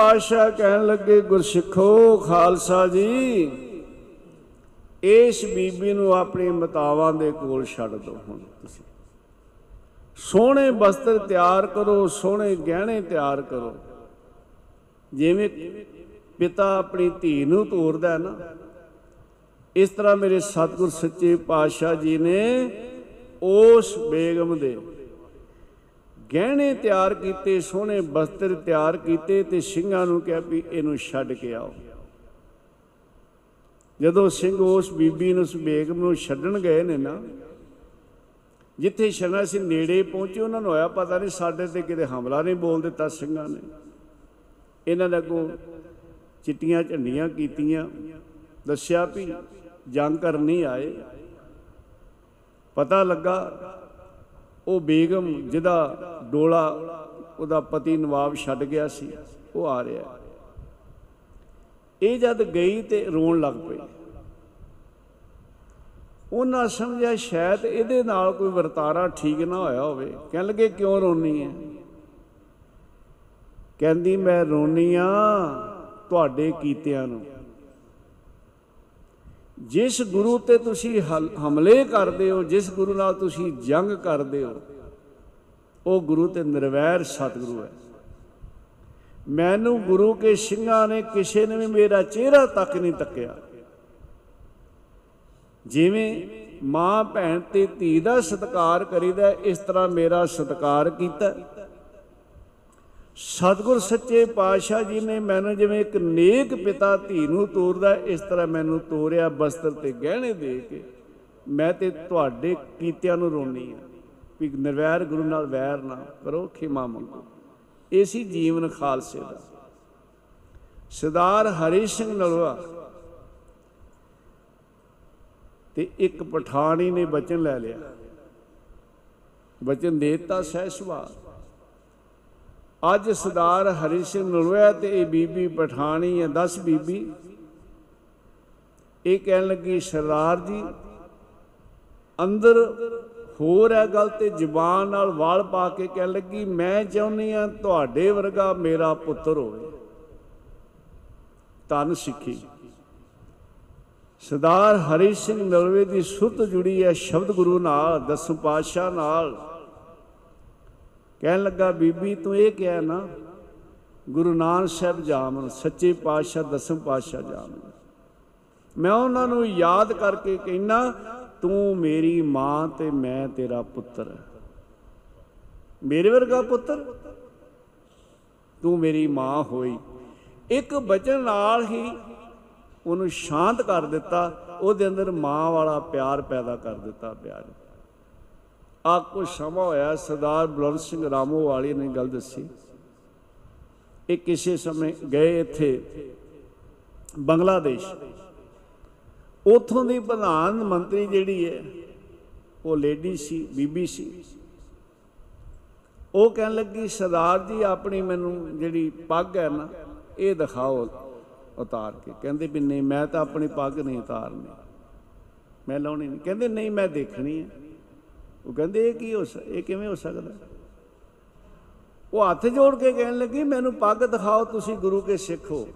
ਪਾਤਸ਼ਾਹ ਕਹਿਣ ਲੱਗੇ, ਗੁਰਸਿੱਖੋ, ਖਾਲਸਾ ਜੀ, ਇਸ ਬੀਬੀ ਨੂੰ ਆਪਣੀ ਮਤਾਵਾਂ ਦੇ ਕੋਲ ਛੱਡ ਦਿਓ ਹੁਣ ਤੁਸੀਂ। ਸੋਹਣੇ ਬਸਤਰ ਤਿਆਰ ਕਰੋ, ਸੋਹਣੇ ਗਹਿਣੇ ਤਿਆਰ ਕਰੋ। ਜਿਵੇਂ ਪਿਤਾ ਆਪਣੀ ਧੀ ਨੂੰ ਤੋਰਦਾ ਹੈ ਨਾ, ਇਸ ਤਰ੍ਹਾਂ ਮੇਰੇ ਸਤਿਗੁਰ ਸੱਚੇ ਪਾਤਸ਼ਾਹ ਜੀ ਨੇ ਉਸ ਬੇਗਮ ਦੇ ਗਹਿਣੇ ਤਿਆਰ ਕੀਤੇ, ਸੋਹਣੇ ਬਸਤਰ ਤਿਆਰ ਕੀਤੇ ਤੇ ਸਿੰਘਾਂ ਨੂੰ ਕਿਹਾ ਵੀ ਇਹਨੂੰ ਛੱਡ ਕੇ ਆਓ। ਜਦੋਂ ਸਿੰਘ ਉਸ ਬੀਬੀ ਨੂੰ ਉਸ ਬੇਗਮ ਨੂੰ ਛੱਡਣ ਗਏ ਨੇ ਨਾ, ਜਿੱਥੇ ਛੱਡਣਾ ਸੀ ਨੇੜੇ ਪਹੁੰਚੇ, ਉਹਨਾਂ ਨੂੰ ਹੋਇਆ ਪਤਾ ਨਹੀਂ ਸਾਡੇ ਤੇ ਕਿਤੇ ਹਮਲਾ ਨਹੀਂ ਬੋਲ ਦਿੱਤਾ ਸਿੰਘਾਂ ਨੇ। ਇਹਨਾਂ ਨੇ ਅੱਗੋਂ ਚਿੱਟੀਆਂ ਝੰਡੀਆਂ ਕੀਤੀਆਂ, ਦੱਸਿਆ ਵੀ ਜੰਗ ਕਰਨ ਨਹੀਂ ਆਏ। ਪਤਾ ਲੱਗਾ ਉਹ ਬੇਗਮ ਜਿਹਦਾ ਡੋਲਾ ਉਹਦਾ ਪਤੀ ਨਵਾਬ ਛੱਡ ਗਿਆ ਸੀ, ਉਹ ਆ ਰਿਹਾ। ਇਹ ਜਦ ਗਈ ਤੇ ਰੋਣ ਲੱਗ ਪਈ। ਉਹਨਾਂ ਸਮਝਿਆ ਸ਼ਾਇਦ ਇਹਦੇ ਨਾਲ ਕੋਈ ਵਰਤਾਰਾ ਠੀਕ ਨਾ ਹੋਇਆ ਹੋਵੇ। ਕਹਿਣ ਲੱਗੇ, ਕਿਉਂ ਰੋਣੀ ਹੈ ਕਹਿੰਦੀ, ਮੈਂ ਰੋਣੀ ਆ ਤੁਹਾਡੇ ਕੀਤਿਆਂ ਨੂੰ। ਜਿਸ ਗੁਰੂ ਤੇ ਤੁਸੀਂ ਹਲ- ਹਮਲੇ ਕਰਦੇ ਹੋ, ਜਿਸ ਗੁਰੂ ਨਾਲ ਤੁਸੀਂ ਜੰਗ ਕਰਦੇ ਹੋ, ਉਹ ਗੁਰੂ ਤੇ ਨਿਰਵੈਰ ਸਤਿਗੁਰੂ ਹੈ। ਮੈਨੂੰ ਗੁਰੂ ਕੇ ਸਿੰਘਾਂ ਨੇ ਕਿਸੇ ਨੇ ਵੀ ਮੇਰਾ ਚਿਹਰਾ ਤੱਕ ਨਹੀਂ ਤੱਕਿਆ। ਜਿਵੇਂ ਮਾਂ ਭੈਣ ਤੇ ਧੀ ਦਾ ਸਤਿਕਾਰ ਕਰੀਦਾ, ਇਸ ਤਰ੍ਹਾਂ ਮੇਰਾ ਸਤਿਕਾਰ ਕੀਤਾ। ਸਤਿਗੁਰ ਸੱਚੇ ਪਾਤਸ਼ਾਹ ਜੀ ਨੇ ਮੈਨੂੰ ਜਿਵੇਂ ਇੱਕ ਨੇਕ ਪਿਤਾ ਧੀ ਨੂੰ ਤੋਰਦਾ, ਇਸ ਤਰ੍ਹਾਂ ਮੈਨੂੰ ਤੋਰਿਆ ਬਸਤਰ ਤੇ ਗਹਿਣੇ ਦੇ ਕੇ। ਮੈਂ ਤੇ ਤੁਹਾਡੇ ਕੀਤਿਆਂ ਨੂੰ ਰੋਣੀ ਆ ਵੀ ਨਿਰਵੈਰ ਗੁਰੂ ਨਾਲ ਵੈਰ ਨਾ ਕਰੋ, ਖਿਮਾ ਮੰਗੋ। ਏਸੀ ਜੀਵਨ ਖਾਲਸੇ ਦਾ। ਸਰਦਾਰ ਹਰੀ ਸਿੰਘ ਨਲਵਾ ਤੇ ਇੱਕ ਪਠਾਣੀ ਨੇ ਬਚਨ ਲੈ ਲਿਆ। ਬਚਨ ਦੇਤਾ ਸਹਿ ਸੁਭਾ ਅੱਜ ਸਰਦਾਰ ਹਰੀ ਸਿੰਘ ਨਲਵਾ ਤੇ ਇਹ ਬੀਬੀ ਪਠਾਣੀ ਹੈ 10 ਬੀਬੀ, ਇਹ ਕਹਿਣ ਲੱਗੀ, ਸਰਦਾਰ ਜੀ, ਅੰਦਰ ਹੋਰ ਹੈ ਗੱਲ ਤੇ ਜ਼ੁਬਾਨ ਨਾਲ ਵਾਲ ਪਾ ਕੇ ਕਹਿਣ ਲੱਗੀ, ਮੈਂ ਚਾਹੁੰਦੀ ਆ ਤੁਹਾਡੇ ਵਰਗਾ ਮੇਰਾ ਪੁੱਤਰ ਹੋਵੇ। ਤਨ ਸਿੱਖੀ। ਸਰਦਾਰ ਹਰੀ ਸਿੰਘ ਨਲਵੇ ਦੀ ਸੁਰਤ ਜੁੜੀ ਹੈ ਸ਼ਬਦ ਗੁਰੂ ਨਾਲ, ਦਸਮ ਪਾਤਸ਼ਾਹ ਨਾਲ। ਕਹਿਣ ਲੱਗਾ, ਬੀਬੀ ਤੂੰ ਇਹ ਕਿਹਾ ਨਾ, ਗੁਰੂ ਨਾਨਕ ਸਾਹਿਬ ਜਾਮਨ ਸੱਚੇ ਪਾਤਸ਼ਾਹ, ਦਸਮ ਪਾਤਸ਼ਾਹ ਜਾਮਨ ਮੈਂ ਉਹਨਾਂ ਨੂੰ ਯਾਦ ਕਰਕੇ ਕਹਿਣਾ ਤੂੰ ਮੇਰੀ ਮਾਂ ਤੇ ਮੈਂ ਤੇਰਾ ਪੁੱਤਰ ਮੇਰੇ ਵਰਗਾ ਪੁੱਤਰ? ਤੂੰ ਮੇਰੀ ਮਾਂ ਹੋਈ। ਇੱਕ ਬਚਨ ਨਾਲ ਹੀ ਉਹਨੂੰ ਸ਼ਾਂਤ ਕਰ ਦਿੱਤਾ, ਉਹਦੇ ਅੰਦਰ ਮਾਂ ਵਾਲਾ ਪਿਆਰ ਪੈਦਾ ਕਰ ਦਿੱਤਾ ਪਿਆਰ। ਆ ਕੁਝ ਸਮਾਂ ਹੋਇਆ ਸਰਦਾਰ ਬਲਵੰਤ ਸਿੰਘ ਰਾਮੋ ਵਾਲੀ ਨੇ ਗੱਲ ਦੱਸੀ ਇਹ ਕਿਸੇ ਸਮੇਂ ਗਏ ਇੱਥੇ ਬੰਗਲਾਦੇਸ਼ ਉਥੋਂ ਦੀ ਪ੍ਰਧਾਨ ਮੰਤਰੀ ਜਿਹੜੀ ਹੈ ਉਹ ਲੇਡੀ ਸੀ ਬੀਬੀ ਸੀ ਉਹ ਕਹਿਣ ਲੱਗੀ ਸਰਦਾਰ ਜੀ ਆਪਣੀ ਮੈਨੂੰ ਜਿਹੜੀ ਪੱਗ ਹੈ ਨਾ ਇਹ ਦਿਖਾਓ ਉਤਾਰ ਕੇ ਕਹਿੰਦੇ ਵੀ ਨਹੀਂ ਮੈਂ ਤਾਂ ਆਪਣੀ ਪੱਗ ਨਹੀਂ ਉਤਾਰਨੀ ਮੈਂ ਲਾਉਣੀ ਨਹੀਂ ਕਹਿੰਦੇ ਨਹੀਂ ਮੈਂ ਦੇਖਣੀ ਹੈ ਉਹ ਕਹਿੰਦੇ, ਇਹ ਕੀ ਹੋ ਸ- ਇਹ ਕਿਵੇਂ ਹੋ ਸਕਦਾ? ਉਹ ਹੱਥ ਜੋੜ ਕੇ ਕਹਿਣ ਲੱਗੀ, ਮੈਨੂੰ ਪੱਗ ਦਿਖਾਓ, ਤੁਸੀਂ ਗੁਰੂ ਕੇ ਸਿੱਖ ਹੋ।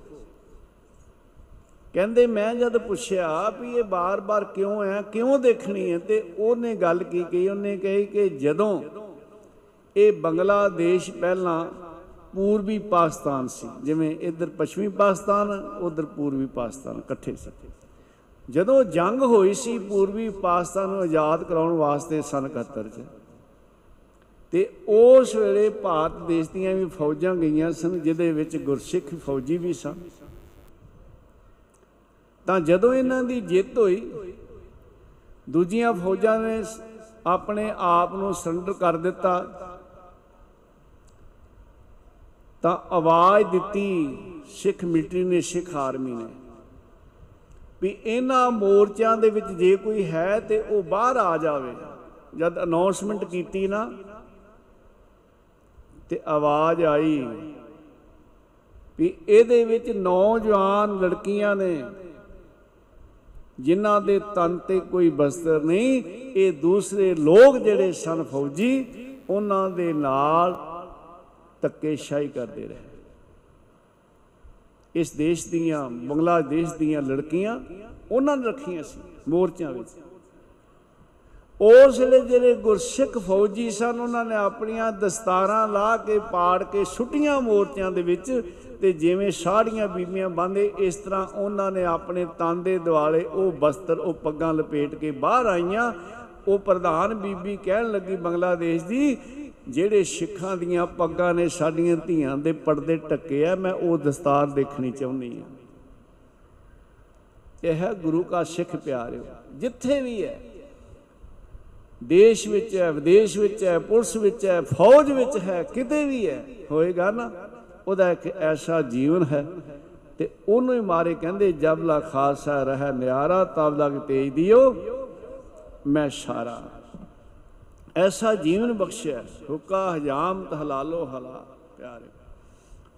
ਕਹਿੰਦੇ, ਮੈਂ ਜਦ ਪੁੱਛਿਆ ਵੀ ਇਹ ਬਾਰ-ਬਾਰ ਕਿਉਂ ਹੈ ਕਿਉਂ ਦੇਖਣੀ ਹੈ ਤੇ ਉਹਨੇ ਗੱਲ ਕੀ ਕਹੀ? ਉਹਨੇ ਕਹੀ ਕਿ ਜਦੋਂ ਇਹ ਬੰਗਲਾਦੇਸ਼ ਪਹਿਲਾਂ ਪੂਰਬੀ ਪਾਕਿਸਤਾਨ ਸੀ, ਜਿਵੇਂ ਇੱਧਰ ਪੱਛਮੀ ਪਾਕਿਸਤਾਨ, ਉਧਰ ਪੂਰਬੀ ਪਾਕਿਸਤਾਨ, ਇਕੱਠੇ ਸੀ। ਜਦੋਂ ਜੰਗ ਹੋਈ ਸੀ ਪੂਰਬੀ ਪਾਕਿਸਤਾਨ ਨੂੰ ਆਜ਼ਾਦ ਕਰਾਉਣ ਵਾਸਤੇ ਸਨ 71 ਚ, ਤੇ ਉਸ ਵੇਲੇ ਭਾਰਤ ਦੇਸ਼ ਦੀਆਂ ਵੀ ਫੌਜਾਂ ਗਈਆਂ ਸਨ, ਜਿਹਦੇ ਵਿੱਚ ਗੁਰਸਿੱਖ ਫੌਜੀ ਵੀ ਸਨ। ਤਾਂ ਜਦੋਂ ਇਹਨਾਂ ਦੀ ਜਿੱਤ ਹੋਈ, ਦੂਜੀਆਂ ਫੌਜਾਂ ਨੇ ਸ- ਆਪਣੇ ਆਪ ਨੂੰ ਸਰੈਂਡਰ ਕਰ ਦਿੱਤਾ, ਤਾਂ ਆਵਾਜ਼ ਦਿੱਤੀ ਸਿੱਖ ਮਿਲਟਰੀ ਨੇ, ਸਿੱਖ ਆਰਮੀ ਨੇ। ਵੀ ਇਹਨਾਂ ਮੋਰਚਿਆਂ ਦੇ ਵਿੱਚ ਜੇ ਕੋਈ ਹੈ ਤੇ ਉਹ ਬਾਹਰ ਆ ਜਾਵੇ। ਜਦ ਅਨਾਉਂਸਮੈਂਟ ਕੀਤੀ ਨਾ, ਤੇ ਆਵਾਜ਼ ਆਈ ਵੀ ਇਹਦੇ ਵਿੱਚ ਨੌਜਵਾਨ ਲੜਕੀਆਂ ਨੇ, ਜਿਨ੍ਹਾਂ ਦੇ ਤਨ ਤੇ ਕੋਈ ਬਸਤਰ ਨਹੀਂ, ਇਹ ਦੂਸਰੇ ਲੋਕ ਜਿਹੜੇ ਸਨ ਫੌਜੀ, ਉਹਨਾਂ ਦੇ ਨਾਲ ਧੱਕੇਸ਼ਾਹੀ ਕਰਦੇ ਰਹੇ। ਇਸ ਦੇਸ਼ ਦੀਆਂ, ਬੰਗਲਾਦੇਸ਼ ਦੀਆਂ ਲੜਕੀਆਂ, ਉਹਨਾਂ ਨੇ ਰੱਖੀਆਂ ਸੀ ਮੋਰਚਿਆਂ ਵਿੱਚ। ਉਸ ਵੇਲੇ ਜਿਹੜੇ ਗੁਰਸਿੱਖ ਫੌਜੀ ਸਨ, ਉਹਨਾਂ ਨੇ ਆਪਣੀਆਂ ਦਸਤਾਰਾਂ ਲਾ ਕੇ, ਪਾੜ ਕੇ ਛੁੱਟੀਆਂ ਮੋਰਚਿਆਂ ਦੇ ਵਿੱਚ ਤੇ ਜਿਵੇਂ ਸਾੜੀਆਂ ਬੀਬੀਆਂ ਬੰਦੇ ਇਸ ਤਰ੍ਹਾਂ ਉਹਨਾਂ ਨੇ ਆਪਣੇ ਤਨ ਦੇ ਦਿਵਾਲੇ ਉਹ ਬਸਤਰ, ਉਹ ਪੱਗਾਂ ਲਪੇਟ ਕੇ ਬਾਹਰ ਆਈਆਂ। ਉਹ ਪ੍ਰਧਾਨ ਬੀਬੀ ਕਹਿਣ ਲੱਗੀ, ਬੰਗਲਾਦੇਸ਼ ਦੀ ਜਿਹੜੇ ਸਿੱਖਾਂ ਦੀਆਂ ਪੱਗਾਂ ਨੇ ਸਾਡੀਆਂ ਧੀਆਂ ਦੇ ਪਰਦੇ ਟੱਕੇ ਆ, ਮੈਂ ਉਹ ਦਸਤਾਰ ਦੇਖਣੀ ਚਾਹੁੰਦੀ ਆ ਇਹ ਹੈ ਗੁਰੂ ਕਾ ਸਿੱਖ ਪਿਆਰਿਓ, ਜਿੱਥੇ ਵੀ ਹੈ, ਦੇਸ਼ ਵਿੱਚ ਹੈ, ਵਿਦੇਸ਼ ਵਿੱਚ ਹੈ, ਪੁਲਿਸ ਵਿੱਚ ਹੈ, ਫੌਜ ਵਿੱਚ ਹੈ, ਕਿਤੇ ਵੀ ਹੈ, ਹੋਏਗਾ ਨਾ, ਉਹਦਾ ਇੱਕ ਐਸਾ ਜੀਵਨ ਹੈ ਤੇ ਉਹਨੂੰ ਹੀ ਮਾਰੇ ਕਹਿੰਦੇ, ਜਬ ਲਾ ਖਾਲਸਾ ਰਹਿ ਨਿਆਰਾ, ਤਬ ਲਗ ਤੇਜ ਦਿਓ, ਮੈਂ ਸਾਰਾ। ਐਸਾ ਜੀਵਨ ਬਖਸ਼ਿਆ, ਹੁਕਾ ਹਜਾਮ ਤਹਲਾਲੋ ਹਲਾ, ਪਿਆਰੇ।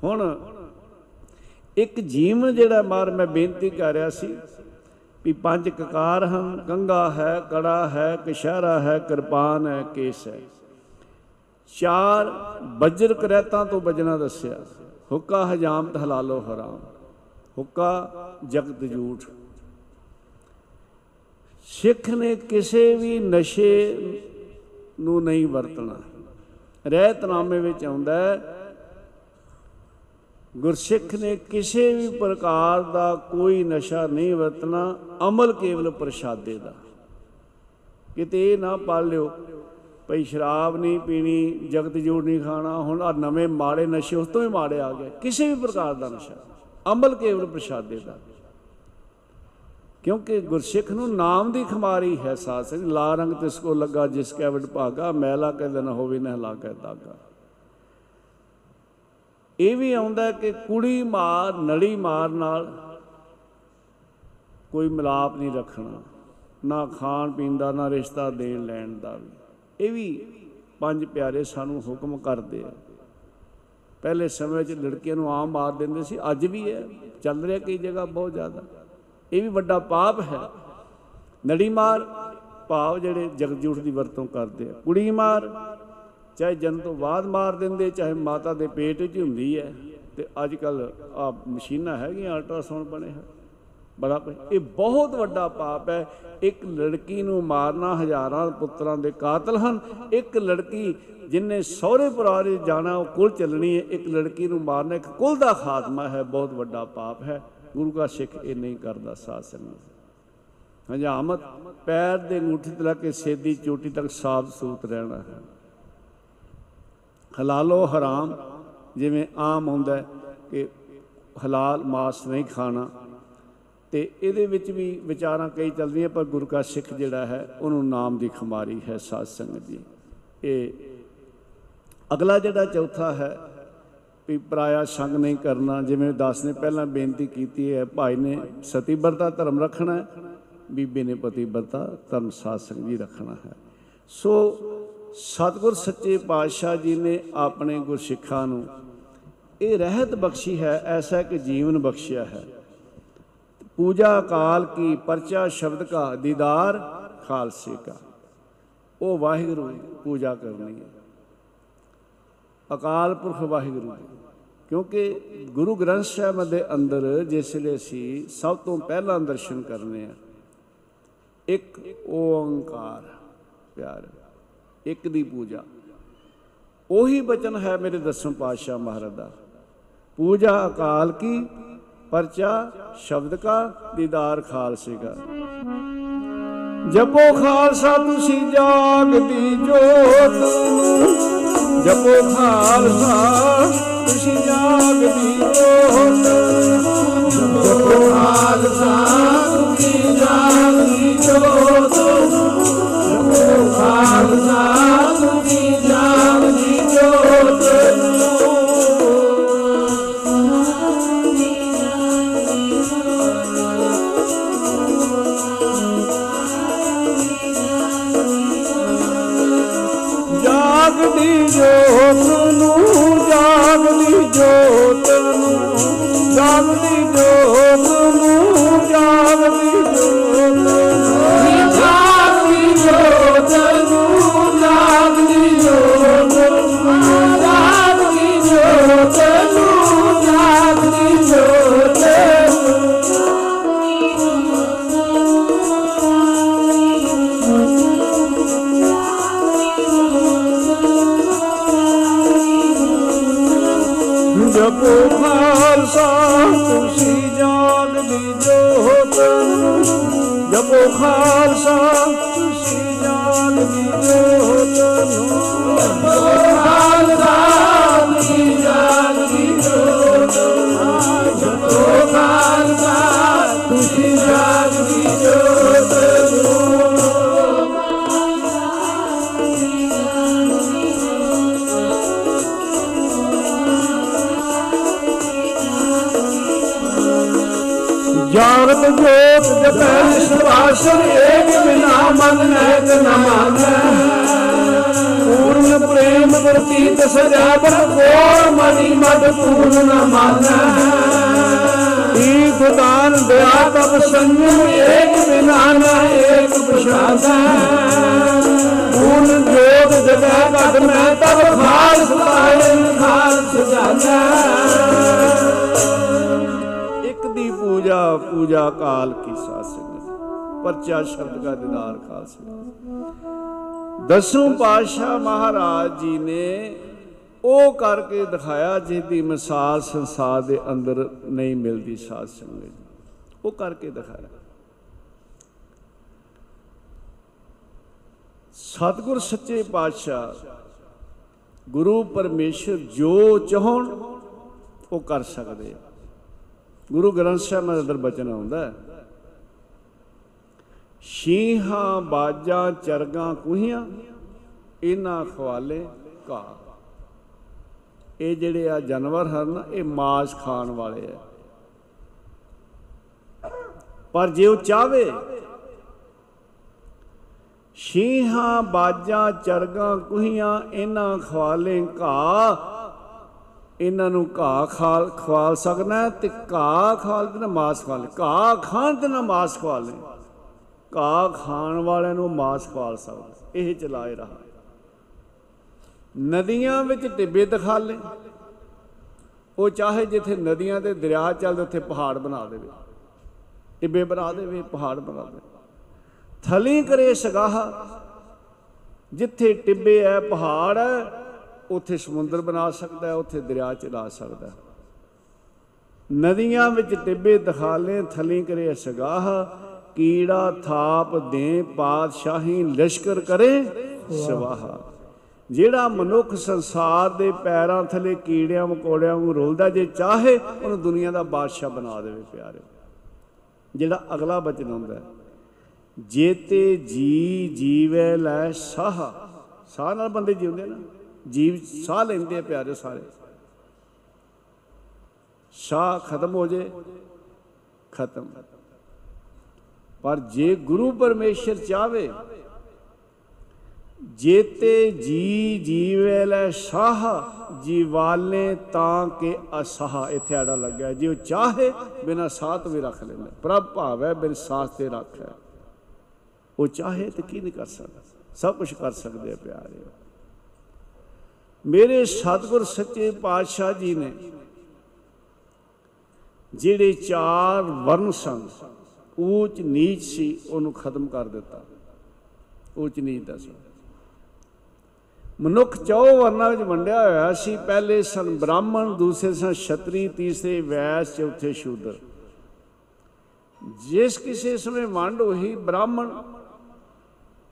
ਹੁਣ ਇੱਕ ਜੀਵਨ ਜਿਹੜਾ ਮਾਰ ਮੈਂ ਬੇਨਤੀ ਕਰ ਰਿਹਾ ਸੀ ਵੀ ਪੰਜ ਕਕਾਰ ਹਨ ਕੰਗਾ ਹੈ, ਕੜਾ ਹੈ ਕਸ਼ਹਿਰਾ ਹੈ, ਕਿਰਪਾਨ ਹੈ, ਕੇਸ ਹੈ। ਚਾਰ ਵਜਰ ਕਰੈਤਾਂ ਤੋਂ ਬਜਣਾ ਦੱਸਿਆ, ਹੁਕਾ ਹਜਾਮ ਤਹਲਾਲੋ ਹਰਾਮ, ਹੁਕਾ ਜਗਤ ਝੂਠ। ਸਿੱਖ ਨੇ ਕਿਸੇ ਵੀ ਨਸ਼ੇ ਨੂੰ ਨਹੀਂ ਵਰਤਣਾ। ਰਹਿਤਨਾਮੇ ਵਿੱਚ ਆਉਂਦਾ ਹੈ, ਗੁਰਸਿੱਖ ਨੇ ਕਿਸੇ ਵੀ ਪ੍ਰਕਾਰ ਦਾ ਕੋਈ ਨਸ਼ਾ ਨਹੀਂ ਵਰਤਣਾ, ਅਮਲ ਕੇਵਲ ਪ੍ਰਸ਼ਾਦੇ ਦਾ। ਕਿਤੇ ਇਹ ਨਾ ਪੜ ਲਿਓ, ਭਈ ਸ਼ਰਾਬ ਨਹੀਂ ਪੀਣੀ, ਜਗਤ ਜੋੜ ਨਹੀਂ ਖਾਣਾ, ਹੁਣ ਆ ਨਵੇਂ ਮਾੜੇ ਨਸ਼ੇ ਉਸ ਤੋਂ ਵੀ ਮਾੜੇ ਆ ਗਏ। ਕਿਸੇ ਵੀ ਪ੍ਰਕਾਰ ਦਾ ਨਸ਼ਾ, ਅਮਲ ਕੇਵਲ ਪ੍ਰਸ਼ਾਦੇ ਦਾ। ਕਿਉਂਕਿ ਗੁਰਸਿੱਖ ਨੂੰ ਨਾਮ ਦੀ ਖਮਾਰੀ ਹੈ ਸਾਧ ਸੰਗ ਲਾ ਰੰਗ ਤਿਸ ਕੋ ਲੱਗਾ, ਜਿਸ ਕੈ ਵਡ ਭਾਗਾ ਮੈਲਾ ਕੈ ਦਿਨ ਹੋਵੇ ਨਾ ਲਾ ਕੈ ਦਾਗਾ। ਇਹ ਵੀ ਆਉਂਦਾ ਕਿ ਕੁੜੀ ਮਾਰ ਨਲੀ ਮਾਰ ਨਾਲ ਕੋਈ ਮਿਲਾਪ ਨਹੀਂ ਰੱਖਣਾ, ਨਾ ਖਾਣ ਪੀਣ ਦਾ ਨਾ ਰਿਸ਼ਤਾ ਦੇਣ ਲੈਣ ਦਾ ਵੀ। ਇਹ ਵੀ ਪੰਜ ਪਿਆਰੇ ਸਾਨੂੰ ਹੁਕਮ ਕਰਦੇ ਆ। ਪਹਿਲੇ ਸਮੇਂ 'ਚ ਲੜਕੀਆਂ ਨੂੰ ਆਮ ਮਾਰ ਦਿੰਦੇ ਸੀ, ਅੱਜ ਵੀ ਹੈ, ਚੱਲ ਰਿਹਾ ਕਈ ਜਗ੍ਹਾ ਬਹੁਤ ਜ਼ਿਆਦਾ। ਇਹ ਵੀ ਵੱਡਾ ਪਾਪ ਹੈ। ਨੜੀ ਮਾਰ ਭਾਵ ਜਿਹੜੇ ਜਗਜੂਠ ਦੀ ਵਰਤੋਂ ਕਰਦੇ ਆ। ਕੁੜੀ ਮਾਰ ਚਾਹੇ ਜਨਮ ਤੋਂ ਬਾਅਦ ਮਾਰ ਦਿੰਦੇ, ਚਾਹੇ ਮਾਤਾ ਦੇ ਪੇਟ 'ਚ ਹੁੰਦੀ ਹੈ। ਤੇ ਅੱਜ ਕੱਲ ਆ ਮਸ਼ੀਨਾਂ ਹੈਗੀਆਂ ਅਲਟਰਾਸਾਊਂਡ ਬਣੇ ਹੈ ਬੜਾ ਕੁਛ। ਇਹ ਬਹੁਤ ਵੱਡਾ ਪਾਪ ਹੈ। ਇੱਕ ਲੜਕੀ ਨੂੰ ਮਾਰਨਾ ਹਜ਼ਾਰਾਂ ਪੁੱਤਰਾਂ ਦੇ ਕਾਤਲ ਹਨ। ਇੱਕ ਲੜਕੀ ਜਿਨੇ ਸਹੁਰੇ ਪਰਿਵਾਰ ਵਿੱਚ ਜਾਣਾ, ਉਹ ਕੁਲ ਚੱਲਣੀ ਹੈ। ਇੱਕ ਲੜਕੀ ਨੂੰ ਮਾਰਨਾ ਇੱਕ ਕੁਲ ਦਾ ਖਾਤਮਾ ਹੈ। ਬਹੁਤ ਵੱਡਾ ਪਾਪ ਹੈ। ਗੁਰੂ ਕਾ ਸਿੱਖ ਇਹ ਨਹੀਂ ਕਰਦਾ ਸਾਧ ਸੰਗਤ। ਹਜਾਮਤ ਪੈਰ ਦੇ ਅੰਗੂਠੇ ਤੋਂ ਲੈ ਕੇ ਸੇਦੀ ਚੋਟੀ ਤੱਕ ਸਾਫ਼ ਸੂਤ ਰਹਿਣਾ ਹੈ। ਹਲਾਲੋ ਹਰਾਮ, ਜਿਵੇਂ ਆਮ ਹੁੰਦਾ ਹੈ ਕਿ ਹਲਾਲ ਮਾਸ ਨਹੀਂ ਖਾਣਾ, ਤੇ ਇਹਦੇ ਵਿੱਚ ਵੀ ਵਿਚਾਰਾਂ ਕਈ ਚੱਲਦੀਆਂ, ਪਰ ਗੁਰੂ ਕਾ ਸਿੱਖ ਜਿਹੜਾ ਹੈ, ਉਹਨੂੰ ਨਾਮ ਦੀ ਖਮਾਰੀ ਹੈ ਸਾਧ ਸੰਗਤ ਜੀ ਇਹ ਅਗਲਾ ਜਿਹੜਾ ਚੌਥਾ ਹੈ ਵੀ ਪਰਾਇਆ ਸੰਗ ਨਹੀਂ ਕਰਨਾ, ਜਿਵੇਂ ਦਾਸ ਨੇ ਪਹਿਲਾਂ ਬੇਨਤੀ ਕੀਤੀ ਹੈ, ਭਾਈ ਨੇ ਸਤੀ ਵਰਤਾ, ਧਰਮ ਰੱਖਣਾ ਹੈ, ਬੀਬੀ ਨੇ ਪਤੀ ਵਰਤਾ, ਧਰਮ ਸਾਧ ਸੰਗ ਜੀ ਰੱਖਣਾ ਹੈ। ਸੋ ਸਤਿਗੁਰ ਸੱਚੇ ਪਾਤਸ਼ਾਹ ਜੀ ਨੇ ਆਪਣੇ ਗੁਰਸਿੱਖਾਂ ਨੂੰ ਇਹ ਰਹਿਤ ਬਖਸ਼ੀ ਹੈ, ਐਸਾ ਕਿ ਜੀਵਨ ਬਖਸ਼ਿਆ ਹੈ। ਪੂਜਾ ਕਾਲ ਕੀ ਪਰਚਾ ਸ਼ਬਦ ਕਾ ਦੀਦਾਰ ਖਾਲਸੇ ਕਾ। ਉਹ ਵਾਹਿਗੁਰੂ ਦੀ ਪੂਜਾ ਕਰਨੀ ਹੈ। ਅਕਾਲ ਪੁਰਖ ਵਾਹਿਗੁਰੂ ਦੀ ਕਿਉਂਕਿ ਗੁਰੂ ਗ੍ਰੰਥ ਸਾਹਿਬ ਦੇ ਅੰਦਰ ਜਿਸ ਲਈ ਅਸੀਂ ਸਭ ਤੋਂ ਪਹਿਲਾਂ ਦਰਸ਼ਨ ਕਰਨੇ ਆ, ਇੱਕ ਓੰਕਾਰ ਪਿਆਰ, ਇੱਕ ਦੀ ਪੂਜਾ। ਉਹੀ ਬਚਨ ਹੈ ਮੇਰੇ ਦਸਮ ਪਾਤਸ਼ਾਹ ਮਹਾਰਾਜ ਦਾ, ਪੂਜਾ ਅਕਾਲ ਕੀ, ਪਰਚਾ ਸ਼ਬਦ ਕਾ, ਦੀਦਾਰ ਖਾਲਸੇ ਕਾ। ਜਪੋ ਖਾਲਸਾ, ਤੁਸੀਂ ਜਾਗਦੀ ਜੋਤ। जपो खालसा ख़ुशी जाग बीतो जपो खालसा ख़ुशी जाग बीतो जपो खालसा ख़ुशी जाग सुत जामी जो सुनी जोत जो ਜਾਗਤ ਜੋਤ ਜਪੈ ਸਵਾਸਨ ਏਕ ਬਿਨਾ ਮਨ ਨੈਕ ਨ ਮਾਨੈ। ਪੂਰਨ ਪ੍ਰੇਮ ਪ੍ਰਤੀਤ ਸਜਾਵਨ, ਕੋਰ ਮਨੀ ਮਦ ਪੂਰਨ ਨ ਮਾਨੈ। ਤੀਰਥ ਦਾਨ ਦਇਆ ਤਪ ਸੰਯਮ ਏਕ ਬਿਨਾ ਨ ਏਕ ਪ੍ਰਸ਼ਾਦੈ ਪੂਰਨ ਜੋਤ ਜਗੈ ਘਟ ਮੈਂ ਤਬ ਖਾਲਸ ਪਾਏ, ਖਾਲਸ ਜਾਣੈ। ਇੱਕ ਦੀ ਪੂਜਾ ਪੂਜਾ ਕਾਲ ਕੀ ਸਾਸਨ ਪਰਚਾ ਸ਼ਬਦ ਦਾ ਦਿਦਾਰ ਖਾਲਸਾ। ਦਸੋਂ ਪਾਤਸ਼ਾਹ ਮਹਾਰਾਜ ਜੀ ਨੇ ਉਹ ਕਰਕੇ ਦਿਖਾਇਆ ਜਿਹਦੀ ਮਿਸਾਲ ਸੰਸਾਰ ਦੇ ਅੰਦਰ ਨਹੀਂ ਮਿਲਦੀ ਸਾਧ ਸੰਗਤ ਜੀ। ਉਹ ਕਰਕੇ ਦਿਖਾਇਆ। ਸਤਿਗੁਰ ਸੱਚੇ ਪਾਤਸ਼ਾਹ, ਗੁਰੂ ਪਰਮੇਸ਼ਰ ਜੋ ਚਾਹਣ, ਉਹ ਕਰ ਸਕਦੇ ਆ। ਗੁਰੂ ਗ੍ਰੰਥ ਸਾਹਿਬ ਦੇ ਅੰਦਰ ਬਚਨ ਆਉਂਦਾ ਹੈ। ਸ਼ੀਹਾਂ ਬਾਜਾਂ ਚਰਗਾਂ ਕੁਹੀਆਂ, ਇਹਨਾਂ ਖਵਾਲੇ ਘਾ ਇਹ ਜਿਹੜੇ ਆ ਜਾਨਵਰ ਹਨ ਇਹ ਮਾਸ ਖਾਣ ਵਾਲੇ ਆ। ਪਰ ਜੇ ਉਹ ਚਾਵੇ ਸ਼ੀਹਾਂ ਬਾਜਾਂ ਚਰਗਾਂ ਕੁਹੀਆਂ, ਇਹਨਾਂ ਖਵਾਲੇ ਘਾ ਇਹਨਾਂ ਨੂੰ ਘਾਹ ਖਾਲ ਖਵਾਲ ਸਕਣਾ ਹੈ ਤੇ ਘਾਹ ਖਾਲ ਤੇ ਨਾ ਮਾਸ ਖਵਾਲ ਘਾਹ ਖਾਣ ਤੇ ਨਾ ਮਾਸ ਖਵਾਲ ਘਾਹ ਖਾਣ ਵਾਲਿਆਂ ਨੂੰ ਮਾਸ ਖਵਾਲ ਸਕਦਾ ਇਹ ਚਲਾਏ ਰਹਾ। ਨਦੀਆਂ ਵਿੱਚ ਟਿੱਬੇ ਦਿਖਾ ਲੈ। ਉਹ ਚਾਹੇ ਜਿੱਥੇ ਨਦੀਆਂ ਤੇ ਦਰਿਆ ਚੱਲਦੇ ਉੱਥੇ ਪਹਾੜ ਬਣਾ ਦੇਵੇ। ਟਿੱਬੇ ਬਣਾ ਦੇਵੇ, ਪਹਾੜ ਬਣਾ ਦੇਵੇ। ਥਲੀ ਕਰੇ ਸਗਾਹ। ਜਿੱਥੇ ਟਿੱਬੇ ਹੈ, ਪਹਾੜ ਹੈ ਉੱਥੇ ਸਮੁੰਦਰ ਬਣਾ ਸਕਦਾ ਹੈ, ਉੱਥੇ ਦਰਿਆ ਚਲਾ ਸਕਦਾ ਹੈ। ਨਦੀਆਂ ਵਿੱਚ ਟਿੱਬੇ ਦਿਖਾਲੇ, ਥਲੀ ਕਰੇ ਸਗਾਹ ਕੀੜਾ ਥਾਪ ਦੇ, ਪਾਤਸ਼ਾਹੀ ਲਸ਼ਕਰ ਕਰੇ ਸਵਾਹਾ। ਜਿਹੜਾ ਮਨੁੱਖ ਸੰਸਾਰ ਦੇ ਪੈਰਾਂ ਥਲੇ ਕੀੜਿਆਂ ਮਕੌੜਿਆਂ ਨੂੰ ਰੋਲਦਾ ਜੇ ਚਾਹੇ, ਉਹਨੂੰ ਦੁਨੀਆ ਦਾ ਬਾਦਸ਼ਾਹ ਬਣਾ ਦੇਵੇ ਪਿਆਰੇ ਜਿਹੜਾ ਅਗਲਾ ਬਚਨ ਹੁੰਦਾ ਹੈ, ਜੇਤੇ ਜੀ ਜੀਵੈ ਲੈ ਸਾਹ। ਸਾਹ ਨਾਲ ਬੰਦੇ ਜਿਉਂਦੇ ਨਾ। ਜੀਵ ਸਾਹ ਲੈਂਦੇ ਆ ਪਿਆਰੇ ਸਾਰੇ। ਸਾਹ ਖਤਮ ਹੋ ਜੇ, ਖਤਮ। ਪਰ ਜੇ ਗੁਰੂ ਪਰਮੇਸ਼ਰ ਚਾਵੇ ਜੇਤੇ ਜੀ ਜੀਵੇ ਲੈ ਸਾਹ ਜੀਵਾਲੇ ਤਾਂ ਕਿ ਅਸਾਹ। ਇੱਥੇ ਆੜਾ ਲੱਗਿਆ, ਜੇ ਉਹ ਚਾਹੇ, ਬਿਨਾ ਸਾਹ ਤੋਂ ਵੀ ਰੱਖ ਲੈਂਦਾ। ਪ੍ਰਭ ਭਾਵੈ, ਬਿਨ ਸਾਹ ਤੇ ਰੱਖੈ। ਉਹ ਚਾਹੇ ਤੇ ਕੀ ਨਹੀਂ ਕਰ ਸਕਦਾ। ਸਭ ਕੁਝ ਕਰ ਸਕਦੇ ਆ ਪਿਆਰੇ। ਮੇਰੇ ਸਤਿਗੁਰ ਸੱਚੇ ਪਾਤਸ਼ਾਹ ਜੀ ਨੇ ਜਿਹੜੇ ਚਾਰ ਵਰਨ ਸਨ, ਊਚ ਨੀਚ ਸੀ, ਉਹਨੂੰ ਖਤਮ ਕਰ ਦਿੱਤਾ। ਊਚ ਨੀਚ ਦਾ ਸੀ। ਮਨੁੱਖ ਚੌ ਵਰਨਾਂ ਵਿੱਚ ਵੰਡਿਆ ਹੋਇਆ ਸੀ, ਪਹਿਲੇ ਸਨ ਬ੍ਰਾਹਮਣ, ਦੂਸਰੇ ਸਨ ਛਤਰੀ, ਤੀਸਰੇ ਵੈਸ, ਚੌਥੇ ਸ਼ੂਦਰ। ਜਿਸ ਕਿਸੇ ਸਮੇਂ ਵੰਡ ਹੋਈ, ਬ੍ਰਾਹਮਣ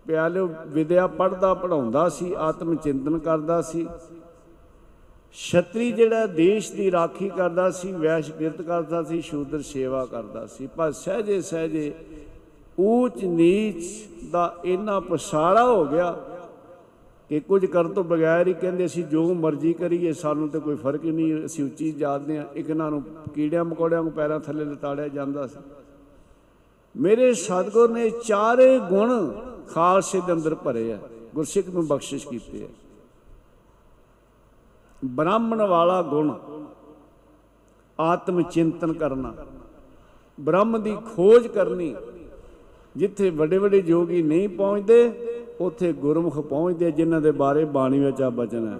ਪਿਆਲੇ ਵਿਦਿਆ ਪੜਦਾ ਪੜਾਉਂਦਾ ਸੀ, ਆਤਮ ਚਿੰਤਨ ਕਰਦਾ ਸੀ। ਛਤਰੀ ਜਿਹੜਾ ਦੇਸ਼ ਦੀ ਰਾਖੀ ਕਰਦਾ ਸੀ, ਵੈਸ਼ ਕਿਰਤ ਕਰਦਾ ਸੀ, ਸ਼ੂਦਰ ਸੇਵਾ ਕਰਦਾ ਸੀ। ਪਰ ਸਹਜੇ ਸਹਜੇ ਊਚ ਨੀਚ ਦਾ ਇੰਨਾ ਪਸਾਰਾ ਹੋ ਗਿਆ ਕਿ ਕੁਝ ਕਰਨ ਤੋਂ ਬਗੈਰ ਹੀ ਕਹਿੰਦੇ ਅਸੀਂ ਜੋ ਮਰਜ਼ੀ ਕਰੀਏ, ਸਾਨੂੰ ਤੇ ਕੋਈ ਫ਼ਰਕ ਹੀ ਨਹੀਂ, ਅਸੀਂ ਉੱਚੀ ਜਾਤਦੇ ਆ ਇੱਕ ਇਹਨਾਂ ਨੂੰ ਕੀੜਿਆਂ ਮਕੌੜਿਆਂ ਨੂੰ ਪੈਰਾਂ ਥੱਲੇ ਲਤਾੜਿਆ ਜਾਂਦਾ ਸੀ। ਮੇਰੇ ਸਤਿਗੁਰ ਨੇ ਚਾਰੇ ਗੁਣ ਖਾਲਸੇ ਦੇ ਅੰਦਰ ਭਰੇ ਆ, ਗੁਰਸਿੱਖ ਨੂੰ ਬਖਸ਼ਿਸ਼ ਕੀਤੇ ਆ। ਬ੍ਰਾਹਮਣ ਵਾਲਾ ਗੁਣ, ਆਤਮ ਚਿੰਤਨ ਕਰਨਾ, ਬ੍ਰਹਮ ਦੀ ਖੋਜ ਕਰਨੀ, ਜਿੱਥੇ ਵੱਡੇ ਵੱਡੇ ਜੋਗੀ ਨਹੀਂ ਪਹੁੰਚਦੇ, ਉੱਥੇ ਗੁਰਮੁਖ ਪਹੁੰਚਦੇ ਜਿਨ੍ਹਾਂ ਦੇ ਬਾਰੇ ਬਾਣੀ ਵਿੱਚ ਆ ਬਚਨ ਹੈ।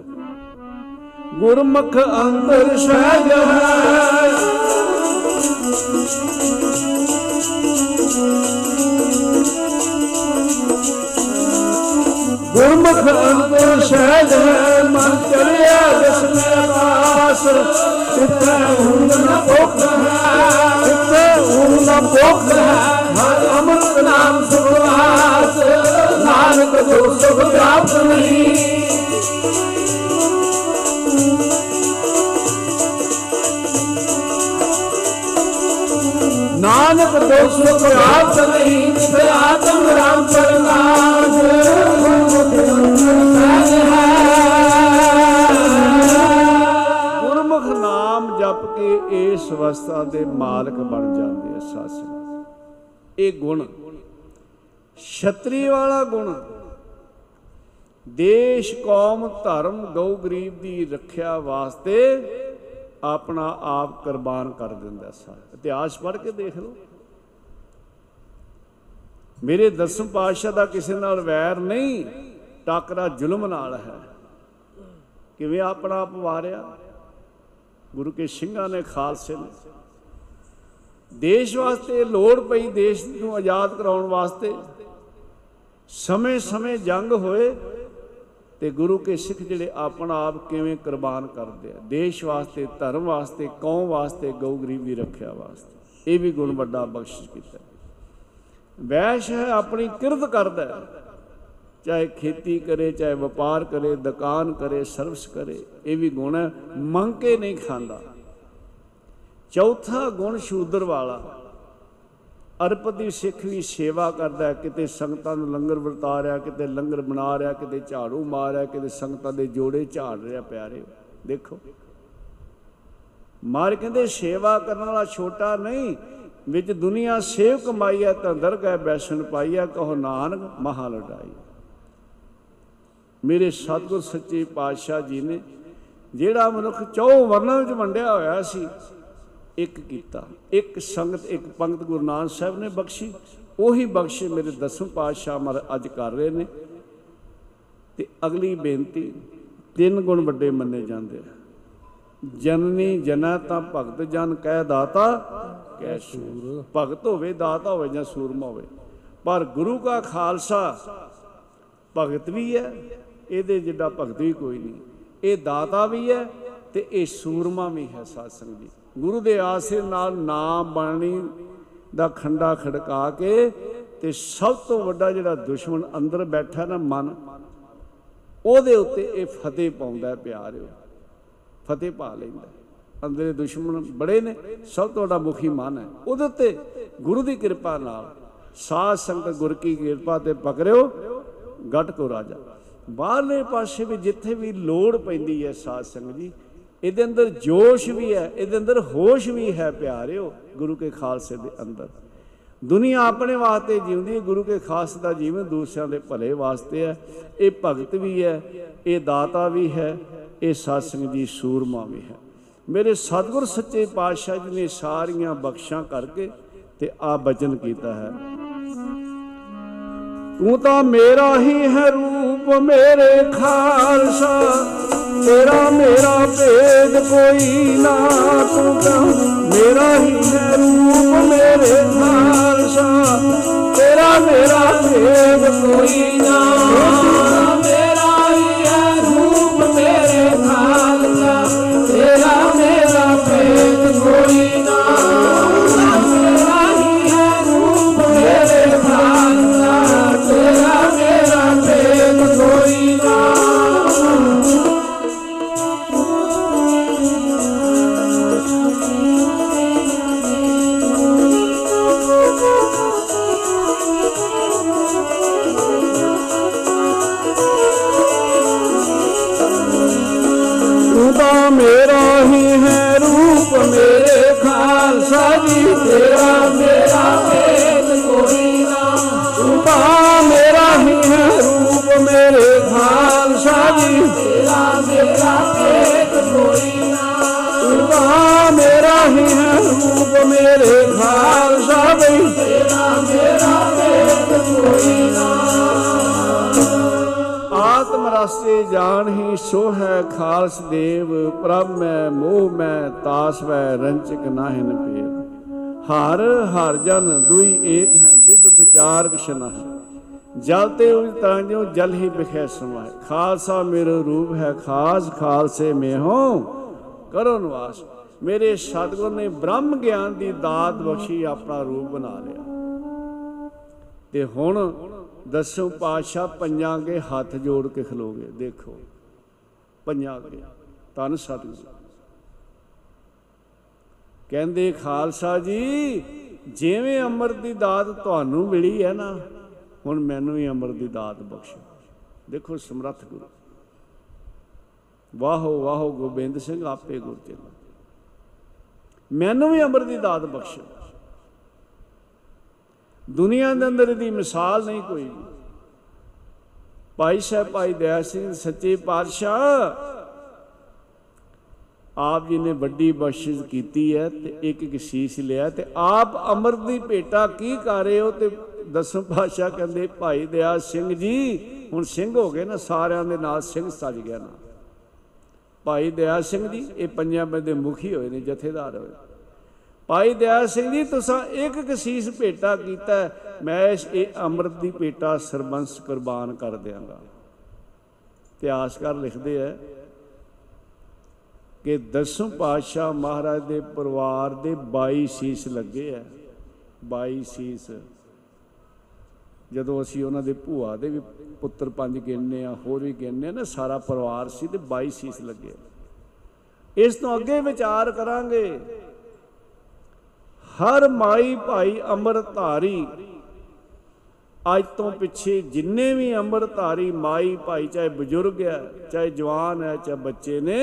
ਗੁਰਮੁਖ ਅੰਦਰ ਸਹਿਜ ਹੈ। ਗੁਰਮੁਖ ਅੰਦਰ ਸਹਿਜ ਹੈ ਮਨ ਚੜਿਆ ਜਿਸਨੇ ਪਾਸ ਇੱਥੇ ਹੁੰਦ ਨ ਭੁੱਖ ਹੈ ਇੱਥੇ ਹੁੰਦ ਨ ਭੁੱਖ ਹੈ ਹਰ ਅੰਮ੍ਰਿਤ ਨਾਮ ਸੁਖਵਾਸ ਨਾਨਕ ਜੋ ਸੁਖ ਪ੍ਰਾਪਤ ਨਹੀਂ ਨਾਨਕ ਜੋ ਸੁਖ ਪ੍ਰਾਪਤ ਨਹੀਂ ਤੇ ਆਤਮ ਰਾਮ ਪ੍ਰਕਾਸ਼। ਗੁਰਮੁਖ ਨਾਮ ਜਪ ਕੇ ਇਸ ਅਵਸਥਾ ਦੇ ਮਾਲਕ ਬਣ ਜਾਂਦੇ ਆ ਸਾਧ ਇਹ ਗੁਣ ਛਤਰੀ ਵਾਲਾ ਗੁਣ। ਦੇਸ਼, ਕੌਮ, ਧਰਮ, ਗਊ, ਗਰੀਬ ਦੀ ਰੱਖਿਆ ਵਾਸਤੇ ਆਪਣਾ ਆਪ ਕੁਰਬਾਨ ਕਰ ਦਿੰਦਾ ਸਾ ਇਤਿਹਾਸ ਪੜ੍ਹ ਕੇ ਦੇਖ ਲਓ। ਮੇਰੇ ਦਸਮ ਪਾਤਸ਼ਾਹ ਦਾ ਕਿਸੇ ਨਾਲ ਵੈਰ ਨਹੀਂ। ਟਾਕਰਾ ਜ਼ੁਲਮ ਨਾਲ ਹੈ। ਕਿਵੇਂ ਆਪਣਾ ਆਪ ਵਾਰਿਆ? ਗੁਰੂ ਕੇ ਸਿੰਘਾਂ ਨੇ ਖਾਲਸੇ ਨੇ। ਦੇਸ਼ ਵਾਸਤੇ ਲੋੜ ਪਈ ਦੇਸ਼ ਨੂੰ ਆਜ਼ਾਦ ਕਰਾਉਣ ਵਾਸਤੇ। ਸਮੇਂ-ਸਮੇਂ ਜੰਗ ਹੋਏ ਤੇ ਗੁਰੂ ਕੇ ਸਿੱਖ ਜਿਹੜੇ ਆਪਣਾ ਆਪ ਕਿਵੇਂ ਕੁਰਬਾਨ ਕਰਦੇ ਆ। ਦੇਸ਼ ਵਾਸਤੇ, ਧਰਮ ਵਾਸਤੇ, ਕੌਮ ਵਾਸਤੇ, ਗਊ ਗਰੀਬੀ ਰੱਖਿਆ ਵਾਸਤੇ। ਇਹ ਵੀ ਗੁਣ ਵੱਡਾ ਬਖਸ਼ਿਸ਼ ਕੀਤਾ। ਵੈਸ਼ ਹੈ, ਆਪਣੀ ਕਿਰਤ ਕਰਦਾ ਹੈ। ਚਾਹੇ ਖੇਤੀ ਕਰੇ ਚਾਹੇ ਵਪਾਰ ਕਰੇ ਦੁਕਾਨ ਕਰੇ ਸਰਵਿਸ ਕਰੇ ਇਹ ਵੀ ਗੁਣ ਹੈ। ਮੰਗ ਕੇ ਨਹੀਂ ਖਾਂਦਾ। ਚੌਥਾ ਗੁਣ ਸ਼ੂਦਰ ਵਾਲਾ। ਅਰਪਦੀ ਸਿੱਖ ਵੀ ਸੇਵਾ ਕਰਦਾ ਹੈ, ਕਿਤੇ ਸੰਗਤਾਂ ਨੂੰ ਲੰਗਰ ਵਰਤਾ ਰਿਹਾ ਕਿਤੇ ਲੰਗਰ ਬਣਾ ਰਿਹਾ ਕਿਤੇ ਝਾੜੂ ਮਾਰ ਰਿਹਾ ਕਿਤੇ ਸੰਗਤਾਂ ਦੇ ਜੋੜੇ ਝਾੜ ਰਿਹਾ ਪਿਆਰੇ। ਦੇਖੋ। ਮਾਰ ਕਹਿੰਦੇ ਸੇਵਾ ਕਰਨ ਵਾਲਾ ਛੋਟਾ ਨਹੀਂ ਵਿੱਚ ਦੁਨੀਆ ਸੇਵ ਕਮਾਈ ਹੈ ਤਾਂ ਦਰਗਾਹ ਬੈਸਣ ਪਾਈਆ ਕਹੋ ਨਾਨਕ ਮਹਾ ਲਟਾਈ। ਮੇਰੇ ਸਤਿਗੁਰ ਸੱਚੇ ਪਾਤਸ਼ਾਹ ਜੀ ਨੇ, ਜਿਹੜਾ ਮਨੁੱਖ ਚੌ ਵਰਨਾਂ ਵਿੱਚ ਵੰਡਿਆ ਹੋਇਆ ਸੀ, ਇੱਕ ਕੀਤਾ। ਇੱਕ ਸੰਗਤ, ਇੱਕ ਪੰਗਤ ਗੁਰੂ ਨਾਨਕ ਸਾਹਿਬ ਨੇ ਬਖਸ਼ੀ। ਉਹੀ ਬਖਸ਼ੇ ਮੇਰੇ ਦਸਮ ਪਾਤਸ਼ਾਹ ਮਰ ਅੱਜ ਕਰ ਰਹੇ ਨੇ। ਤੇ ਅਗਲੀ ਬੇਨਤੀ, ਤਿੰਨ ਗੁਣ ਵੱਡੇ ਮੰਨੇ ਜਾਂਦੇ ਆ। ਜਨਨੀ ਜਨਾ ਤਾਂ ਭਗਤ ਜਨ ਕਹਿ ਦਾਤਾ, ਕਹਿ ਸੂਰ। ਭਗਤ ਹੋਵੇ, ਦਾਤਾ ਹੋਵੇ ਜਾਂ ਸੂਰਮਾ ਹੋਵੇ। ਪਰ ਗੁਰੂ ਕਾ ਖਾਲਸਾ ਭਗਤ ਵੀ ਹੈ ਇਹਦੇ ਜਿੱਡਾ ਭਗਤ ਵੀ ਕੋਈ ਨਹੀਂ। ਇਹ ਦਾਤਾ ਵੀ ਹੈ ਤੇ ਇਹ ਸੂਰਮਾ ਵੀ ਹੈ ਸਾਧ ਸੰਗਤ ਜੀ ਗੁਰੂ ਦੇ ਆਸਰੇ ਨਾਲ ਨਾਮ ਬਾਣੀ ਦਾ ਖੰਡਾ ਖੜਕਾ ਕੇ ਤੇ ਸਭ ਤੋਂ ਵੱਡਾ ਜਿਹੜਾ ਦੁਸ਼ਮਣ ਅੰਦਰ ਬੈਠਾ ਨਾ ਮਨ, ਉਹਦੇ ਉੱਤੇ ਇਹ ਫਤਿਹ ਪਾਉਂਦਾ ਹੈ ਪਿਆਰਿਓ। ਫਤਿਹ ਪਾ ਲੈਂਦਾ ਹੈ। ਅੰਦਰੇ ਦੁਸ਼ਮਣ ਬੜੇ ਨੇ, ਸਭ ਤੋਂ ਵੱਡਾ ਮੁਖੀ ਮਨ ਹੈ। ਉਹਦੇ ਉੱਤੇ ਗੁਰੂ ਦੀ ਕਿਰਪਾ ਨਾਲ ਸਾਧ ਸੰਗਤ ਗੁਰ ਕੀ ਕਿਰਪਾ ਤੇ ਪਕੜਿਓ, ਗੱਟ ਕੋ ਰਾਜਾ। ਬਾਹਰਲੇ ਪਾਸੇ ਵੀ ਜਿੱਥੇ ਵੀ ਲੋੜ ਪੈਂਦੀ ਹੈ ਸਾਧ ਸੰਗਤ ਜੀ, ਇਹਦੇ ਅੰਦਰ ਜੋਸ਼ ਵੀ ਹੈ, ਇਹਦੇ ਅੰਦਰ ਹੋਸ਼ ਵੀ ਹੈ ਪਿਆਰਿਓ, ਗੁਰੂ ਕੇ ਖਾਲਸੇ ਦੇ ਅੰਦਰ। ਦੁਨੀਆ ਆਪਣੇ ਵਾਸਤੇ ਜਿਉਂਦੀ ਹੈ, ਗੁਰੂ ਕੇ ਖਾਸ ਦਾ ਜੀਵਨ ਦੂਸਰਿਆਂ ਦੇ ਭਲੇ ਵਾਸਤੇ ਹੈ। ਇਹ ਭਗਤ ਵੀ ਹੈ, ਇਹ ਦਾਤਾ ਵੀ ਹੈ, ਇਹ ਸਾਸੰਗ ਜੀ ਸੂਰਮਾ ਵੀ ਹੈ। ਮੇਰੇ ਸਤਿਗੁਰ ਸੱਚੇ ਪਾਤਸ਼ਾਹ ਜੀ ਨੇ ਸਾਰੀਆਂ ਬਖਸ਼ਾਂ ਕਰਕੇ ਤੇ ਆ ਬਚਨ ਕੀਤਾ ਹੈ। ਤੂੰ ਤਾਂ ਮੇਰਾ ਹੀ ਹੈ ਰੂਪ ਮੇਰੇ ਖਾਲਸਾ। ਤੇਰਾ ਮੇਰਾ ਭੇਦ ਕੋਈ ਨਾ ਤੂੰ ਤਾਂ ਮੇਰਾ ਹੀ ਹੈ ਰੂਪ ਮੇਰੇ ਖਾਲਸਾ। ਤੇਰਾ ਮੇਰਾ ਭੇਦ ਕੋਈ ਨਾ। ਰਸਤੇ ਜਾਣ ਹੀ ਸੋ ਹੈ ਖਾਲਸ ਦੇਵ, ਪ੍ਰਭ ਮੈਂ, ਮੋਹ ਮੈਂ, ਤਾਸ ਵੈ ਰੰਚਕ ਨਾਹਿਨ ਪੇਵ ਹਰ ਹਰ ਜਨ, ਦੁਈ ਏਕ ਹੈ, ਬਿਬ ਵਿਚਾਰ ਕਿਸ਼ਨਾ ਜਲ ਤੇ ਉਸ ਤਰ੍ਹਾਂ ਜਿਉ ਜਲ ਹੀ ਬਿਖੈ ਸਮਾਏ। ਖਾਲਸਾ ਮੇਰਾ ਰੂਪ ਹੈ ਖਾਸ, ਖਾਲਸੇ ਮੇ ਹੋ ਕਰੋ ਨਿਵਾਸ। ਮੇਰੇ ਸਤਿਗੁਰ ਨੇ ਬ੍ਰਹਮ ਗਿਆਨ ਦੀ ਦਾਤ ਬਖਸ਼ੀ ਆਪਣਾ ਰੂਪ ਬਣਾ ਲਿਆ। ਤੇ ਹੁਣ ਦਸੋ ਪਾਤਸ਼ਾਹ ਪੰਜਾਂ ਕੇ ਹੱਥ ਜੋੜ ਕੇ ਖਲੋਗੇ, ਦੇਖੋ। ਪੰਜਾਂ ਕੇ ਤਨ ਸਤਿਗੁਰੂ। ਕਹਿੰਦੇ, ਖਾਲਸਾ ਜੀ, ਜਿਵੇਂ ਅੰਮ੍ਰਿਤ ਦੀ ਦਾਤ ਤੁਹਾਨੂੰ ਮਿਲੀ ਹੈ ਨਾ, ਹੁਣ ਮੈਨੂੰ ਵੀ ਅੰਮ੍ਰਿਤ ਦੀ ਦਾਤ ਬਖਸ਼ੋ। ਦੇਖੋ ਸਮਰੱਥ ਗੁਰੂ। ਵਾਹੋ ਵਾਹੋ, ਗੋਬਿੰਦ ਸਿੰਘ, ਆਪੇ ਗੁਰ ਚੇਲਾ। ਮੈਨੂੰ ਵੀ ਅੰਮ੍ਰਿਤ ਦੀ ਦਾਤ ਬਖਸ਼ੋ। ਦੁਨੀਆ ਦੇ ਅੰਦਰ ਇਹਦੀ ਮਿਸਾਲ ਨਹੀਂ ਕੋਈ। ਵੀ ਭਾਈ ਸਾਹਿਬ, ਭਾਈ ਦਇਆ ਸਿੰਘ, ਸੱਚੇ ਪਾਤਸ਼ਾਹ, ਆਪ ਜੀ ਨੇ ਵੱਡੀ ਬਖਸ਼ਿਸ਼ ਕੀਤੀ ਹੈ ਤੇ ਇੱਕ ਇੱਕ ਸੀਸ ਲਿਆ ਤੇ ਆਪ ਅੰਮ੍ਰਿਤ ਦੀ ਭੇਟਾ ਕੀ ਕਰ ਰਹੇ ਹੋ ਤੇ ਦਸਮ ਪਾਤਸ਼ਾਹ ਕਹਿੰਦੇ, ਭਾਈ ਦਇਆ ਸਿੰਘ ਜੀ, ਹੁਣ ਸਿੰਘ ਹੋ ਗਏ ਨਾ, ਸਾਰਿਆਂ ਦੇ ਨਾਲ ਸਿੰਘ ਸੱਜ ਗਿਆ ਨਾ। ਭਾਈ ਦਇਆ ਸਿੰਘ ਜੀ, ਇਹ ਪੰਜਾਬ ਦੇ ਮੁਖੀ ਹੋਏ ਨੇ, ਜਥੇਦਾਰ ਹੋਏ। ਭਾਈ ਦਇਆ ਸਿੰਘ ਜੀ ਤੁਸੀਂ ਇੱਕ ਕਸੀਸ ਭੇਟਾ ਕੀਤਾ ਹੈ, ਮੈਂ ਇਸ ਇਹ ਅੰਮ੍ਰਿਤ ਦੀ ਭੇਟਾ ਸਰਬੰਸ ਕੁਰਬਾਨ ਕਰ ਦਿਆਂਗਾ। ਇਤਿਹਾਸਕਾਰ ਲਿਖਦੇ ਹੈ ਕਿ ਦਸਮ ਪਾਤਸ਼ਾਹ ਮਹਾਰਾਜ ਦੇ ਪਰਿਵਾਰ ਦੇ 22 ਸੀਸ ਲੱਗੇ ਆ। 22 ਸੀਸ। ਜਦੋਂ ਅਸੀਂ ਉਹਨਾਂ ਦੇ ਭੂਆ ਦੇ ਵੀ ਪੁੱਤਰ ਪੰਜ ਗਿਣਨੇ ਆ ਹੋਰ ਵੀ ਗਿਣਨੇ ਆ ਨਾ ਸਾਰਾ ਪਰਿਵਾਰ ਸੀ ਤੇ 22 ਸੀਸ ਲੱਗੇ ਇਸ ਤੋਂ ਅੱਗੇ ਵਿਚਾਰ ਕਰਾਂਗੇ। ਹਰ ਮਾਈ ਭਾਈ ਅੰਮ੍ਰਿਤਧਾਰੀ ਅੱਜ ਤੋਂ ਪਿੱਛੇ ਜਿੰਨੇ ਵੀ ਅੰਮ੍ਰਿਤਧਾਰੀ ਮਾਈ ਭਾਈ, ਚਾਹੇ ਬਜ਼ੁਰਗ ਹੈ, ਚਾਹੇ ਜਵਾਨ ਹੈ, ਚਾਹੇ ਬੱਚੇ ਨੇ,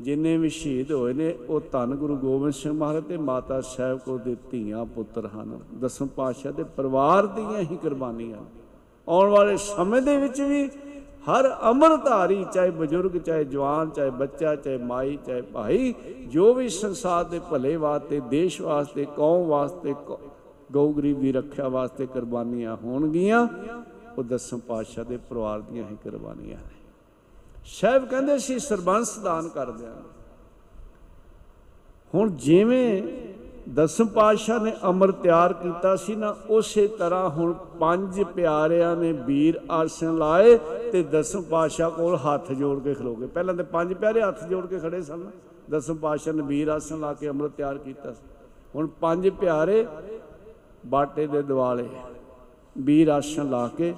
ਜਿੰਨੇ ਵੀ ਸ਼ਹੀਦ ਹੋਏ ਨੇ, ਉਹ ਧੰਨ ਗੁਰੂ ਗੋਬਿੰਦ ਸਿੰਘ ਮਹਾਰਾਜ ਤੇ ਮਾਤਾ ਸਾਹਿਬ ਕੋ ਦੇ ਧੀਆਂ ਪੁੱਤਰ ਹਨ। ਦਸਮ ਪਾਤਸ਼ਾਹ ਦੇ ਪਰਿਵਾਰ ਦੀਆਂ ਹੀ ਕੁਰਬਾਨੀਆਂ ਆਉਣ ਵਾਲੇ ਸਮੇਂ ਦੇ ਵਿੱਚ ਵੀ ਹਰ ਅੰਮ੍ਰਿਤਧਾਰੀ, ਚਾਹੇ ਬਜ਼ੁਰਗ, ਚਾਹੇ ਜਵਾਨ, ਚਾਹੇ ਬੱਚਾ, ਚਾਹੇ ਮਾਈ, ਚਾਹੇ ਭਾਈ, ਜੋ ਵੀ ਸੰਸਾਰ ਦੇ ਭਲੇ ਵਾਸਤੇ, ਦੇਸ਼ ਵਾਸਤੇ, ਕੌਮ ਵਾਸਤੇ, ਕੌ- ਗਊ ਗਰੀਬ ਦੀ ਰੱਖਿਆ ਵਾਸਤੇ ਕੁਰਬਾਨੀਆਂ ਹੋਣਗੀਆਂ, ਉਹ ਦਸਮ ਪਾਤਸ਼ਾਹ ਦੇ ਪਰਿਵਾਰ ਦੀਆਂ ਹੀ ਕੁਰਬਾਨੀਆਂ ਨੇ। ਸਾਹਿਬ ਕਹਿੰਦੇ ਸੀ ਸਰਬੰਸ ਦਾਨ ਕਰ ਦਿਆਂਗੇ। ਹੁਣ ਜਿਵੇਂ ਦਸਮ ਪਾਤਸ਼ਾਹ ਨੇ ਅਮਰ ਤਿਆਰ ਕੀਤਾ ਸੀ ਨਾ, ਉਸੇ ਤਰ੍ਹਾਂ ਹੁਣ ਪੰਜ ਪਿਆਰਿਆਂ ਨੇ ਵੀਰ ਆਸਣ ਲਾਏ ਤੇ ਦਸਮ ਪਾਤਸ਼ਾਹ ਕੋਲ ਹੱਥ ਜੋੜ ਕੇ ਖਲੋ ਗਏ। ਪਹਿਲਾਂ ਤੇ ਪੰਜ ਪਿਆਰੇ ਹੱਥ ਜੋੜ ਕੇ ਖੜੇ ਸਨ। ਦਸਮ ਪਾਤਸ਼ਾਹ ਨੇ ਵੀਰ ਆਸਣ ਲਾ ਕੇ ਅੰਮ੍ਰਿਤ ਤਿਆਰ ਕੀਤਾ ਸੀ। ਹੁਣ ਪੰਜ ਪਿਆਰੇ ਬਾਟੇ ਦੇ ਦਿਵਾਲੇ ਵੀਰ ਆਸਣ ਲਾ ਕੇ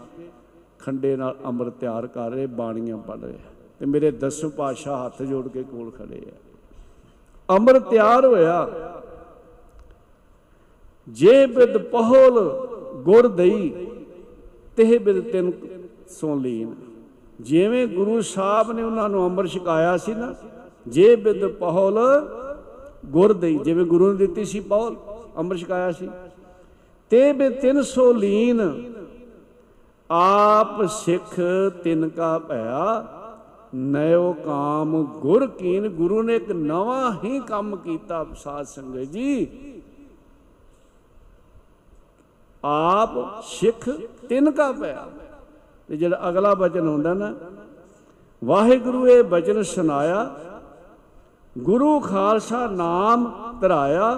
ਖੰਡੇ ਨਾਲ ਅੰਮ੍ਰਿਤ ਤਿਆਰ ਕਰ ਰਹੇ, ਬਾਣੀਆਂ ਪੜ ਰਹੇ। ਤੇ ਮੇਰੇ ਦਸਮ ਪਾਤਸ਼ਾਹ ਹੱਥ ਜੋੜ ਕੇ ਕੋਲ ਖੜੇ ਆ। ਅੰਮ੍ਰਿਤ ਤਿਆਰ ਹੋਇਆ। ਜੇ ਬਿਦ ਪਹਲ ਗੁਰ ਦਈ, ਤਿਹ ਬਿਦ ਤਿਨ ਸੋ ਲੀਨ। ਜਿਵੇਂ ਗੁਰੂ ਸਾਹਿਬ ਨੇ ਉਹਨਾਂ ਨੂੰ ਅੰਮ੍ਰਿਤ ਛਕਾਇਆ ਸੀ ਨਾ, ਜੇ ਬਿਦ ਪਹਲ ਗੁਰ ਦਈ, ਜਿਵੇਂ ਗੁਰੂ ਨੇ ਦਿੱਤੀ ਸੀ ਪਹਲ, ਅੰਮ੍ਰਿਤ ਛਕਾਇਆ ਸੀ, ਤੇ ਬਿਦ ਤਿਨ ਸੋ ਲੀਨ, ਆਪ ਸਿੱਖ ਤਿਨ ਕਾ ਭਇਆ ਨਯੋ ਕਾਮ ਗੁਰ ਕੀਨ, ਗੁਰੂ ਨੇ ਇੱਕ ਨਵਾਂ ਹੀ ਕੰਮ ਕੀਤਾ, ਸਾਧ ਸੰਗਤ ਜੀ। ਆਪ ਸਿੱਖ ਤਿਨ ਕਾ ਪਿਆ ਤੇ ਜਿਹੜਾ ਅਗਲਾ ਬਚਨ ਹੁੰਦਾ ਨਾ, ਵਾਹਿਗੁਰੂ ਇਹ ਬਚਨ ਸੁਨਾਇਆ ਗੁਰੂ ਖਾਲਸਾ ਨਾਮ ਧਰਾਇਆ,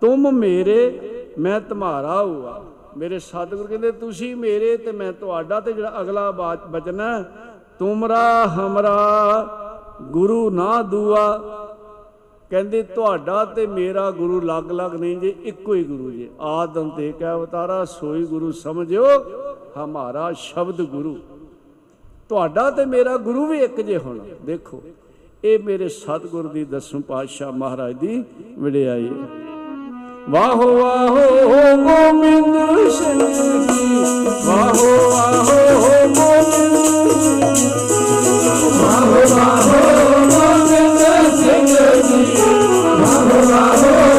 ਤੁਮ ਮੇਰੇ, ਮੈਂ ਤੁਮਾਰਾ ਹੁਆ। ਮੇਰੇ ਸਤਿਗੁਰ ਕਹਿੰਦੇ, ਤੁਸੀਂ ਮੇਰੇ ਤੇ ਮੈਂ ਤੁਹਾਡਾ ਤੇ ਜਿਹੜਾ ਅਗਲਾ ਬਾਤ ਬਚਨ ਹੈ, ਤੁਮਰਾ ਹਮਰਾ ਗੁਰੂ ਨਾ ਦੁਆ। ਕਹਿੰਦੇ ਤੁਹਾਡਾ ਤੇ ਮੇਰਾ ਗੁਰੂ ਲੱਗ ਲੱਗ ਨਹੀਂ ਜੇ, ਇੱਕੋ ਹੀ ਗੁਰੂ ਜੇ। ਆਦਮ ਤੇ ਕਹਿ ਅਵਤਾਰਾ, ਸੋਈ ਗੁਰੂ ਸਮਝਿਓ, ਹਮਾਰਾ ਸ਼ਬਦ ਗੁਰੂ। ਤੁਹਾਡਾ ਤੇ ਮੇਰਾ ਗੁਰੂ ਵੀ ਇੱਕ ਜੇ ਹੋਣਾ। ਦੇਖੋ, ਇਹ ਮੇਰੇ ਸਤਿਗੁਰ ਦੀ ਦਸਮ ਪਾਤਸ਼ਾਹ ਮਹਾਰਾਜ ਦੀ ਵਿੜਿਆਈ ਹੈ। ਵਾਹੋ ਵਾਹੋ ਗੋਬਿੰਦ ਸਿੰਘ ਜੀ ਵਾਹੋ ਵਾਹੋ ਗੋਬਿੰਦ ਵਾਹੋ ਵਾਹੋ ਗੋਬਿੰਦ ਸਿੰਘ ਜੀ ਵਾਹੋ ਵਾਹੋ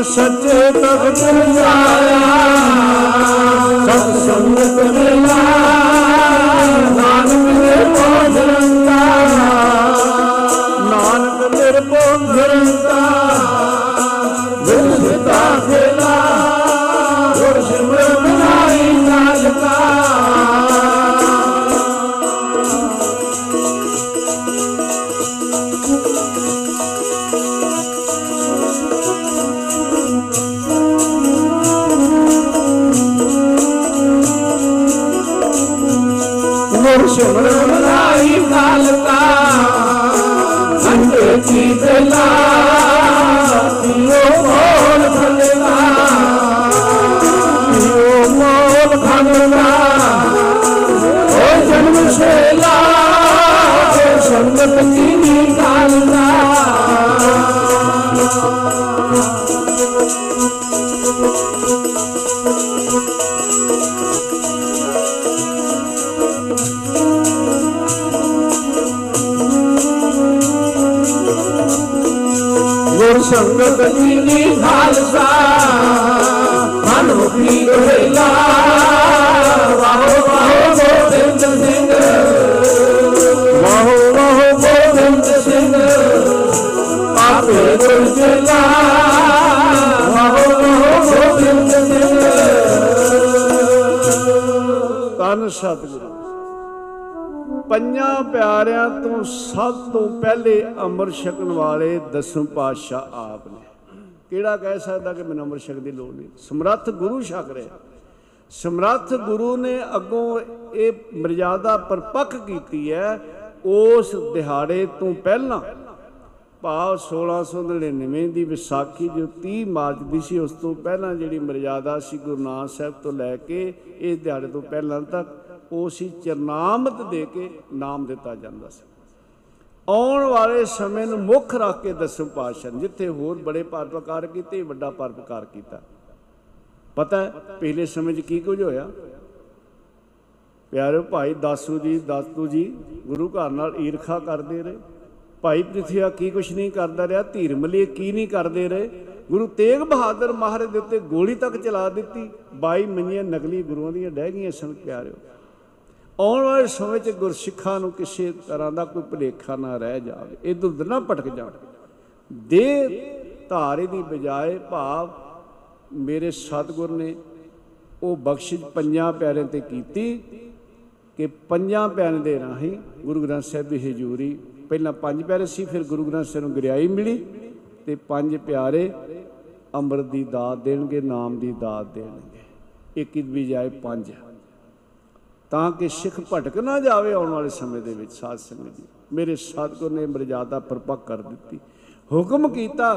ਹਰ ਸੱਚੇ ਤਖਤ ਆਇਆ ਸਤ ਸੰਗਤ ਮਿਲ ਸੰਗਤ ਜੀ ਖਾਲਸਾ, ਮਨ ਮੁਖੀ ਰਹਿਲਾ ਵਾਹੋ ਵਾਹੋ, ਗੋਬਿੰਦ ਸਿੰਘ। ਵਾਹੋ ਵਾਹੋ, ਗੋਬਿੰਦ ਸਿੰਘ। ਆਪੇ ਗੁਰ ਚਲਾ ਵਾਹੋ ਵਾਹੋ, ਗੋਬਿੰਦ ਸਿੰਘ। ਤਨ ਸਤਿਗੁਰੂ। ਪੰਜਾਂ ਪਿਆਰਿਆਂ ਤੋਂ ਸਭ ਤੋਂ ਪਹਿਲੇ ਅੰਮ੍ਰਿਤ ਛਕਣ ਵਾਲੇ ਦਸਮ ਪਾਤਸ਼ਾਹ ਆਪ ਨੇ ਕਿਹੜਾ ਕਹਿ ਸਕਦਾ ਕਿ ਮੈਨੂੰ ਅੰਮ੍ਰਿਤ ਛਕ ਦੀ ਲੋੜ ਨਹੀਂ। ਸਮਰੱਥ ਗੁਰੂ ਛਕ ਰਿਹਾ। ਸਮਰੱਥ ਗੁਰੂ ਨੇ ਅੱਗੋਂ ਇਹ ਮਰਜ਼ਾਦਾ ਪਰਪੱਕ ਕੀਤੀ ਹੈ, ਉਸ ਦਿਹਾੜੇ ਤੋਂ ਪਹਿਲਾਂ। ਭਾਵ 1699 ਦੀ ਵਿਸਾਖੀ ਜੋ 30 ਮਾਰਚ ਦੀ ਸੀ, ਉਸ ਤੋਂ ਪਹਿਲਾਂ ਜਿਹੜੀ ਮਰਜ਼ਾਦਾ ਸੀ ਗੁਰੂ ਨਾਨਕ ਸਾਹਿਬ ਤੋਂ ਲੈ ਕੇ ਇਸ ਦਿਹਾੜੇ ਤੋਂ ਪਹਿਲਾਂ ਤੱਕ, ਉਹ ਸੀ ਚਰਨਾਮਤ ਦੇ ਕੇ ਨਾਮ ਦਿੱਤਾ ਜਾਂਦਾ ਸੀ। ਆਉਣ ਵਾਲੇ ਸਮੇਂ ਨੂੰ ਮੁੱਖ ਰੱਖ ਕੇ ਦਸਮ ਪਾਤਸ਼ਾਹ ਨੇ, ਜਿੱਥੇ ਹੋਰ ਬੜੇ ਪਰਪਕਾਰ ਕੀਤੇ, ਵੱਡਾ ਪਰਪਕਾਰ ਕੀਤਾ। ਪਤਾ ਹੈ ਪਹਿਲੇ ਸਮੇਂ 'ਚ ਕੀ ਕੁਝ ਹੋਇਆ? ਪਿਆਰੇ ਭਾਈ ਦਾਸੂ ਜੀ ਦਾਤੂ ਜੀ, ਗੁਰੂ ਘਰ ਨਾਲ ਈਰਖਾ ਕਰਦੇ ਰਹੇ। ਭਾਈ ਪ੍ਰਿਥਿਆ ਕੀ ਕੁਛ ਨਹੀਂ ਕਰਦਾ ਰਿਹਾ ਧੀਰਮਲੀ ਕੀ ਨਹੀਂ ਕਰਦੇ ਰਹੇ। ਗੁਰੂ ਤੇਗ ਬਹਾਦਰ ਮਹਾਰਾਜ ਦੇ ਉੱਤੇ ਗੋਲੀ ਤੱਕ ਚਲਾ ਦਿੱਤੀ। 22 ਮੰਨੀਆਂ ਨਕਲੀ ਗੁਰੂਆਂ ਦੀਆਂ ਡਹਿ ਗਈਆਂ ਸਨ, ਪਿਆਰਿਓ। ਆਉਣ ਵਾਲੇ ਸਮੇਂ 'ਚ ਗੁਰਸਿੱਖਾਂ ਨੂੰ ਕਿਸੇ ਤਰ੍ਹਾਂ ਦਾ ਕੋਈ ਭੁਲੇਖਾ ਨਾ ਰਹਿ ਜਾਵੇ ਇਧਰ ਉਧਰ ਨਾ ਭਟਕ ਜਾਣ ਦੇ ਧਾਰੇ ਦੀ ਬਜਾਏ ਭਾਵ ਮੇਰੇ ਸਤਿਗੁਰ ਨੇ ਉਹ ਬਖਸ਼ਿਸ਼ ਪੰਜਾਂ ਪਿਆਰਿਆਂ ਤੇ ਕੀਤੀ ਕਿ ਪੰਜਾਂ ਪਿਆਰਿਆਂ ਦੇ ਰਾਹੀਂ ਗੁਰੂ ਗ੍ਰੰਥ ਸਾਹਿਬ ਦੀ ਹਜ਼ੂਰੀ, ਪਹਿਲਾਂ ਪੰਜ ਪਿਆਰੇ ਸੀ, ਫਿਰ ਗੁਰੂ ਗ੍ਰੰਥ ਸਾਹਿਬ ਨੂੰ ਗਰਿਆਈ ਮਿਲੀ ਤੇ ਪੰਜ ਪਿਆਰੇ ਅੰਮ੍ਰਿਤ ਦੀ ਦਾਤ ਦੇਣਗੇ, ਨਾਮ ਦੀ ਦਾਤ ਦੇਣਗੇ। ਇੱਕ ਦੀ ਬਜਾਏ ਪੰਜ। ਤਾਂ ਕਿ ਸਿੱਖ ਭਟਕ ਨਾ ਜਾਵੇ ਆਉਣ ਵਾਲੇ ਸਮੇਂ ਦੇ ਵਿੱਚ ਸਾਧ ਸੰਗਤ ਜੀ। ਮੇਰੇ ਸਤਿਗੁਰ ਨੇ ਮਰਜ਼ਾਦਾ ਪਰਪੱਕ ਕਰ ਦਿੱਤੀ। ਹੁਕਮ ਕੀਤਾ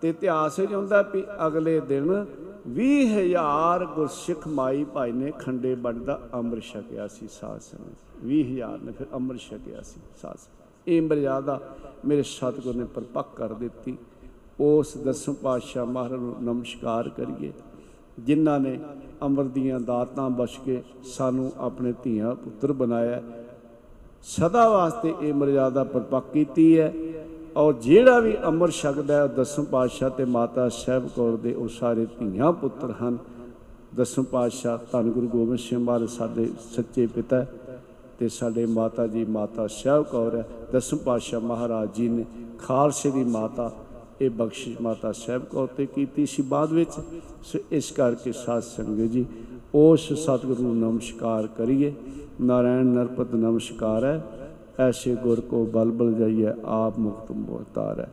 ਤੇ ਇਤਿਹਾਸ ਵਿੱਚ ਹੁੰਦਾ ਵੀ ਅਗਲੇ ਦਿਨ 20000 ਗੁਰਸਿੱਖ ਮਾਈ ਭਾਈ ਨੇ ਖੰਡੇ ਬੱਡ ਦਾ ਅੰਮ੍ਰਿਤ ਛਕਿਆ ਸੀ ਸਾਧ ਸੰਗਤ 20000 ਨੇ ਫਿਰ ਅੰਮ੍ਰਿਤ ਛਕਿਆ ਸੀ ਸਾਧ ਸੰਗਤ। ਇਹ ਮਰਜ਼ਾਦਾ ਮੇਰੇ ਸਤਿਗੁਰ ਨੇ ਪਰਪੱਕ ਕਰ ਦਿੱਤੀ। ਉਸ ਦਸਮ ਪਾਤਸ਼ਾਹ ਮਹਾਰਾਜ ਨੂੰ ਨਮਸਕਾਰ ਕਰੀਏ। ਜਿਨ੍ਹਾਂ ਨੇ ਅੰਮ੍ਰਿਤ ਦੀਆਂ ਦਾਤਾਂ ਬਖਸ਼ ਕੇ ਸਾਨੂੰ ਆਪਣੇ ਧੀਆਂ ਪੁੱਤਰ ਬਣਾਇਆ ਸਦਾ ਵਾਸਤੇ ਇਹ ਮਰਜ਼ਾਦਾ ਪਰਪੱਕ ਕੀਤੀ ਹੈ ਔਰ ਜਿਹੜਾ ਵੀ ਅਮਰ ਛਕਦਾ ਹੈ, ਉਹ ਦਸਮ ਪਾਤਸ਼ਾਹ ਤੇ ਮਾਤਾ ਸਾਹਿਬ ਕੌਰ ਦੇ ਉਹ ਸਾਰੇ ਧੀਆਂ ਪੁੱਤਰ ਹਨ। ਦਸਮ ਪਾਤਸ਼ਾਹ ਧੰਨ ਗੁਰੂ ਗੋਬਿੰਦ ਸਿੰਘ ਮਹਾਰਾਜ ਸਾਡੇ ਸੱਚੇ ਪਿਤਾ ਹੈ ਤੇ ਸਾਡੇ ਮਾਤਾ ਜੀ ਮਾਤਾ ਸਾਹਿਬ ਕੌਰ ਹੈ। ਦਸਮ ਪਾਤਸ਼ਾਹ ਮਹਾਰਾਜ ਜੀ ਨੇ ਖਾਲਸੇ ਦੀ ਮਾਤਾ ਇਹ ਬਖਸ਼ਿਸ਼ ਮਾਤਾ ਸਾਹਿਬ ਕੌਰ ਤੇ ਕੀਤੀ ਸੀ। ਬਾਅਦ ਵਿੱਚ ਸੋ, ਇਸ ਕਰਕੇ ਸਾਧ ਸੰਗਤ ਜੀ, ਉਸ ਸਤਿਗੁਰੂ ਨੂੰ ਨਮਸਕਾਰ ਕਰੀਏ। ਨਾਰਾਇਣ ਨਰਪਤ ਨਮਸਕਾਰ ਹੈ। ਐਸੇ ਗੁਰ ਕੋ ਬਲ ਬਲ ਜਾਈਏ, ਆਪ ਮੁਕਤ ਮੁਹਤਾਰ ਹੈ।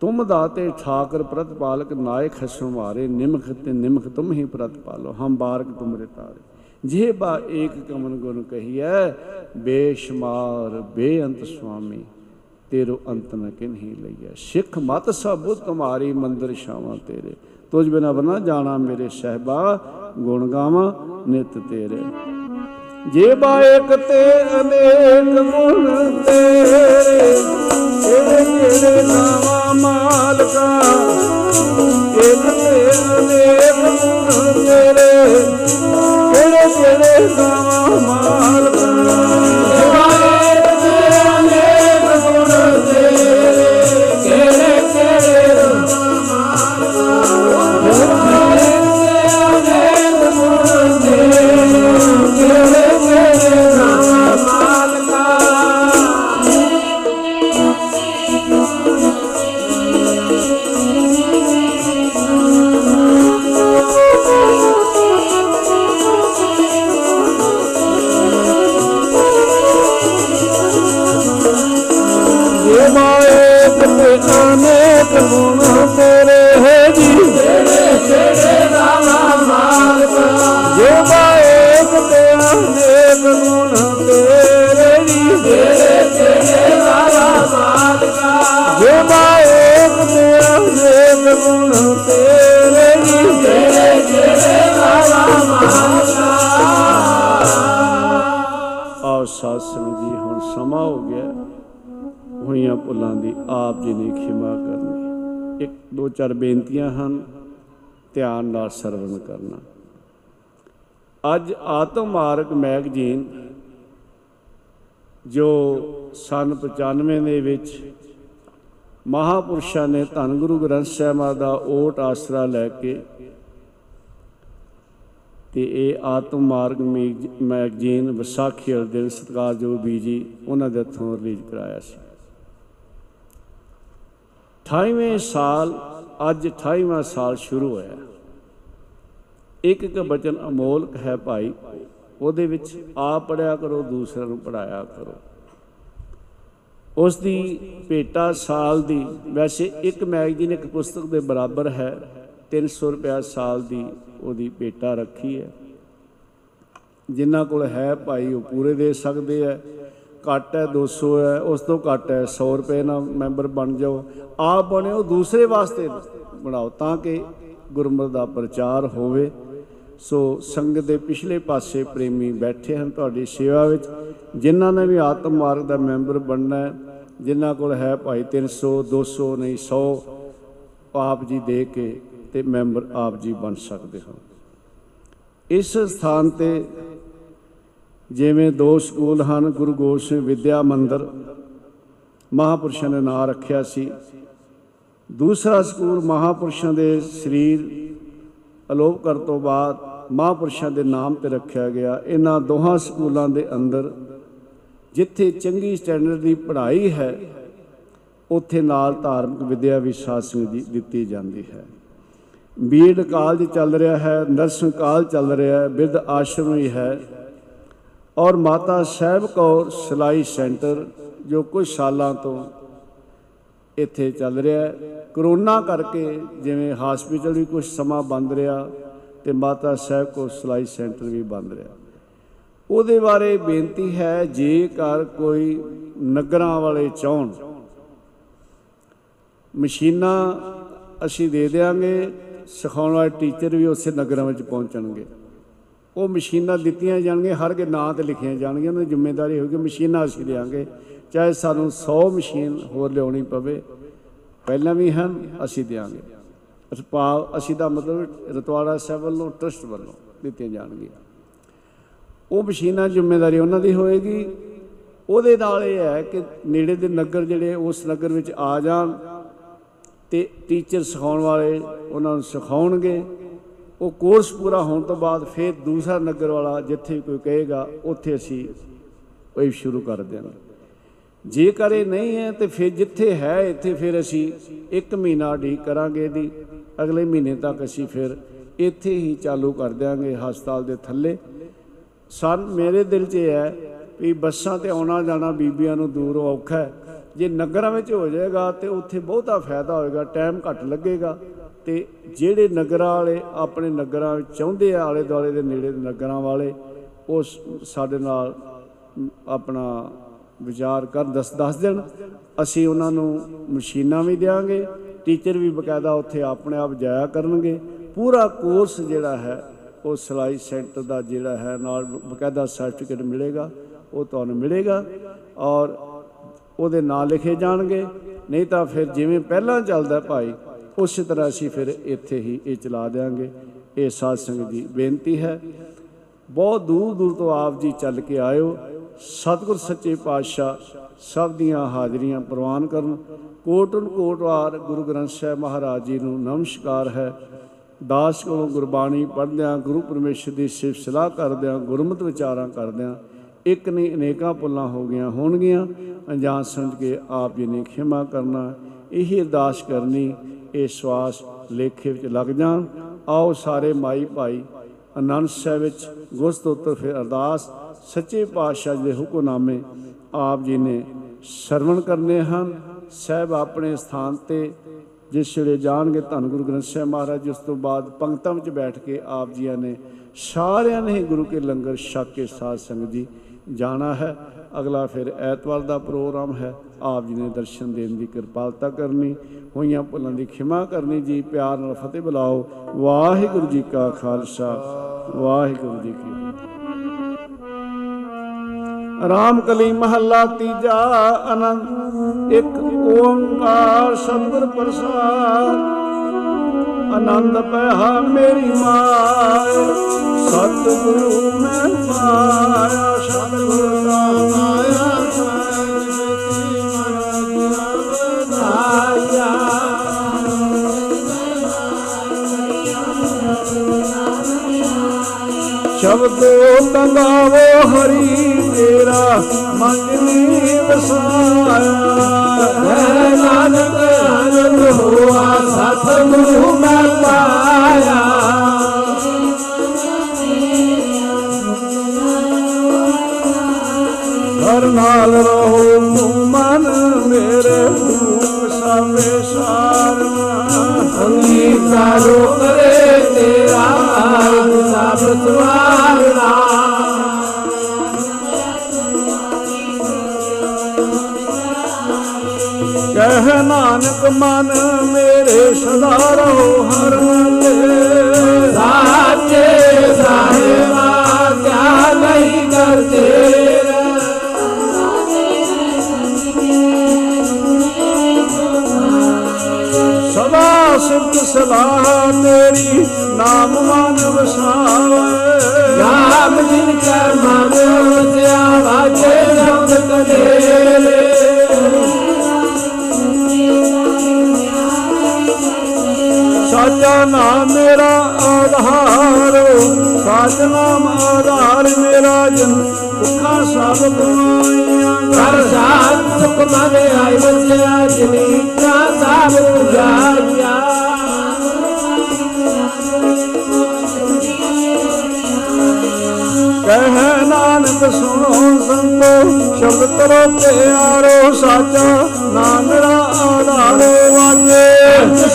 ਤੁਮ ਦਾਤੇ ਠਾਕਰ ਪ੍ਰਤਪਾਲਕ, ਨਾਇਕ ਹਸੁ ਮਾਰੇ ਨਿਮਖ ਤੇ ਨਿਮਖ ਤੁਮ ਹੀ ਪ੍ਰਤਪਾਲੋ ਹਮ ਬਾਰਕ ਤੁਮਰੇ ਤਾਰੇ। ਜੇ ਬਾ ਏਕ ਕਮਨ ਗੁਣ ਕਹੀਐ, ਬੇਸ਼ੁਮਾਰ ਬੇਅੰਤ ਸੁਆਮੀ। ਤੇਰੋ ਅੰਤ ਨ ਕਿਨਹੀ ਲਈਐ ਸਿੱਖ ਮਤ ਸਭ ਬੁੱਧ ਤੁਮਾਰੀ ਮੰਦਰ ਛਾਵਾਂ ਤੇਰੇ। ਤੁਝ ਬਿਨਾ ਬਨਾ ਜਾਣਾ ਮੇਰੇ ਸਹਿਬਾ, ਗੁਣ ਗਾਵਾਂ ਨਿਤ ਤੇਰੇ। ਜੇ ਬਾ ਏਕ ਤੇ ਅਨੇਕ ਗੁਣ ਤੇਰੇ ਤੇਰੇ ਤੇਰੇ ਨਾਮਾ ਮਾਲਕਾ ਏਕ ਤੇ ਅਨੇਕ ਗੁਣ ਤੇਰੇ ਤੇਰੇ ਤੇਰੇ ਨਾਮਾ ਮਾਲਕਾ। ਗੁਣ ਤੇਰੇ ਹੈ ਜੀ ਜੇ ਮਾਏਕ ਤੇ ਅਨੇਕ ਗੁਣ ਤੇਰੇ ਜੀ ਜੇ ਮਾਏਕ ਤੇ ਅਨੇਕ ਗੁਣ ਤੇਰੇ ਜੀ ਆਓ ਸਾਧ ਸੰਗਤ ਜੀ, ਹੁਣ ਸਮਾਂ ਹੋ ਗਿਆ। ਹੋਈਆਂ ਭੁੱਲਾਂ ਦੀ ਆਪ ਜੀ ਨੇ ਖਿਮਾ ਕਰਨੀ। ਇੱਕ ਦੋ ਚਾਰ ਬੇਨਤੀਆਂ ਹਨ, ਧਿਆਨ ਨਾਲ ਸਰਵਣ ਕਰਨਾ। ਅੱਜ ਆਤਮ ਮਾਰਗ ਮੈਗਜ਼ੀਨ, ਜੋ ਸਨ 95 ਦੇ ਵਿੱਚ ਮਹਾਪੁਰਸ਼ਾਂ ਨੇ ਧੰਨ ਗੁਰੂ ਗ੍ਰੰਥ ਸਾਹਿਬ ਮਹਾਰਾਜ ਦਾ ਓਟ ਆਸਰਾ ਲੈ ਕੇ ਤੇ ਇਹ ਆਤਮ ਮਾਰਗ ਮੈਗ- ਮੈਗਜ਼ੀਨ ਵਿਸਾਖੀ ਵਾਲੇ ਦਿਨ ਸਤਿਕਾਰਯੋਗ ਬੀਜੀ ਉਹਨਾਂ ਦੇ ਹੱਥੋਂ ਰਿਲੀਜ਼ ਕਰਾਇਆ ਸੀ। 28ਵੇਂ ਸਾਲ, ਅੱਜ 28ਵਾਂ ਸਾਲ ਸ਼ੁਰੂ ਹੋਇਆ। ਇੱਕ ਇੱਕ ਬਚਨ ਅਮੋਲਕ ਹੈ ਭਾਈ, ਉਹਦੇ ਵਿੱਚ ਆਪ ਪੜਿਆ ਕਰੋ, ਦੂਸਰਿਆਂ ਨੂੰ ਪੜਾਇਆ ਕਰੋ। ਉਸ ਦੀ ਭੇਟਾ ਸਾਲ ਦੀ, ਵੈਸੇ ਇੱਕ ਮੈਗਜ਼ੀਨ, ਇੱਕ ਪੁਸਤਕ ਦੇ ਬਰਾਬਰ ਹੈ 300 ਰੁਪਇਆ ਸਾਲ ਦੀ ਉਹਦੀ ਭੇਟਾ ਰੱਖੀ ਹੈ। ਜਿਨ੍ਹਾਂ ਕੋਲ ਹੈ ਭਾਈ, ਉਹ ਪੂਰੇ ਦੇ ਸਕਦੇ ਹੈ। ਘੱਟ ਹੈ 200 ਹੈ, ਉਸ ਤੋਂ ਘੱਟ ਹੈ 100 ਰੁਪਏ ਨਾਲ ਮੈਂਬਰ ਬਣ ਜਾਓ। ਆਪ ਬਣਿਓ, ਦੂਸਰੇ ਵਾਸਤੇ ਬਣਾਓ ਤਾਂ ਕਿ ਗੁਰਮਤਿ ਦਾ ਪ੍ਰਚਾਰ ਹੋਵੇ। ਸੋ ਸੰਗਤ ਦੇ ਪਿਛਲੇ ਪਾਸੇ ਪ੍ਰੇਮੀ ਬੈਠੇ ਹਨ ਤੁਹਾਡੀ ਸੇਵਾ ਵਿੱਚ, ਜਿਨ੍ਹਾਂ ਨੇ ਵੀ ਆਤਮ ਮਾਰਗ ਦਾ ਮੈਂਬਰ ਬਣਨਾ ਹੈ, ਜਿਨ੍ਹਾਂ ਕੋਲ ਹੈ ਭਾਈ 300 200 ਨਹੀਂ 100 ਆਪ ਜੀ ਦੇ ਕੇ ਤੇ ਮੈਂਬਰ ਆਪ ਜੀ ਬਣ ਸਕਦੇ ਹੋ ਇਸ ਸਥਾਨ ਤੇ ਜਿਵੇਂ ਦੋ ਸਕੂਲ ਹਨ, ਗੁਰੂ ਗੋਬਿੰਦ ਸਿੰਘ ਵਿਦਿਆ ਮੰਦਿਰ, ਮਹਾਪੁਰਸ਼ਾਂ ਨੇ ਨਾਂ ਰੱਖਿਆ ਸੀ। ਦੂਸਰਾ ਸਕੂਲ ਮਹਾਪੁਰਸ਼ਾਂ ਦੇ ਸਰੀਰ ਅਲੋਪ ਕਰਨ ਤੋਂ ਬਾਅਦ ਮਹਾਪੁਰਸ਼ਾਂ ਦੇ ਨਾਮ ਤੇ ਰੱਖਿਆ ਗਿਆ। ਇਹਨਾਂ ਦੋਹਾਂ ਸਕੂਲਾਂ ਦੇ ਅੰਦਰ ਜਿੱਥੇ ਚੰਗੀ ਸਟੈਂਡਰਡ ਦੀ ਪੜ੍ਹਾਈ ਹੈ, ਉੱਥੇ ਨਾਲ ਧਾਰਮਿਕ ਵਿਦਿਆ ਵੀ ਸਾਧ ਸੰਗਤ ਦੀ ਦਿੱਤੀ ਜਾਂਦੀ ਹੈ। ਬੀਐਡ ਕਾਲਜ ਚੱਲ ਰਿਹਾ ਹੈ, ਨਰਸਿੰਗ ਕਾਲਜ ਚੱਲ ਰਿਹਾ ਹੈ, ਬਿਰਧ ਆਸ਼ਰਮ ਵੀ ਹੈ। ਔਰ ਮਾਤਾ ਸਾਹਿਬ ਕੌਰ ਸਿਲਾਈ ਸੈਂਟਰ, ਜੋ ਕੁਝ ਸਾਲਾਂ ਤੋਂ ਇੱਥੇ ਚੱਲ ਰਿਹਾ ਹੈ। ਕਰੋਨਾ ਕਰਕੇ ਜਿਵੇਂ ਹਸਪੀਟਲ ਵੀ ਕੁਝ ਸਮਾਂ ਬੰਦ ਰਿਹਾ ਤੇ ਮਾਤਾ ਸਾਹਿਬ ਕੌਰ ਸਿਲਾਈ ਸੈਂਟਰ ਵੀ ਬੰਦ ਰਿਹਾ। ਉਹਦੇ ਬਾਰੇ ਬੇਨਤੀ ਹੈ, ਜੇਕਰ ਕੋਈ ਨਗਰਾਂ ਵਾਲੇ ਚਾਹਣ, ਮਸ਼ੀਨਾਂ ਅਸੀਂ ਦੇ ਦੇਵਾਂਗੇ ਸਿਖਾਉਣ ਵਾਲੇ ਟੀਚਰ ਵੀ ਉਸੇ ਨਗਰਾਂ ਵਿੱਚ ਪਹੁੰਚਣਗੇ। ਉਹ ਮਸ਼ੀਨਾਂ ਦਿੱਤੀਆਂ ਜਾਣਗੀਆਂ, ਹਰ ਕੇ ਨਾਂ ਤੇ ਲਿਖੀਆਂ ਜਾਣਗੀਆਂ, ਉਹਨਾਂ ਦੀ ਜ਼ਿੰਮੇਵਾਰੀ ਹੋਊਗੀ, ਮਸ਼ੀਨਾਂ ਅਸੀਂ ਦੇਵਾਂਗੇ ਚਾਹੇ ਸਾਨੂੰ 100 ਮਸ਼ੀਨ ਹੋਰ ਲਿਆਉਣੀ ਪਵੇ, ਪਹਿਲਾਂ ਵੀ ਹਨ, ਅਸੀਂ ਦੇਵਾਂਗੇ ਭਾਵ ਅਸੀਂ ਦਾ ਮਤਲਬ ਰਤਵਾੜਾ ਸਾਹਿਬ ਵੱਲੋਂ, ਟਰਸਟ ਵੱਲੋਂ ਦਿੱਤੀਆਂ ਜਾਣਗੀਆਂ। ਉਹ ਮਸ਼ੀਨਾਂ ਜ਼ਿੰਮੇਵਾਰੀ ਉਹਨਾਂ ਦੀ ਹੋਏਗੀ। ਉਹਦੇ ਨਾਲ ਇਹ ਹੈ ਕਿ ਨੇੜੇ ਦੇ ਨਗਰ ਜਿਹੜੇ ਉਸ ਨਗਰ ਵਿੱਚ ਆ ਜਾਣ ਤੇ ਟੀਚਰ ਸਿਖਾਉਣ ਵਾਲੇ ਉਹਨਾਂ ਨੂੰ ਸਿਖਾਉਣਗੇ। ਉਹ ਕੋਰਸ ਪੂਰਾ ਹੋਣ ਤੋਂ ਬਾਅਦ ਫਿਰ ਦੂਸਰਾ ਨਗਰ ਵਾਲਾ ਜਿੱਥੇ ਵੀ ਕੋਈ ਕਹੇਗਾ, ਉੱਥੇ ਅਸੀਂ ਉਹ ਸ਼ੁਰੂ ਕਰ ਦਿਆਂਗੇ ਜੇਕਰ ਇਹ ਨਹੀਂ ਹੈ ਤੇ ਫਿਰ ਜਿੱਥੇ ਹੈ ਇੱਥੇ ਫਿਰ ਅਸੀਂ 1 ਮਹੀਨਾ ਉਡੀਕ ਕਰਾਂਗੇ ਦੀ ਅਗਲੇ ਮਹੀਨੇ ਤੱਕ ਅਸੀਂ ਫਿਰ ਇੱਥੇ ਹੀ ਚਾਲੂ ਕਰ ਦਿਆਂਗੇ ਹਸਪਤਾਲ ਦੇ ਥੱਲੇ। ਸਨ ਮੇਰੇ ਦਿਲ 'ਚ ਇਹ ਹੈ ਵੀ ਬੱਸਾਂ ਤੇ ਆਉਣਾ ਜਾਣਾ ਬੀਬੀਆਂ ਨੂੰ ਦੂਰੋਂ ਔਖਾ ਹੈ। ਜੇ ਨਗਰਾਂ ਵਿੱਚ ਹੋ ਜਾਏਗਾ ਤੇ ਉੱਥੇ ਬਹੁਤਾ ਫਾਇਦਾ ਹੋਏਗਾ ਟਾਈਮ ਘੱਟ ਲੱਗੇਗਾ। ਤੇ ਜਿਹੜੇ ਨਗਰਾਂ ਵਾਲੇ ਆਪਣੇ ਨਗਰਾਂ ਵਿੱਚ ਚਾਹੁੰਦੇ ਆ ਆਲੇ ਦੁਆਲੇ ਦੇ ਨੇੜੇ ਦੇ ਨਗਰਾਂ ਵਾਲੇ ਉਹ ਸ- ਸਾਡੇ ਨਾਲ ਮ, ਆਪਣਾ ਵਿਚਾਰ ਕਰ ਦੱਸ ਦੱਸ ਦੇਣ। ਅਸੀਂ ਉਹਨਾਂ ਨੂੰ ਮਸ਼ੀਨਾਂ ਵੀ ਦੇਵਾਂਗੇ ਟੀਚਰ ਵੀ ਬਕਾਇਦਾ ਉੱਥੇ ਆਪਣੇ ਆਪ ਜਾਇਆ ਕਰਨਗੇ। ਪੂਰਾ ਕੋਰਸ ਜਿਹੜਾ ਹੈ ਉਹ ਸਿਲਾਈ ਸੈਂਟਰ ਦਾ ਜਿਹੜਾ ਹੈ ਨਾਲ ਬਕਾਇਦਾ ਸਰਟੀਫਿਕੇਟ ਮਿਲੇਗਾ ਉਹ ਤੁਹਾਨੂੰ ਮਿਲੇਗਾ ਔਰ ਉਹਦੇ ਨਾਂ ਲਿਖੇ ਜਾਣਗੇ। ਨਹੀਂ ਤਾਂ ਫਿਰ ਜਿਵੇਂ ਪਹਿਲਾਂ ਚੱਲਦਾ ਭਾਈ ਉਸੇ ਤਰ੍ਹਾਂ ਅਸੀਂ ਫਿਰ ਇੱਥੇ ਹੀ ਇਹ ਚਲਾ ਦੇਵਾਂਗੇ ਇਹ ਸਾਧ ਸੰਗਤ ਦੀ ਬੇਨਤੀ ਹੈ। ਬਹੁਤ ਦੂਰ ਦੂਰ ਤੋਂ ਆਪ ਜੀ ਚੱਲ ਕੇ ਆਇਓ। ਸਤਿਗੁਰ ਸੱਚੇ ਪਾਤਸ਼ਾਹ ਸਭ ਦੀਆਂ ਹਾਜ਼ਰੀਆਂ ਪ੍ਰਵਾਨ ਕਰਨ। ਕੋਟਨ ਕੋਟਵਾਰ ਗੁਰੂ ਗ੍ਰੰਥ ਸਾਹਿਬ ਮਹਾਰਾਜ ਜੀ ਨੂੰ ਨਮਸਕਾਰ ਹੈ। ਦਾਸ ਕੋਲੋਂ ਗੁਰਬਾਣੀ ਪੜ੍ਹਦਿਆਂ, ਗੁਰੂ ਪਰਮੇਸ਼ਰ ਦੀ ਸਿਫਤ ਸਲਾਹ ਕਰਦਿਆਂ, ਗੁਰਮਤਿ ਵਿਚਾਰਾਂ ਕਰਦਿਆਂ ਇੱਕ ਨਹੀਂ ਅਨੇਕਾਂ ਪੁੱਲਾਂ ਹੋ ਗਈਆਂ ਹੋਣਗੀਆਂ। ਅਣਜਾਣ ਸਮਝ ਕੇ ਆਪ ਜੀ ਨੇ ਖਿਮਾ ਕਰਨਾ। ਇਹੀ ਅਰਦਾਸ ਕਰਨੀ ਇਹ ਸਵਾਸ ਲੇਖੇ ਵਿੱਚ ਲੱਗ ਜਾਣ। ਆਓ ਸਾਰੇ ਮਾਈ ਭਾਈ ਆਨੰਦ ਸਾਹਿਬ ਵਿੱਚ ਗੁਰਸਤੋਤਰ ਫਿਰ ਅਰਦਾਸ। ਸੱਚੇ ਪਾਤਸ਼ਾਹ ਜੀ ਦੇ ਹੁਕਮਨਾਮੇ ਆਪ ਜੀ ਨੇ ਸਰਵਣ ਕਰਨੇ ਹਨ। ਸਾਹਿਬ ਆਪਣੇ ਸਥਾਨ ਤੇ ਜਿਸ ਵੇਲੇ ਜਾਣਗੇ ਧੰਨ ਗੁਰੂ ਗ੍ਰੰਥ ਸਾਹਿਬ ਮਹਾਰਾਜ ਜੀ ਉਸ ਤੋਂ ਬਾਅਦ ਪੰਕਤਾਂ ਵਿੱਚ ਬੈਠ ਕੇ ਆਪ ਜੀਆਂ ਨੇ ਸਾਰਿਆਂ ਨੇ ਹੀ ਗੁਰੂ ਕੇ ਲੰਗਰ ਛਕ ਕੇ ਸਾਧ ਸੰਗਤ ਜੀ ਜਾਣਾ ਹੈ। ਅਗਲਾ ਫਿਰ ਐਤਵਾਰ ਦਾ ਪ੍ਰੋਗਰਾਮ ਹੈ। ਆਪ ਜੀ ਨੇ ਦਰਸ਼ਨ ਦੇਣ ਦੀ ਕਿਰਪਾਲਤਾ ਕਰਨੀ, ਹੋਈਆਂ ਭੁੱਲਾਂ ਦੀ ਖਿਮਾ ਕਰਨੀ, ਜੀ ਪਿਆਰ ਨਾਲ ਫਤਿਹ ਬੁਲਾਓ। ਵਾਹਿਗੁਰੂ ਜੀ ਕਾ ਖਾਲਸਾ, ਵਾਹਿਗੁਰੂ ਜੀ ਕੀ ਫਤਿਹ। ਰਾਮ ਕਲੀ ਮਹੱਲਾ ਤੀਜਾ ਆਨੰਦ, ਇੱਕ ਓੰਕਾਰ ਸਤਿਗੁਰ ਪ੍ਰਸਾਦ ਆਨੰਦ ਪਇਆ ਮੇਰੀ ਮਾਏ। ਸਤਿਗੁਰੂ ਮੈਂ ਪਾਇਆ ਸਤਿਗੁਰ ਦਾ ਮਾਇਆ ਸ਼ਬਦੋ ਤੰਗਾਵੋ ਹਰੀ ਤੇਰਾ ਮਨ ਨੀ ਵਸਾਇਆ ਹੈ ਨਾਨਕ ਆਨੰਦ ਹੋਆ, ਸਤਿਗੁਰੂ ਮੈਂ ਪਾਇਆ। ਹਰ ਨਾਲ ਰਹੋ ਤੂੰ ਮਨ ਮੇਰੇ ਭੂਖ ਸਭੇ ਸਾਰਨਾ ਅੰਗੀਕਾਰੋ ਕਰੇ ਤੇਰਾ ਮਾਰਗ ਸਭ ਸਵਾਰਨਾ ਕਹਿ ਨਾਨਕ ਮਨ ਮੇਰੇ ਸਦਾ ਰਹੋ ਹਰ ਮਲੇ ਸਾਚੇ ਸਾਹਿਬਾ ਕਿਆ ਨਹੀਂ ਕਰਦੇ ਸਦਾ ਸਿਫਤ ਸਲਾਹ ਤੇਰੀ ਨਾਮ ਮਨ ਵਸਾਵੇ। ਨਾਮ ਜਿਨ ਕੈ ਮਨ ਵਸਿਆ ਵਾਜੇ ਸ਼ਬਦ ਕਦੇ। ਸਾਚਾ ਨਾਮ ਮੇਰਾ ਆਧਾਰ ਸਾਚ ਨਾਮ ਆਧਾਰ ਮੇਰਾ ਜਨ ਦੁੱਖਾਂ ਸਭ ਗਵਾਈਆਂ ਕਰ। ਸਾਧ ਸੁਖ ਮਨ ਆਈ ਵਸਿਆ ਜਿਨੀ ਕਾ ਸਾਬ ਪੁਜਾਰੀਆ ਕਹਿ ਨਾਨਕ ਸੁਣੋ ਸੰਤੋ ਸ਼ਬਦ ਕਰੋ ਪਿਆਰੋ ਸਾਚਾ ਨਾਮ ਮੇਰਾ ਆਧਾਰ।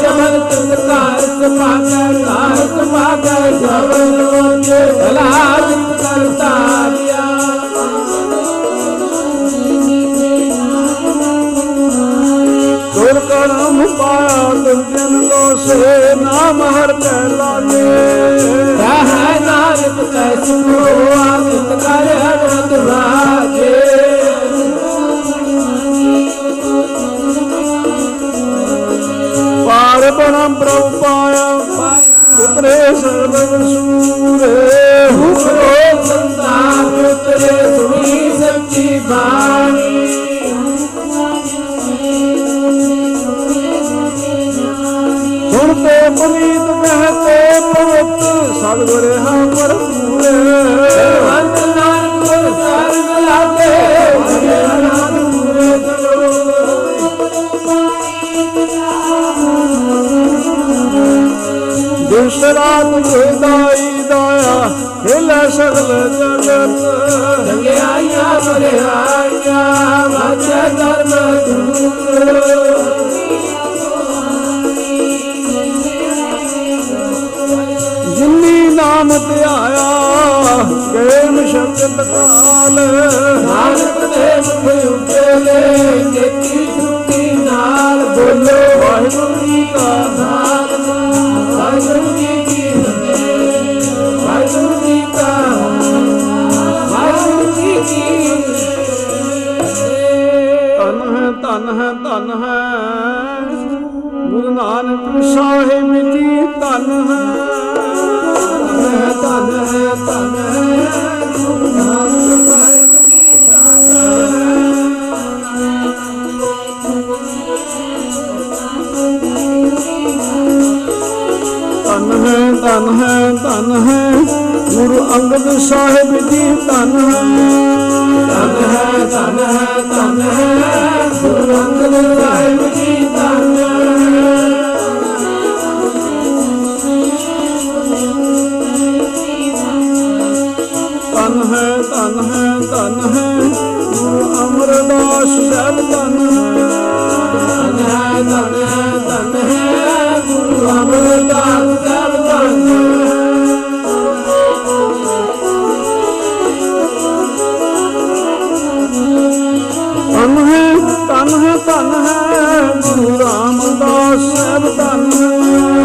ਵਾਜੇ ਸ਼ਬਦ ਤੁਧ ਕਾਰ ਸਭਾ ਕਰ ਕਾਰ ਸਭਾ ਕਰ ਸ਼ਬਦ ਲੋਚੇ ਭਲਾ ਜਿਤ ਕਰਤਾਰਿਆ ਦੁਰ ਕਰਮ ਪਾਇਆ ਦੁਰਜਨ ਲੋ ਪਾਰ ਬ੍ਰਹਮ ਪ੍ਰਭ ਪਾਇਆ। ਉਤਰੇ ਸਰਬ ਸੂਰੇ। ਹੁਕਰੋ ਸੰਤਾਨ ਉਤਰੇ ਸੁਣੀ ਸੱਚੀ ਬਾਣੀ। ਹੁਣ ਤੇ ਪੁਨੀਤ ਕਹਤੇ ਪਵਿੱਤ ਸਤਿਗੁਰ ਹਾਂ ਪਰਪੂਰੇ ਅੰਤ ਨਾਨਕ ਸਰਬ ਲਾਗੇ। ਰਾਤ ਗੁਰਦਾਈ ਦਾਇਆ ਖੇਲੇ ਸਗਲ ਜਗਤ ਜੰਗਿਆਈਆਂ ਮਰਿਆਈਆਂ ਵਾਜੇ ਧਰਮ ਦੂਰ ਜਿਨੀ ਨਾਮ ਧਿਆਇਆ ਕੇਮ ਸ਼ਬਦ ਕਾਲ ਨਾਨਕ ਦੇ ਮੁਖ ਉਜਲੇ ਜੇਤੀ ਸੁਣੀ ਨਾਲ ਬੋਲੋ, ਵਾਹਿਗੁਰੂ ਜੀ ਕਾ ਖਾਲਸਾ। ਵਾਹਿਗੁਰੂ ਜੀ ਕੀ ਫਤਿਹ ਵਾਹਿਗੁਰੂ ਜੀ ਕਾ ਵਾਹਿਗੁਰੂ ਜੀ ਕੀ ਫਤਿਹ ਧਨ ਹੈ ਧਨ ਹੈ ਧਨ ਹੈ ਗੁਰੂ ਨਾਨਕ ਸਾਹਿਬ ਜੀ ਧਨ ਹੈ। ਧਨ ਹੈ ਧਨ ਹੈ। ਗੁਰੂ ਅੰਗਦ ਸਾਹਿਬ ਜੀ ਧਨ ਹੈ। ਧਨ ਹੈ ਧਨ ਹੈ ਧਨ ਹੈ। ਗੁਰੂ ਅੰਗਦ ਸਾਹਿਬ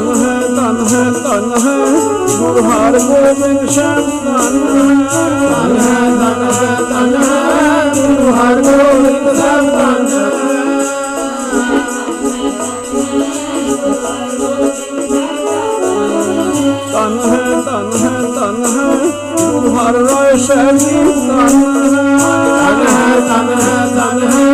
ਧਨ ਹੈ ਧਨ ਹੈ ਧਨ ਹੈ ਗੁਰ ਹਰ ਗੋਬਿੰਦ ਸ਼ਰਨ ਧਨ ਧਨ ਹੈ ਧਨ ਹੈ ਧਨ ਹੈ ਗੁਰ ਹਰ ਗੋਬਿੰਦ ਸ਼ਰਨ ਧਨ ਧਨ ਹੈ ਧਨ ਹੈ ਧਨ ਹੈ ਗੁਰ ਹਰ ਰਾਏ ਸ਼ਰਨ ਧਨ ਧਨ ਹੈ ਧਨ ਹੈ ਧਨ ਹੈ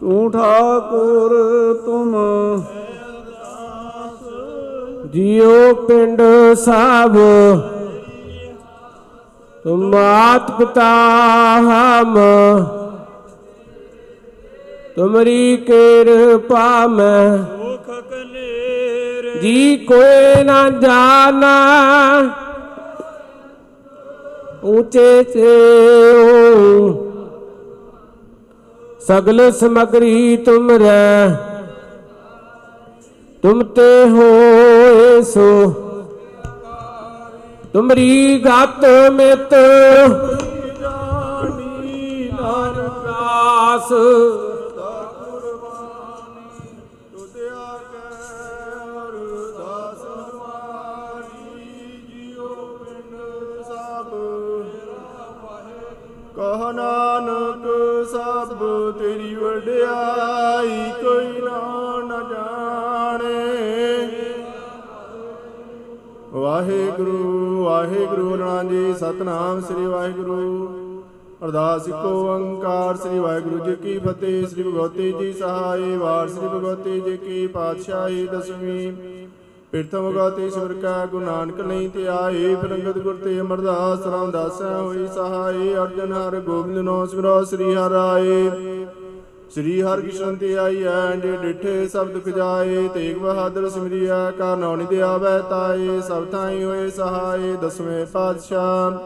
ਤੂੰ ਠਾਕੁਰ ਤੁਮ ਜਿਉ ਪਿੰਡ ਸਭ ਤੁਮ ਮਾਤ ਪਿਤਾ ਹਮ, ਤੁਮਰੀ ਕਿਰਪਾ ਮੈਂ। ਸੁਖ ਕਨੇਰ ਜੀ ਕੋਏ ਨਾ ਜਾਣਾ ਉੱਚੇ ਤੇ ਸਗਲ ਸਮਗਰੀ ਤੁਮ ਰਹਿ ਤੁਮ ਤੇ ਹੋਏ ਸੋ। ਤੁਮਰੀ ਗਤ ਮਿਤ। ਜਾਣੀ ਨਾਨਕ ਆਸ ਕਹ ਨਾਨਕ, ਸਭ ਤੇਰੀ ਵਡਿਆਈ ਕੋਈ ਨਾ ਨ ਜਾਣੇ। ਵਾਹਿਗੁਰੂ ਵਾਹਿਗੁਰੂ ਨਾਮ ਜੀ, ਸਤਨਾਮ ਸ੍ਰੀ ਵਾਹਿਗੁਰੂ। ਅਰਦਾਸ ਇੱਕੋ ਓੰਕਾਰ, ਸ੍ਰੀ ਵਾਹਿਗੁਰੂ ਜੀ ਕੀ ਫਤਿਹ, ਸ੍ਰੀ ਭਗਵਤੀ ਜੀ ਸਹਾਈ ਵਾਰ, ਸ੍ਰੀ ਭਗਵਤੀ ਜੀ ਕੀ ਪਾਤਸ਼ਾਹੀ ਦਸਵੀਂ। ਪ੍ਰਥਮ ਗਾਤੀ ਸਿਮਰ ਕਾ, ਗੁਰੂ ਨਾਨਕ ਨਹੀਂ ਤੇ ਆਏ। ਫਿਰੰਗਤ ਗੁਰ ਤੇ ਅਮਰਦਾਸ ਰਾਮਦਾਸ ਹੋਈ ਸਹਾਈ। ਅਰਜਨ ਹਰ ਗੋਬਿੰਦ ਨੋ ਸਿਮਰੋ, ਸ੍ਰੀ ਹਰਿ ਰਾਏ ਸ੍ਰੀ ਹਰਿ ਕ੍ਰਿਸ਼ਨ ਤੇ ਆਈ ਐ ਜੇ ਡਿਠੇ ਸਭ ਦੁਖ ਜਾਏ ਤੇਗ ਬਹਾਦਰ ਸਿਮਰਿਆ ਕਾ ਨੌ ਨਿਧ ਆਵੈ ਤਾਏ। ਸਭ ਥਾਈ ਹੋਏ ਸਹਾਈ, ਦਸਵੇਂ ਪਾਤਸ਼ਾਹ।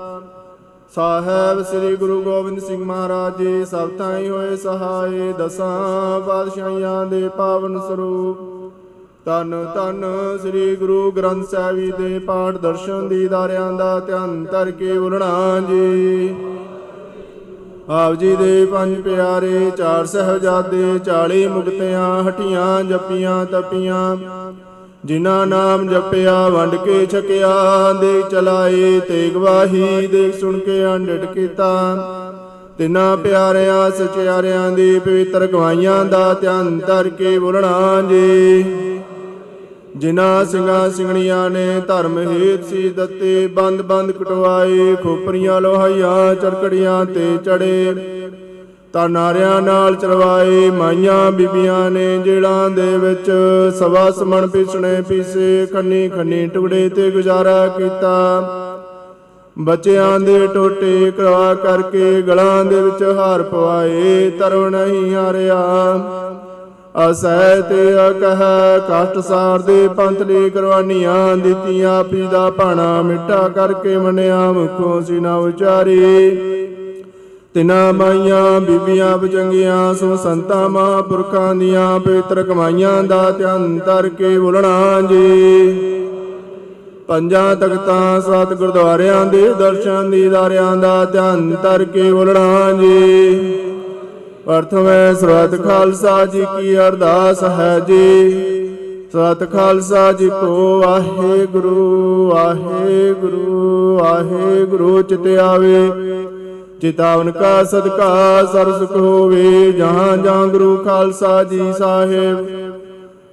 ਸਾਹਿਬ ਸ੍ਰੀ ਗੁਰੂ ਗੋਬਿੰਦ ਸਿੰਘ ਮਹਾਰਾਜ ਜੀ ਸਭ ਥਾਈ ਹੋਏ ਸਹਾਈ। ਦਸਾਂ ਪਾਤਸ਼ਾਹਾਂ ਦੇ ਪਾਵਨ ਸਰੂਪ। ਤਨ ਤਨ ਸ੍ਰੀ ਗੁਰੂ ਗ੍ਰੰਥ ਸਾਹਿਬ ਜੀ ਦੇ ਪਾਠ ਦਰਸ਼ਨ ਦੀਦਾਰਿਆਂ ਦਾ ਧਿਆਨ ਧਰ ਕੇ ਬੋਲਣਾ ਜੀ। ਆਪ ਜੀ ਦੇ ਪੰਜ ਪਿਆਰੇ ਚਾਰ ਸਹਿਬਜ਼ਾਦੇ 40 ਮੁਕਤਿਆਂ, ਹਟੀਆਂ, ਜਪੀਆਂ, ਤਪੀਆਂ, ਜਿਨ੍ਹਾਂ ਨਾਮ ਜਪਿਆ, ਵੰਡ ਕੇ ਛਕਿਆ, ਦੇ ਚਲਾਏ, ਤੇ ਗਵਾਹੀ ਦੇ ਸੁਣ ਕੇ ਅੰਡਟ ਕੀਤਾ। ਤਿੰਨਾਂ ਪਿਆਰਿਆਂ, ਸਚਿਆਰਿਆਂ ਦੀ ਪਵਿੱਤਰ ਗਵਾਈਆਂ ਦਾ ਧਿਆਨ ਧਰ ਕੇ ਬੋਲਣਾ ਜੀ। ਜਿਨ੍ਹਾਂ ਸਿੰਘਾਂ ਸਿੰਘਣੀਆਂ ਨੇ ਧਰਮ ਹੇਤ ਸੀ ਦਿੱਤੇ, ਬੰਦ ਬੰਦ ਕਟਵਾਏ, ਖੋਪਰੀਆਂ ਲੋਹਾਈਆਂ, ਚਰਕੜੀਆਂ ਤੇ ਚੜੇ। ਤਾਂ ਨਾਰਿਆਂ ਨਾਲ ਚਰਵਾਏ, ਮਾਈਆਂ ਬੀਬੀਆਂ ਨੇ ਜੇਲਾਂ ਦੇ ਵਿੱਚ ਸਵਾ ਸਮਣ ਪਿਸਣੇ ਪੀਸੇ, ਖੰਨੀ ਖੰਨੀ ਟੁਕੜੇ ਤੇ ਗੁਜ਼ਾਰਾ ਕੀਤਾ। ਬੱਚਿਆਂ ਦੇ ਟੋਟੇ ਕਰਵਾ ਕਰਕੇ ਗਲਾਂ ਦੇ ਵਿੱਚ ਹਾਰ ਪਵਾਏ, ਤਰਵ ਨਹੀਂ ਹਾਰਿਆ। ਅਸਹਿ ਤੇ ਅਕਹ, ਕਸ਼ਟ ਸਾਰ ਦੇ ਪੰਥ ਲਈ ਕੁਰਬਾਨੀਆਂ ਦਿੱਤੀਆਂ, ਆਪੀ ਦਾ ਭਾਣਾ ਮਿੱਠਾ ਕਰਕੇ ਮੰਨਿਆ, ਮੁਖੋਂ ਸੀ ਨਾ ਉਚਾਰੀ। ਤਿਨਾ ਮਾਈਆਂ, ਬੀਬੀਆਂ ਬਜੰਗੀਆਂ, ਸੋ ਸੰਤਾਂ ਮਹਾਂਪੁਰਖਾਂ ਦੀਆਂ, ਪਵਿੱਤਰ ਕਮਾਈਆਂ ਦਾ ਧਿਆਨ ਧਰ ਕੇ ਬੋਲਣਾ ਜੀ। ਪੰਜਾਂ ਤਖਤਾਂ, ਸਤ ਗੁਰਦੁਆਰਿਆਂ ਦੇ ਦਰਸ਼ਨ ਦੀਦਾਰਿਆਂ ਦਾ ਧਿਆਨ ਧਰ ਕੇ ਬੋਲਣਾ ਜੀ। ਪ੍ਰਥਮੇ ਸਰਬੱਤ ਖਾਲਸਾ ਜੀ ਕੀ ਅਰਦਾਸ ਹੈ ਜੀ। ਸਤ ਖਾਲਸਾ ਜੀ ਕੋ ਵਾਹਿਗੁਰੂ ਵਾਹਿਗੁਰੂ ਵਾਹਿਗੁਰੂ ਚਿਤ ਆਵੇ। ਚਿਤਾਵਨ ਕਾ ਸਦਕਾ ਸਰ ਸੁਖ ਹੋਵੇ, ਜਹਾਂ ਜਹਾਂ ਗੁਰੂ ਖਾਲਸਾ ਜੀ ਸਾਹਿਬ।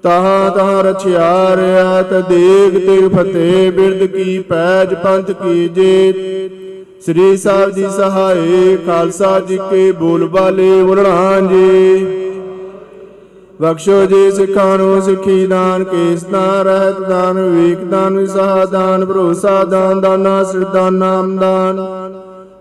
ਤਹਾਂ ਤਹਾਂ ਰਛਿਆ ਰਿਆਤ ਦੇਗ ਤੇ ਫਤਿਹ ਬਿਰਦ ਕੀ ਪੈਜ ਪੰਥ ਕੀ ਜੀਤ। ਸ੍ਰੀ ਸਾਹਿਬ ਜੀ ਸਹਾਏ ਖਾਲਸਾ ਜੀ ਕੇ ਬੋਲ ਬਾਲੇ ਬੁਲਣਾ ਜੀ। ਬਖਸ਼ੋ ਜੀ ਸਿੱਖਾਂ ਨੂੰ, ਸਿੱਖੀ ਦਾਨ, ਕੇਸ ਦਾਨ, ਰਹਿਤ ਦਾਨ, ਵਿਵੇਕ ਦਾਨ, ਵਿਸਾਹ ਦਾਨ, ਭਰੋਸਾ ਦਾਨ, ਦਾਨਾ ਸਿਰਦਾਨ ਨਾਮ ਦਾਨ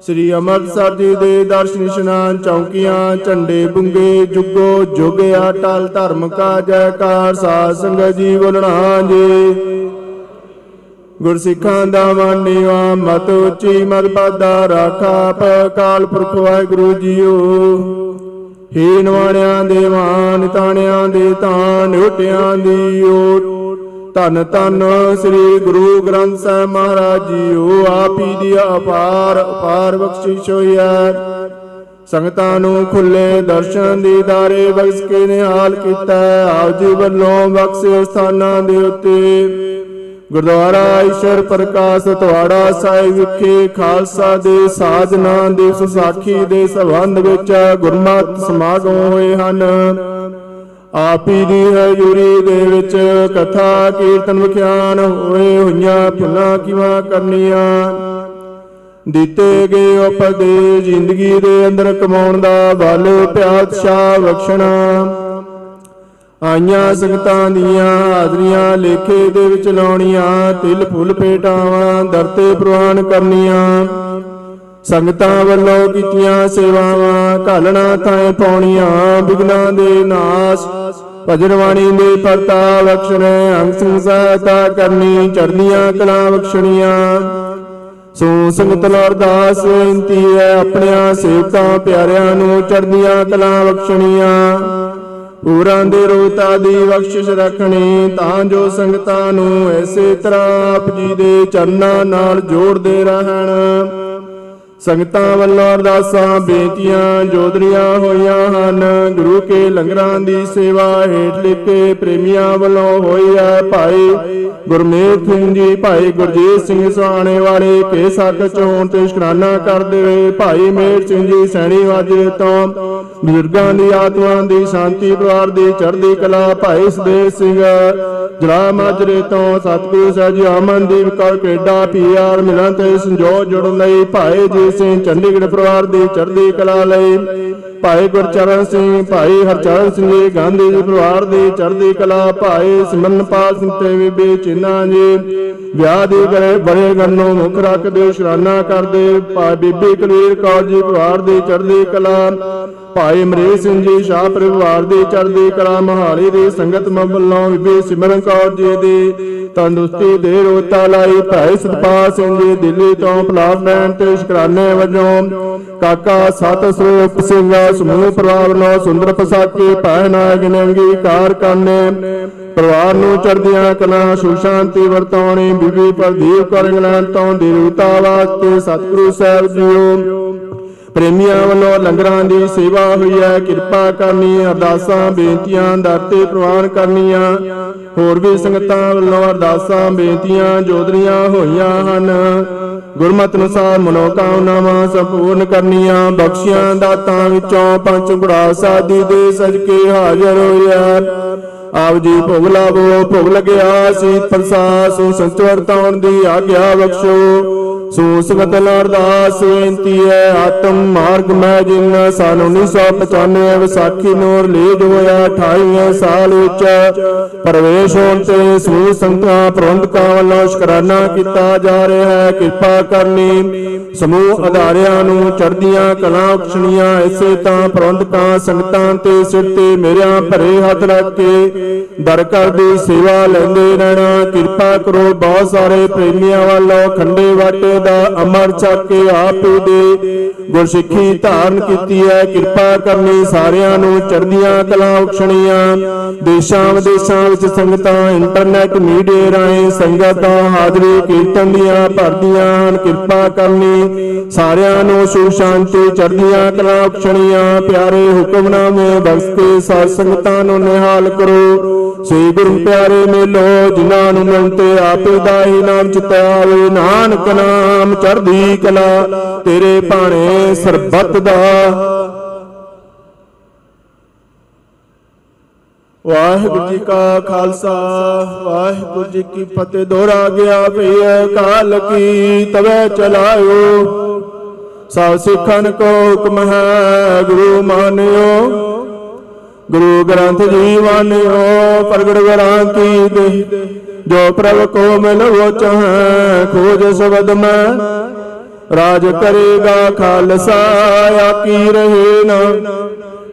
ਸ੍ਰੀ ਅੰਮ੍ਰਿਤਸਰ ਜੀ ਦੇ ਦਰਸ਼ਨ ਇਸ਼ਨਾਨ ਚੌਕੀਆਂ, ਝੰਡੇ ਬੁੰਗੇ ਜੁਗੋ ਜੁਗ ਅਟਲ ਧਰਮ ਕਾ ਜੈਕਾਰ, ਸਾਧ ਸੰਗਤ ਜੀ ਬੋਲਣਾ ਜੀ। ਗੁਰਸਿੱਖਾਂ ਦਾ ਮਾਨਿਆ ਮਤ ਉੱਚੀ ਮਤ ਪਾਦਾ ਰਾਖਾ ਪਕਾਲ ਪੁਰਖ ਵਾਹਿਗੁਰੂ ਜੀਓ। ਹੀਨ ਵਾਲਿਆਂ ਦੇ ਮਾਨ, ਤਾਣਿਆਂ ਦੇ ਤਾਣ ਝੋਟਿਆਂ ਦੀ ਓਟ। ਧੰਨ ਧੰਨ ਸ੍ਰੀ ਗੁਰੂ ਗ੍ਰੰਥ ਸਾਹਿਬ ਮਹਾਰਾਜ ਜੀਓ, ਆਪ ਹੀ ਦੀ ਅਪਾਰ ਅਪਾਰ ਬਖਸ਼ਿਸ਼ ਹੋਈਐ ਸੰਗਤਾਂ ਨੂੰ ਖੁੱਲੇ ਦਰਸ਼ਨ ਦੀਦਾਰੇ ਬਖਸ਼ ਕੇ ਨਿਹਾਲ ਕੀਤਾ ਆਪ ਜੀ ਵੱਲੋਂ ਬਖਸ਼ੇ ਸਥਾਨਾਂ ਦੇ ਉੱਤੇ। ਗੁਰਦੁਆਰਾ ਈਸ਼ਰ ਪ੍ਰਕਾਸ਼ ਤੁਹਾੜਾ ਸਾਹਿਬ ਵਿਖੇ ਖਾਲਸਾ ਦੇ ਸਾਜਨਾ ਦੇ ਸੁਸਾਖੀ ਦੇ ਸੰਬੰਧ ਵਿੱਚ ਗੁਰਮਤਿ ਸਮਾਗਮ ਹੋਏ ਹਨ। ਆਪੀ ਦੀ ਹਜ਼ੂਰੀ ਦੇ ਵਿੱਚ ਕਥਾ, ਕੀਰਤਨ ਵਿਖਿਆਨ ਹੋਏ ਹੋਈਆਂ ਭੁੱਲਾਂ ਕਿਵਾ ਕਰਨੀਆਂ? ਦਿੱਤੇ ਗਏ ਉਪਦੇਸ਼ ਜ਼ਿੰਦਗੀ ਦੇ ਅੰਦਰ ਕਮਾਉਣ ਦਾ ਬਲ ਪਿਆਤਸ਼ਾ ਬਖਸ਼ਣਾ। ਆਈਆਂ ਸੰਗਤਾਂ ਦੀਆਂ ਹਾਜ਼ਰੀਆਂ ਲੇਖੇ ਦੇ ਵਿੱਚ ਲਾਉਣੀਆਂ, ਤਿਲ ਫੁੱਲ ਭੇਟਾਵਾਂ ਦਰਤੇ ਪ੍ਰਵਾਨ ਕਰਨੀਆਂ। ਸੰਗਤਾਂ ਵੱਲੋਂ ਕੀਤੀਆਂ ਸੇਵਾਵਾਂ, ਘਾਲਣਾ ਥਾਂ ਪਾਉਣੀਆਂ, ਬਿਗਨਾਂ ਦੇ ਨਾਸ। ਭਜਨ ਬਾਣੀ ਦੇ ਪਰਤਾ ਬਖਸ਼ਣੇ ਅੰਗ ਸੰਗ ਸਹਾਇਤਾ ਕਰਨੀ, ਚੜ੍ਹਦੀਆਂ ਕਲਾਂ ਬਖਸ਼ਣੀਆਂ। ਸੋ ਸੰਗਤ ਨੂੰ ਅਰਦਾਸ ਬੇਨਤੀ ਹੈ, ਆਪਣਿਆਂ ਸੇਵਕਾਂ ਪਿਆਰਿਆਂ ਨੂੰ ਚੜ੍ਹਦੀਆਂ ਕਲਾਂ ਬਖਸ਼ਣੀਆਂ। ਪੂਰਾਂ ਦੇ ਰੋਤਾ ਦੀ ਬਖਸ਼ਿਸ਼ ਰੱਖਣੀ, ਤਾਂ ਜੋ ਸੰਗਤਾਂ ਨੂੰ ਐਸੇ ਤਰ੍ਹਾਂ ਆਪ ਜੀ ਦੇ ਚਰਨਾਂ ਨਾਲ ਜੋੜਦੇ ਰਹਿਣ। ਸੰਗਤਾਂ ਵੱਲੋਂ ਅਰਦਾਸਾਂ, ਬੇਨਤੀਆਂ ਜੋਦਰੀਆਂ ਹੋਈਆਂ ਹਨ। ਗੁਰੂ ਕੇ ਲੰਗਰਾਂ ਦੀ ਸੇਵਾ ਹੇਠ ਲਿਖੇ ਪ੍ਰੇਮੀਆਂ ਵੱਲੋਂ ਹੋਈ ਹੈ ਭਾਈ ਗੁਰਮੇਲ ਸਿੰਘ ਜੀ, ਭਾਈ ਗੁਰਜੀਤ ਸਿੰਘ ਸੁਹਾਣੇ ਵਾਲੇ, ਕੇ ਸੱਕ ਚੋਂ ਤੇ ਸ਼ੁਕਰਾਨਾ ਕਰਦੇ ਹੋਏ ਭਾਈ ਮੇਰ ਸਿੰਘ ਜੀ ਸੈਣੀ ਵਾਜੇ ਤੋਂ ਬਜ਼ੁਰਗਾਂ ਦੀ ਆਤਮਾ ਦੀ ਸ਼ਾਂਤੀ ਪਰਿਵਾਰ ਦੀ ਚੜ੍ਹਦੀ ਕਲਾ ਭਾਈ ਸਦੇਵ ਸਿੰਘ ਜਲਾ ਮਾਜਰੇ ਤੋਂ ਸਤਿਗੁਰੂ ਸਾਹਿਬ ਜੀ ਅਮਨਦੀਪ ਕੌਰ, ਕੇਡਾ ਪੀਆਰ ਮਿਲਣ ਤੇ ਸੰਜੋਗ ਜੁੜਨ ਲਈ ਭਾਈ ਜੀ ਸਿੰਘ, ਚੰਡੀਗੜ੍ਹ ਪਰਿਵਾਰ ਦੀ ਚੜ੍ਹਦੀ ਕਲਾ ਲਈ। ਭਾਈ ਗੁਰਚਰਨ ਸਿੰਘ, ਭਾਈ ਹਰਚਰਨ ਸਿੰਘ ਜੀ, ਗਾਂਧੀ ਜੀ ਪਰਿਵਾਰ ਦੀ ਚੜ੍ਹਦੀ ਕਲਾ, ਭਾਈ ਸਿਮਰਨਪਾਲ ਸਿੰਘ ਤੇ ਬੀਬੀ ਚਿੰਨਾ ਜੀ। ਵਿਆਹ ਦੀ ਕਰੇ ਬੜੇ ਗੰਨੋਂ ਮੁੱਖ ਰੱਖਦੇ, ਸ਼ਰਾਨਾ ਕਰਦੇ। ਭਾਈ ਬੀਬੀ ਕਲੀਰ ਕੌਰ ਜੀ ਪਰਿਵਾਰ ਦੀ ਚੜ੍ਹਦੀ ਕਲਾ। ਭਾਈ ਅਮਰੀਕ ਸਿੰਘ ਜੀ, ਸ਼ਾਹ ਪਰਿਵਾਰ ਦੀ ਚੜ੍ਹਦੀ ਕਲਾ ਮਹਾਲੀ ਦੀ ਸੰਗਤ ਵੱਲੋਂ ਬੀਬੀ ਸਿਮਰਨ ਕੌਰ ਜੀ ਦੀ ਤੰਦਰੁਸਤੀ ਦੇ ਰੋਤਾ ਲਾਈ। ਭਾਈ ਸਤਪਾਲ ਸਿੰਘ ਜੀ, ਦਿੱਲੀ ਤੋਂ ਪਲਾਸਮੈਂਟ ਤੇ ਸ਼ੁਕਰਾਨੇ ਵਜੋਂ ਕਾਕਾ ਸਤ ਸਰੂਪ ਸਿੰਘ, ਸਮੂਹ ਪਰਿਵਾਰ ਨੂੰ ਸੁੰਦਰ ਪਸਾਕੀ ਭੈ ਨਾਇਕ ਨੇ ਅੰਗੀਕਾਰ ਕਰਨੇ। ਪਰਿਵਾਰ ਨੂੰ ਚੜ੍ਹਦੀਆਂ ਕਲਾ ਸੁਖ ਸ਼ਾਂਤੀ ਵਰਤਾਉਣੀ, ਬੀਬੀ ਪ੍ਰਦੀਪ ਕੌਰ ਇੰਗਲੈਂਡ ਤੋਂ ਦਿਲੂਤਾ ਵਾਸਤੇ ਸਤਿਗੁਰੂ ਸਾਹਿਬ ਜੀਓ। ਪ੍ਰੇਮੀਆਂ ਵੱਲੋਂ ਲੰਗਰਾਂ ਦੀ ਸੇਵਾ ਹੋਈ ਹੈ। ਕਿਰਪਾ ਕਰਨੀ ਅਰਦਾਸਾਂ, ਬੇਨਤੀਆਂ, ਦਾਤੇ ਪ੍ਰਵਾਨ ਕਰਨੀਆਂ। ਹੋਰ ਵੀ ਸੰਗਤਾਂ ਵੱਲੋਂ ਅਰਦਾਸਾਂ, ਬੇਨਤੀਆਂ ਜੋਦਰੀਆਂ ਹੋਈਆਂ ਹਨ। ਗੁਰਮਤਿ ਅਨੁਸਾਰ ਮਨੋਕਾਮਨਾਵਾਂ ਸੰਪੂਰਨ ਕਰਨੀਆਂ। ਬਖਸ਼ੀਆਂ ਦਾਤਾਂ ਵਿੱਚੋਂ ਪੰਜ ਗੁੜਾ ਸਾਦੀ ਦੇ ਸਜਕੇ ਹਾਜ਼ਰ ਹੋਇਆ। ਆਪ ਜੀ ਭੋਗ ਲਾਵੋ, ਭੋਗ ਲਗਿਆ। ਸੀ ਪ੍ਰਸਾਦ ਸੋ ਸੰਤ ਵਰਤਾਉਣ ਦੀ ਆਗਿਆ ਬਖਸ਼ੋ। ਸੋ ਸੰਗਤ ਨਾਲ ਅਰਦਾਸ ਬੇਨਤੀ ਹੈ, ਆਤਮ ਮਾਰਗ ਮੈਂ ਜਿਨ ਸਨ 1995 ਵਿਸਾਖੀ ਨੂੰ ਰਿਲੀਜ਼ ਹੋਇਆ 28ਵੇਂ ਸਾਲ ਵਿੱਚ ਪ੍ਰਵੇਸ਼ ਹੋਣ ਤੇ ਸਮੂਹ ਸੰਗਤਾਂ ਪ੍ਰਬੰਧਕਾਂ ਵੱਲੋਂ ਸ਼ੁਕਰਾਨਾ ਕੀਤਾ ਜਾ ਰਿਹਾ ਹੈ, ਕਿਰਪਾ ਕਰਨੀ। ਸਮੂਹ ਅਧਾਰਿਆਂ ਨੂੰ ਚੜ੍ਹਦੀਆਂ ਕਲਾਂ ਬਖਸ਼ਣੀਆਂ, ਇਸੇ ਤਾਂ ਪ੍ਰਬੰਧਕਾਂ ਸੰਗਤਾਂ ਤੇ ਸਿਰ ਤੇ ਮੇਰਿਆਂ ਭਰੇ ਹੱਥ ਰੱਖ ਕੇ ਦਰ ਘਰ ਦੀ ਸੇਵਾ ਲੈਂਦੇ ਰਹਿਣਾ। ਕਿਰਪਾ ਕਰੋ, ਬਹੁਤ ਸਾਰੇ ਪ੍ਰੇਮੀਆਂ ਵੱਲੋਂ ਖੰਡੇ ਵਾਟੇ ਦਾ ਅਮਰ ਚੱਕ ਕੇ ਆਪ ਹੀ ਦੇ। ਗੁਰਸਿੱਖੀ ਧਾਰਨ ਕੀਤੀ ਹੈ। ਕਿਰਪਾ ਕਰਨੀ ਸਾਰਿਆਂ ਨੂੰ। ਚੜ੍ਹਦੀਆਂ ਕਲਾਂ ਬਖਸ਼ਣੀਆਂ। ਦੇਸ਼ਾਂ ਵਿਦੇਸ਼ਾਂ ਵਿੱਚ ਸੰਗਤਾਂ ਇੰਟਰਨੈਟ ਮੀਡੀਆ ਰਾਹੀਂ ਸੰਗਤਾਂ, ਹਾਜ਼ਰੀ ਕੀਰਤਨ ਦੀਆਂ ਭਰਦੀਆਂ ਹਨ। ਕਿਰਪਾ ਕਰਨੀ ਸਾਰਿਆਂ ਨੂੰ। ਸੁਖ ਸ਼ਾਂਤੀ, ਚੜ੍ਹਦੀਆਂ ਕਲਾਂ ਬਖਸ਼ਣੀਆਂ। ਪਿਆਰੇ ਹੁਕਮਨਾਮੇ ਬਖਸ਼ ਕੇ ਸਾਧ ਸੰਗਤਾਂ ਨੂੰ ਨਿਹਾਲ ਕਰੋ। ਸ੍ਰੀ ਗੁਰੂ ਪਿਆਰੇ ਮੇਲੋ ਜਿਨ੍ਹਾਂ ਨੂੰ ਮਿਲਤੇ ਆਪੇ ਦਾ ਹੀ ਨਾਮ ਚਿਤਾਵੇ ਨਾਨਕ ਨਾਮ ਚੜ੍ਹਦੀ ਕਲਾ ਤੇਰੇ ਭਾਣੇ ਸਰਬੱਤ ਦਾ। ਵਾਹਿਗੁਰੂ ਜੀ ਕਾ ਖਾਲਸਾ ਵਾਹਿਗੁਰੂ ਜੀ ਕੀ ਫਤਿਹ। ਦੋਹਰਾ ਗਿਆ ਭਈਏ ਕਾਲ ਕੀ ਤਵੇ ਚਲਾਇਓ। ਸਭ ਸਿੱਖਨ ਕੋ ਹੁਕਮ ਹੈ ਗੁਰੂ ਮਾਨਿਓ। ਗੁਰੂ ਗ੍ਰੰਥ ਜੀ ਵਾਨਿਓ ਪ੍ਰਗਟ ਗਰਾਂ ਕੀ ਦੇ ਜੋ ਪ੍ਰਭ ਕੋ ਮਿਲਵੋ ਚਾਹੈ ਖੋਜ ਸ਼ਬਦ ਮੈਂ। ਰਾਜ ਕਰੇਗਾ ਖਾਲਸਾ ਆਕੀ ਰਹੇ ਨਾ।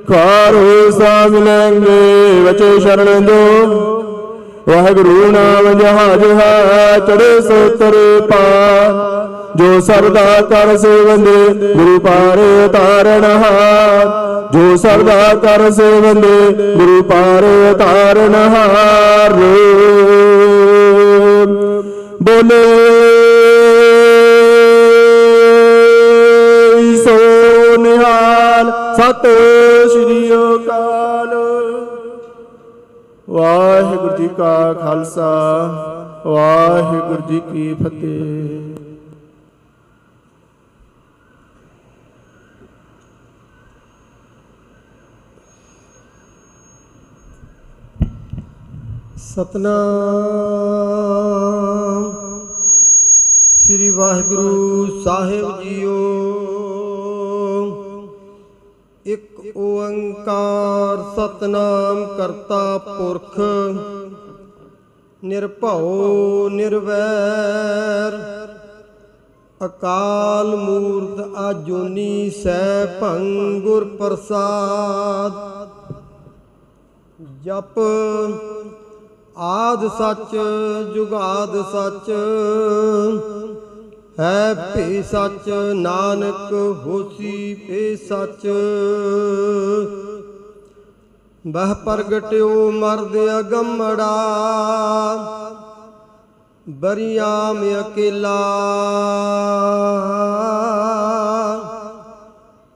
ਖਾਰ ਹੋਏ ਸਾ ਮਿਲਣਗੇ ਵਚੇ ਸ਼ਰਨ ਜੋ ਵਾਹਿਗੁਰੂ ਨਾਮ ਜਹਾਜ ਹੈ ਚੜੇ ਸੋ ਤਰੇ ਪਾਰ ਜੋ ਸਰਦਾ ਕਰ ਸੇਵੰਦੇ, ਗੁਰੂ ਪਾਰੇ ਤਾਰਨ ਹਾਰ ਜੋ ਸਰਦਾ ਕਰ ਸੇਵੰਦੇ, ਗੁਰੂ ਪਾਰੇ ਤਾਰਨ ਹਾਰ ਬੋਲੇ। ਸੋ ਨਿਹਾਲ ਸਤਿ ਸ੍ਰੀ ਅਕਾਲ। ਵਾਹਿਗੁਰੂ ਜੀ ਕਾ ਖਾਲਸਾ, ਵਾਹਿਗੁਰੂ ਜੀ ਕੀ ਫਤਿਹ। ਸਤਨਾਮ। ਸ੍ਰੀ ਵਾਹਿਗੁਰੂ ਸਾਹਿਬ ਜੀਓ। ਇੱਕ ਓੰਕਾਰ ਸਤਨਾਮ ਕਰਤਾ ਪੁਰਖ, ਨਿਰਭਉ ਨਿਰਵੈਰ। ਅਕਾਲ ਮੂਰਤ ਆਜੋਨੀ ਸੈ ਭੰਗ ਗੁਰ ਪ੍ਰਸਾਦ। ਜਪ ਆਦ ਸੱਚ, ਜੁਗਾਦ ਸੱਚ। ਹੈ ਭੇ ਸੱਚ, ਨਾਨਕ ਹੋਸੀ ਭੇ ਸੱਚ। ਬਹ ਪ੍ਰਗਟਿਓ ਮਰਦ ਅਗੰਮੜਾ। ਬਰੀਆਮ ਅਕੇਲਾ।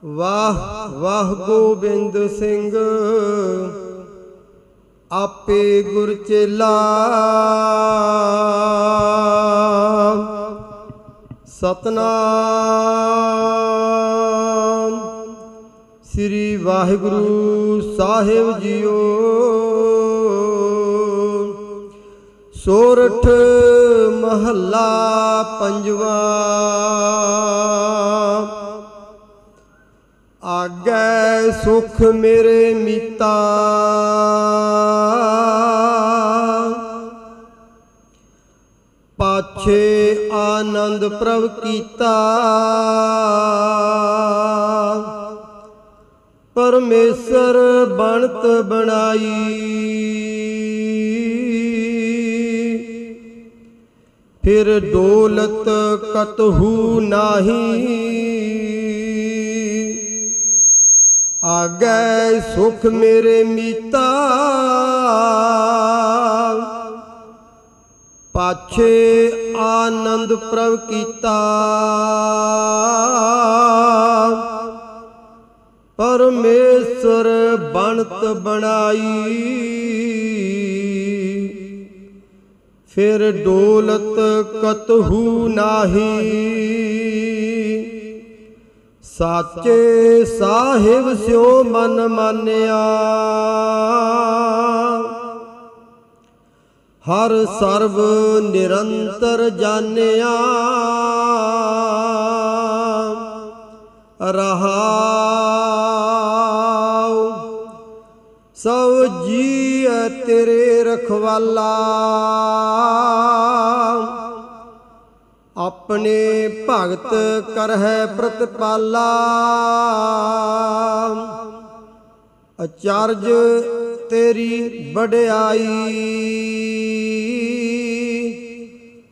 ਵਾਹ ਵਾਹ ਗੋਬਿੰਦ ਸਿੰਘ। ਆਪੇ ਗੁਰ ਚੇਲਾ ਸਤਨਾਮ। ਸ੍ਰੀ ਵਾਹਿਗੁਰੂ ਸਾਹਿਬ ਜੀਓ। ਸੋਰਠ ਮਹੱਲਾ ਪੰਜਵਾ। ਆਗੈ ਸੁਖ ਮੇਰੇ ਮੀਤਾ। ਪਾਛੇ ਆਨੰਦ ਪ੍ਰਭ ਕੀਤਾ। ਪਰਮੇਸ਼ਰ ਬਣਤ ਬਣਾਈ। ਫਿਰ ਡੋਲਤ ਕਤਹੂ ਨਾਹੀ। ਆਗੈ ਸੁਖ ਮੇਰੇ ਮੀਤਾ। ਪਾਛੇ ਆਨੰਦ ਪ੍ਰਭ ਕੀਤਾ। ਪਰਮੇਸ਼ਰ ਬਣਤ ਬਣਾਈ। ਫਿਰ ਡੋਲਤ ਕਤਹੂ ਨਾਹੀ। ਸਾਚੇ ਸਾਹਿਬ ਸਿਓ ਮਨ ਮਾਨਿਆ। ਹਰ ਸਰਬ ਨਿਰੰਤਰ ਜਾਣਿਆ। ਰਹਾਉ ਸਭ ਜੀ ਤੇਰੇ ਰਖਵਾਲਾ। ਆਪਣੇ ਭਗਤ ਕਰਹਿ ਪ੍ਰਤਪਾਲਾ। ਅਚਰਜ ਤੇਰੀ ਵਡਿਆਈ।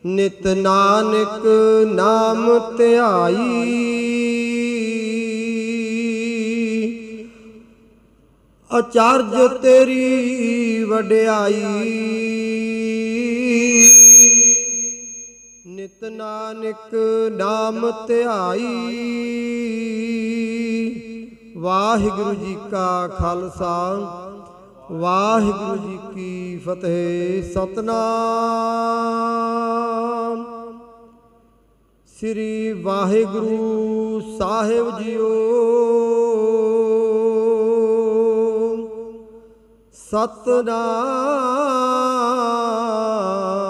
ਨਿਤ ਨਾਨਕ ਨਾਮ ਧਿਆਈ। ਅਚਰਜ ਤੇਰੀ ਵਡਿਆਈ। ਨਿਤ ਨਾਨਕ ਨਾਮ ਧਿਆਈ। ਵਾਹਿਗੁਰੂ ਜੀ ਕਾ ਖਾਲਸਾ, ਵਾਹਿਗੁਰੂ ਜੀ ਕੀ ਫਤਿਹ, ਸਤਨਾਮ। ਸ੍ਰੀ ਵਾਹਿਗੁਰੂ ਸਾਹਿਬ ਜੀਓ। ਸਤਨਾਮ।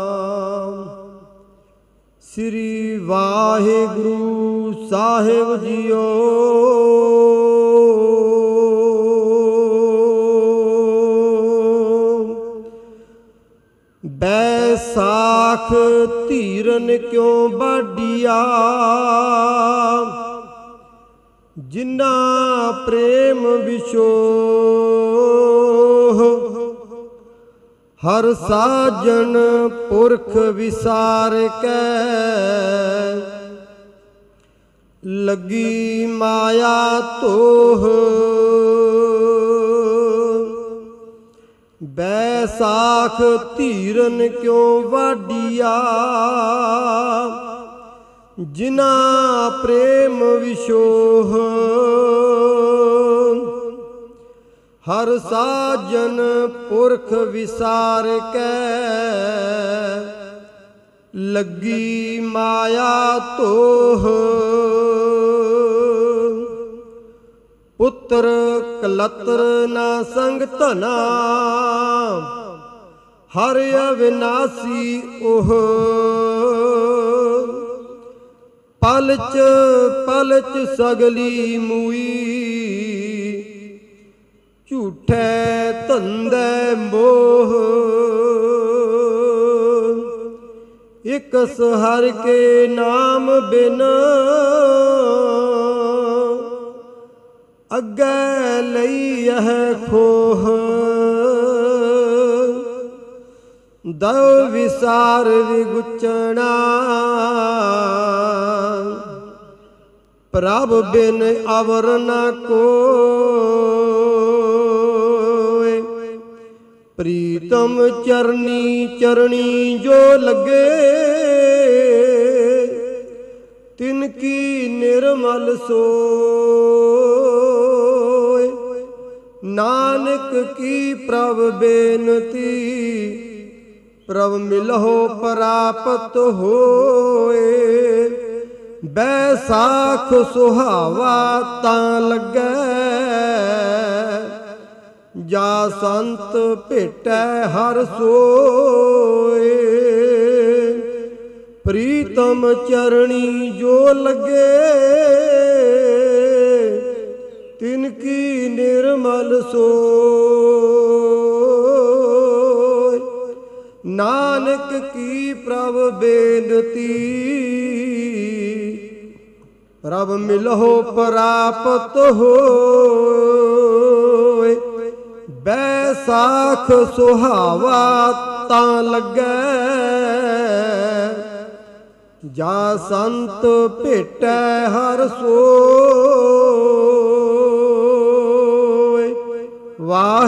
ਸ੍ਰੀ ਵਾਹਿਗੁਰੂ ਸਾਹਿਬ ਜੀਓ। ਬੈਸਾਖ ਧੀਰਨ ਕਿਉ ਬਾਡੀਆ? ਜਿਨਾ ਪ੍ਰੇਮ ਵਿਸ਼ੋਹ ਹਰ ਸਾਜਨ ਪੁਰਖ ਵਿਸਾਰ ਕੈ ਲੱਗੀ ਮਾਇਆ ਤੋਹ। ਬੈਸਾਖ ਧੀਰਨ ਕਿਉ ਵਾਡੀਆ ਜਿਨਾ ਪ੍ਰੇਮ ਵਿਸ਼ੋਹ ਹਰ ਸਾਜਨ ਪੁਰਖ ਵਿਸਾਰ ਕੈ ਲੱਗੀ ਮਾਇਆ ਤੋਹ। ਪੁੱਤਰ ਕਲਤਰ ਨਾ ਸੰਗ ਧਨਾ। ਹਰ ਅਵਿਨਾਸੀ ਉਹ। ਪਲਚ ਪਲਚ ਸਗਲੀ ਮੂਈ। ਝੂਠੇ ਧੰਦੇ ਮੋਹ। ਇਕ ਹਰ ਕੇ ਨਾਮ ਬਿਨ ਅੱਗੇ ਲਈ ਇਹ ਖੋਹ। ਦਉ ਵਿਸਾਰ ਵਿਗੁਚਣਾ। ਪ੍ਰਭ ਬਿਨ ਅਵਰ ਨ ਕੋਇ ਪ੍ਰੀਤਮ ਚਰਨੀ ਚਰਣੀ ਜੋ ਲੱਗੇ, ਤਿਨ ਕੀ ਨਿਰਮਲ ਸੋਇ ਨਾਨਕ ਕੀ ਪ੍ਰਭ ਬੇਨਤੀ, ਪ੍ਰਭ ਮਿਲਹੁ ਪ੍ਰਾਪਤ ਹੋਏ। ਬੈਸਾਖ ਸੁਹਾਵਾ ਤਾਂ ਲੱਗੈ। ਜਾ ਸੰਤ ਭੇਟੈ ਹਰ ਸੋਏ। ਪ੍ਰੀਤਮ ਚਰਣੀ ਜੋ ਲੱਗੇ, ਤਿਨ ਕੀ ਨਿਰਮਲ ਸੋਇ ਨਾਨਕ ਕੀ ਪ੍ਰਭ ਬੇਨਤੀ, ਪ੍ਰਭ ਮਿਲਹੁ ਪ੍ਰਾਪਤ ਹੋਏ। ਬੈਸਾਖ ਸੁਹਾਵਾ ਤਾਂ ਲੱਗੈ। ਜਾ ਸੰਤ ਭੇਟੈ ਹਰ ਸੋਏ। ਵਾਹ